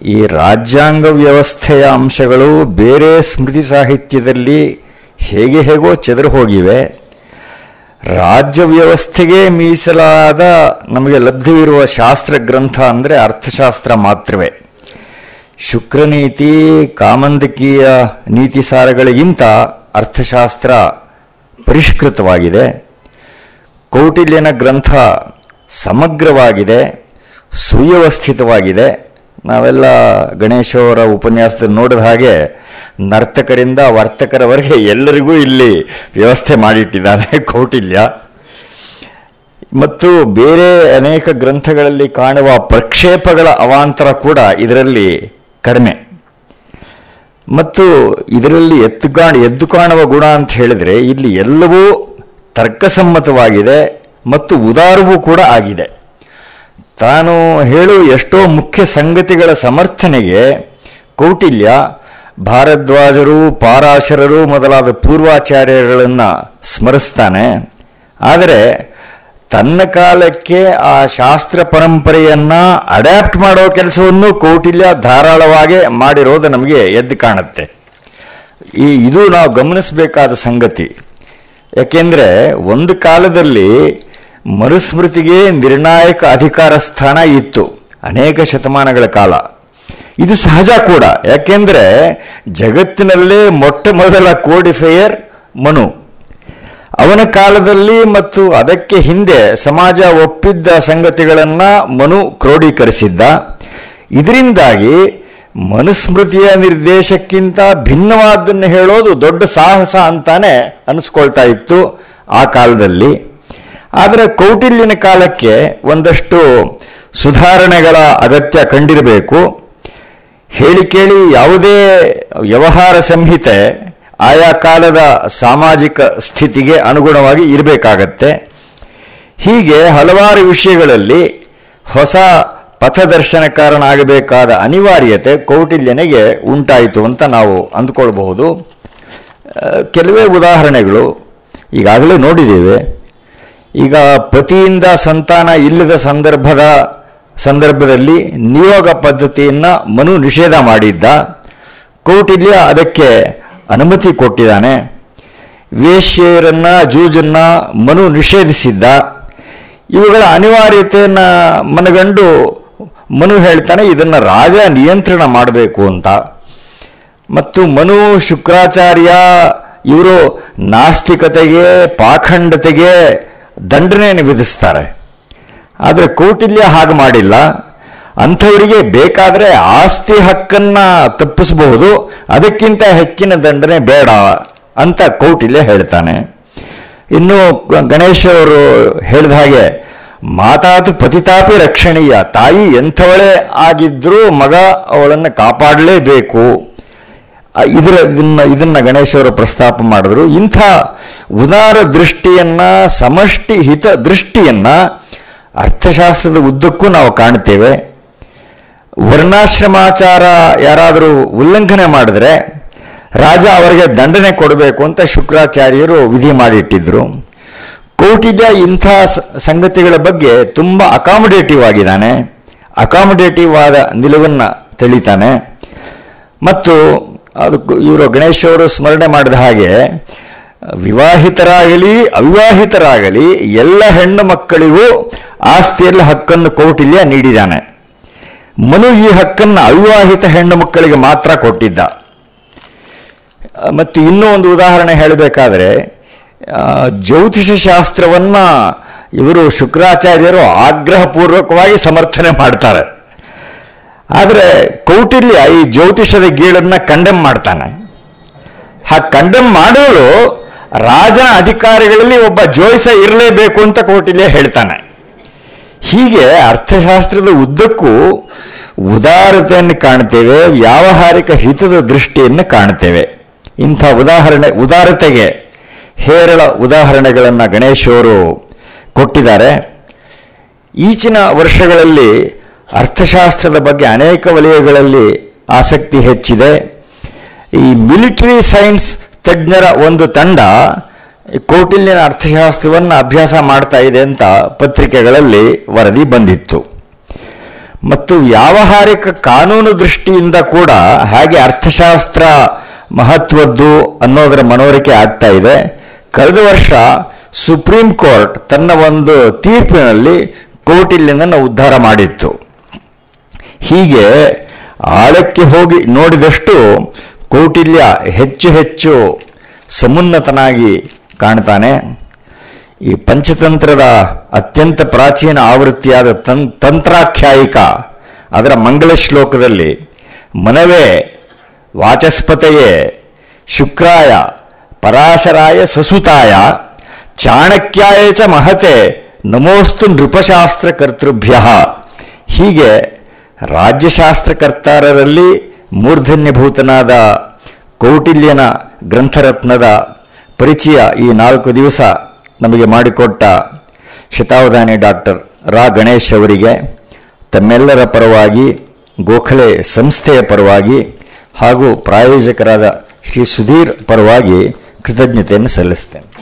ಈ ರಾಜ್ಯಾಂಗ ವ್ಯವಸ್ಥೆಯ ಅಂಶಗಳು ಬೇರೆ ಸ್ಮೃತಿ ಸಾಹಿತ್ಯದಲ್ಲಿ ಹೇಗೆ ಹೇಗೋ ಚದುರು ಹೋಗಿವೆ. ರಾಜ್ಯ ವ್ಯವಸ್ಥೆಗೆ ಮೀಸಲಾದ ನಮಗೆ ಲಭ್ಯವಿರುವ ಶಾಸ್ತ್ರ ಗ್ರಂಥ ಅಂದರೆ ಅರ್ಥಶಾಸ್ತ್ರ ಮಾತ್ರವೇ. ಶುಕ್ರನೀತಿ, ಕಾಮಂದಕೀಯ ನೀತಿ ಸಾರಗಳಿಗಿಂತ ಅರ್ಥಶಾಸ್ತ್ರ ಪರಿಷ್ಕೃತವಾಗಿದೆ. ಕೌಟಿಲ್ಯನ ಗ್ರಂಥ ಸಮಗ್ರವಾಗಿದೆ, ಸುವ್ಯವಸ್ಥಿತವಾಗಿದೆ. ನಾವೆಲ್ಲ ಗಣೇಶ ಅವರ ಉಪನ್ಯಾಸದಲ್ಲಿ ನೋಡಿದ ಹಾಗೆ ನರ್ತಕರಿಂದ ವರ್ತಕರವರೆಗೆ ಎಲ್ಲರಿಗೂ ಇಲ್ಲಿ ವ್ಯವಸ್ಥೆ ಮಾಡಿಟ್ಟಿದ್ದಾನೆ ಕೌಟಿಲ್ಯ. ಮತ್ತು ಬೇರೆ ಅನೇಕ ಗ್ರಂಥಗಳಲ್ಲಿ ಕಾಣುವ ಪ್ರಕ್ಷೇಪಗಳ ಅವಾಂತರ ಕೂಡ ಇದರಲ್ಲಿ ಕಡಿಮೆ. ಮತ್ತು ಇದರಲ್ಲಿ ಎತ್ತು ಕಾಣ ಎದ್ದು ಕಾಣುವ ಗುಣ ಅಂತ ಹೇಳಿದರೆ ಇಲ್ಲಿ ಎಲ್ಲವೂ ತರ್ಕಸಮ್ಮತವಾಗಿದೆ ಮತ್ತು ಉದಾರವೂ ಕೂಡ ಆಗಿದೆ. ತಾನು ಹೇಳು ಎಷ್ಟೋ ಮುಖ್ಯ ಸಂಗತಿಗಳ ಸಮರ್ಥನೆಗೆ ಕೌಟಿಲ್ಯ, ಭಾರದ್ವಾಜರು, ಪಾರಾಶರರು ಮೊದಲಾದ ಪೂರ್ವಾಚಾರ್ಯರುಗಳನ್ನು ಸ್ಮರಿಸ್ತಾನೆ. ಆದರೆ ತನ್ನ ಕಾಲಕ್ಕೆ ಆ ಶಾಸ್ತ್ರ ಪರಂಪರೆಯನ್ನ ಅಡ್ಯಾಪ್ಟ್ ಮಾಡೋ ಕೆಲಸವನ್ನು ಕೌಟಿಲ್ಯ ಧಾರಾಳವಾಗಿ ಮಾಡಿರೋದು ನಮಗೆ ಎದ್ದು ಕಾಣುತ್ತೆ. ಈ ಇದು ನಾವು ಗಮನಿಸಬೇಕಾದ ಸಂಗತಿ. ಯಾಕೆಂದರೆ ಒಂದು ಕಾಲದಲ್ಲಿ ಮನುಸ್ಮೃತಿಗೆ ನಿರ್ಣಾಯಕ ಅಧಿಕಾರ ಸ್ಥಾನ ಇತ್ತು. ಅನೇಕ ಶತಮಾನಗಳ ಕಾಲ. ಇದು ಸಹಜ ಕೂಡ. ಯಾಕೆಂದರೆ ಜಗತ್ತಿನಲ್ಲೇ ಮೊಟ್ಟ ಮೊದಲ ಕೋಡಿಫೈಯರ್ ಮನು. ಅವನ ಕಾಲದಲ್ಲಿ ಮತ್ತು ಅದಕ್ಕೆ ಹಿಂದೆ ಸಮಾಜ ಒಪ್ಪಿದ್ದ ಸಂಗತಿಗಳನ್ನು ಮನು ಕ್ರೋಢೀಕರಿಸಿದ್ದ. ಇದರಿಂದಾಗಿ ಮನುಸ್ಮೃತಿಯ ನಿರ್ದೇಶಕ್ಕಿಂತ ಭಿನ್ನವಾದ್ದನ್ನು ಹೇಳೋದು ದೊಡ್ಡ ಸಾಹಸ ಅಂತಾನೆ ಅನಿಸ್ಕೊಳ್ತಾ ಇತ್ತು ಆ ಕಾಲದಲ್ಲಿ. ಆದರೆ ಕೌಟಿಲ್ಯನ ಕಾಲಕ್ಕೆ ಒಂದಷ್ಟು ಸುಧಾರಣೆಗಳ ಅಗತ್ಯ ಕಂಡಿರಬೇಕು. ಹೇಳಿ ಕೇಳಿ ಯಾವುದೇ ವ್ಯವಹಾರ ಸಂಹಿತೆ ಆಯಾ ಕಾಲದ ಸಾಮಾಜಿಕ ಸ್ಥಿತಿಗೆ ಅನುಗುಣವಾಗಿ ಇರಬೇಕಾಗತ್ತೆ. ಹೀಗೆ ಹಲವಾರು ವಿಷಯಗಳಲ್ಲಿ ಹೊಸ ಪಥದರ್ಶನಕಾರನಾಗಬೇಕಾದ ಅನಿವಾರ್ಯತೆ ಕೌಟಿಲ್ಯನಿಗೆ ಉಂಟಾಯಿತು ಅಂತ ನಾವು ಅಂದ್ಕೊಳ್ಬಹುದು. ಕೆಲವೇ ಉದಾಹರಣೆಗಳು ಈಗಾಗಲೇ ನೋಡಿದ್ದೇವೆ. ಈಗ ಪತಿಯಿಂದ ಸಂತಾನ ಇಲ್ಲದ ಸಂದರ್ಭದ ಸಂದರ್ಭದಲ್ಲಿ ನಿಯೋಗ ಪದ್ಧತಿಯನ್ನು ಮನು ನಿಷೇಧ ಮಾಡಿದ್ದ. ಕೌಟಿಲ್ಯ ಅದಕ್ಕೆ ಅನುಮತಿ ಕೊಟ್ಟಿದ್ದಾನೆ. ವೇಶ್ಯರನ್ನು ಜೂಜನ್ನ ಮನು ನಿಷೇಧಿಸಿದ್ದ. ಇವುಗಳ ಅನಿವಾರ್ಯತೆಯನ್ನು ಮನಗಂಡು ಮನು ಹೇಳ್ತಾನೆ, ಇದನ್ನು ರಾಜ ನಿಯಂತ್ರಣ ಮಾಡಬೇಕು ಅಂತ. ಮತ್ತು ಮನು ಶುಕ್ರಾಚಾರ್ಯ ಇವರು ನಾಸ್ತಿಕತೆಗೆ, ಪಾಖಂಡತೆಗೆ ದಂಡನೆಯನ್ನು ವಿಧಿಸ್ತಾರೆ. ಆದರೆ ಕೌಟಿಲ್ಯ ಹಾಗೆ ಮಾಡಿಲ್ಲ. ಅಂಥವರಿಗೆ ಬೇಕಾದರೆ ಆಸ್ತಿ ಹಕ್ಕನ್ನ ತಪ್ಪಿಸಬಹುದು. ಅದಕ್ಕಿಂತ ಹೆಚ್ಚಿನ ದಂಡನೆ ಬೇಡ ಅಂತ ಕೌಟಿಲ್ಯ ಹೇಳ್ತಾನೆ. ಇನ್ನು ಗಣೇಶ್ ಅವರು ಹೇಳಿದ ಹಾಗೆ, ಮಾತಾತು ಪತಿತಾಪಿ ರಕ್ಷಣೀಯ. ತಾಯಿ ಎಂಥವಳೇ ಆಗಿದ್ರೂ ಮಗ ಅವಳನ್ನು ಕಾಪಾಡಲೇಬೇಕು. ಇದರ ಇದನ್ನ ಇದನ್ನ ಗಣೇಶವರು ಪ್ರಸ್ತಾಪ ಮಾಡಿದ್ರು. ಇಂಥ ಉದಾರ ದೃಷ್ಟಿಯನ್ನ, ಸಮಷ್ಟಿ ಹಿತ ದೃಷ್ಟಿಯನ್ನ ಅರ್ಥಶಾಸ್ತ್ರದ ಉದ್ದಕ್ಕೂ ನಾವು ಕಾಣ್ತೇವೆ. ವರ್ಣಾಶ್ರಮಾಚಾರ ಯಾರಾದರೂ ಉಲ್ಲಂಘನೆ ಮಾಡಿದ್ರೆ ರಾಜ ಅವರಿಗೆ ದಂಡನೆ ಕೊಡಬೇಕು ಅಂತ ಶುಕ್ರಾಚಾರ್ಯರು ವಿಧಿ ಮಾಡಿಟ್ಟಿದ್ರು. ಕೌಟಿಲ್ಯ ಇಂಥ ಸಂಗತಿಗಳ ಬಗ್ಗೆ ತುಂಬ ಅಕಾಮಡೇಟಿವ್ ಆಗಿದ್ದಾನೆ. ಅಕಾಮಡೇಟಿವ್ ಆದ ನಿಲುವನ್ನ ತಿಳಿತಾನೆ. ಮತ್ತು ಅದು ಇವರು ಗಣೇಶ್ ಅವರು ಸ್ಮರಣೆ ಮಾಡಿದ ಹಾಗೆ, ವಿವಾಹಿತರಾಗಲಿ, ಅವಿವಾಹಿತರಾಗಲಿ, ಎಲ್ಲ ಹೆಣ್ಣು ಮಕ್ಕಳಿಗೂ ಆಸ್ತಿಯಲ್ಲಿ ಹಕ್ಕನ್ನು ಕೌಟಿಲ್ಯ ನೀಡಿದ್ದಾನೆ. ಮನು ಈ ಹಕ್ಕನ್ನು ಅವಿವಾಹಿತ ಹೆಣ್ಣು ಮಕ್ಕಳಿಗೆ ಮಾತ್ರ ಕೊಟ್ಟಿದ್ದ. ಮತ್ತು ಇನ್ನೂ ಒಂದು ಉದಾಹರಣೆ ಹೇಳಬೇಕಾದ್ರೆ ಜ್ಯೋತಿಷ ಶಾಸ್ತ್ರವನ್ನ ಇವರು ಶುಕ್ರಾಚಾರ್ಯರು ಆಗ್ರಹಪೂರ್ವಕವಾಗಿ ಸಮರ್ಥನೆ ಮಾಡ್ತಾರೆ. ಆದರೆ ಕೌಟಿಲ್ಯ ಈ ಜ್ಯೋತಿಷದ ಗೀಳನ್ನ ಕಂಡೆಮ್ ಮಾಡ್ತಾನೆ. ಆ ಕಂಡೆಮ್ ಮಾಡೋರು ರಾಜನ ಅಧಿಕಾರಿಗಳಲ್ಲಿ ಒಬ್ಬ ಜೋಯಿಸ ಇರಲೇಬೇಕು ಅಂತ ಕೌಟಿಲ್ಯ ಹೇಳ್ತಾನೆ. ಹೀಗೆ ಅರ್ಥಶಾಸ್ತ್ರದ ಉದ್ದಕ್ಕೂ ಉದಾರತೆಯನ್ನು ಕಾಣ್ತೇವೆ, ವ್ಯಾವಹಾರಿಕ ಹಿತದ ದೃಷ್ಟಿಯನ್ನು ಕಾಣ್ತೇವೆ. ಇಂಥ ಉದಾಹರಣೆ, ಉದಾರತೆಗೆ ಹೇರಳ ಉದಾಹರಣೆಗಳನ್ನು ಗಣೇಶವರು ಕೊಟ್ಟಿದ್ದಾರೆ. ಈಚಿನ ವರ್ಷಗಳಲ್ಲಿ ಅರ್ಥಶಾಸ್ತ್ರದ ಬಗ್ಗೆ ಅನೇಕ ವಲಯಗಳಲ್ಲಿ ಆಸಕ್ತಿ ಹೆಚ್ಚಿದೆ. ಈ ಮಿಲಿಟರಿ ಸೈನ್ಸ್ ತಜ್ಞರ ಒಂದು ತಂಡ ಕೌಟಿಲ್ಯನ ಅರ್ಥಶಾಸ್ತ್ರವನ್ನು ಅಭ್ಯಾಸ ಮಾಡ್ತಾ ಇದೆ ಅಂತ ಪತ್ರಿಕೆಗಳಲ್ಲಿ ವರದಿ ಬಂದಿತ್ತು. ಮತ್ತು ವ್ಯಾವಹಾರಿಕ ಕಾನೂನು ದೃಷ್ಟಿಯಿಂದ ಕೂಡ ಹಾಗೆ ಅರ್ಥಶಾಸ್ತ್ರ ಮಹತ್ವದ್ದು ಅನ್ನೋದರ ಮನವರಿಕೆ ಆಗ್ತಾ ಇದೆ. ಕಳೆದ ವರ್ಷ ಸುಪ್ರೀಂ ಕೋರ್ಟ್ ತನ್ನ ಒಂದು ತೀರ್ಪಿನಲ್ಲಿ ಕೌಟಿಲ್ಯನನ್ನು ಉದ್ಧಾರ ಮಾಡಿತ್ತು. ಹೀಗೆ ಆಳಕ್ಕೆ ಹೋಗಿ ನೋಡಿದಷ್ಟು ಕೌಟಿಲ್ಯ ಹೆಚ್ಚು ಹೆಚ್ಚು ಸಮುನ್ನತನಾಗಿ ಕಾಣ್ತಾನೆ. ಈ ಪಂಚತಂತ್ರದ ಅತ್ಯಂತ ಪ್ರಾಚೀನ ಆವೃತ್ತಿಯಾದ ತಂ, ತಂತ್ರಾಖ್ಯಾಯಿಕ ಅದರ ಮಂಗಳ ಶ್ಲೋಕದಲ್ಲಿ ಮನವೇ ವಾಚಸ್ಪತೆಯೇ ಶುಕ್ರಾಯ ಪರಾಶರಾಯ ಸಸುತಾಯ ಚಾಣಕ್ಯಾಯ ಚ ಮಹತೆ ನಮೋಸ್ತು ನೃಪಶಾಸ್ತ್ರ ಕರ್ತೃಭ್ಯ ಹೀಗೆ ರಾಜ್ಯಶಾಸ್ತ್ರಕರ್ತಾರರಲ್ಲಿ ಮೂರ್ಧನ್ಯಭೂತನಾದ ಕೌಟಿಲ್ಯನ ಗ್ರಂಥರತ್ನದ ಪರಿಚಯ ಈ ನಾಲ್ಕು ದಿವಸ ನಮಗೆ ಮಾಡಿಕೊಟ್ಟ ಶತಾವಧಾನಿ ಡಾಕ್ಟರ್ ರಾ. ಗಣೇಶ್ ಅವರಿಗೆ, ತಮ್ಮೆಲ್ಲರ ಪರವಾಗಿ, ಗೋಖಲೆ ಸಂಸ್ಥೆಯ ಪರವಾಗಿ ಹಾಗೂ ಪ್ರಾಯೋಜಕರಾದ ಶ್ರೀ ಸುಧೀರ್ ಪರವಾಗಿ ಕೃತಜ್ಞತೆಯನ್ನು ಸಲ್ಲಿಸ್ತೇನೆ.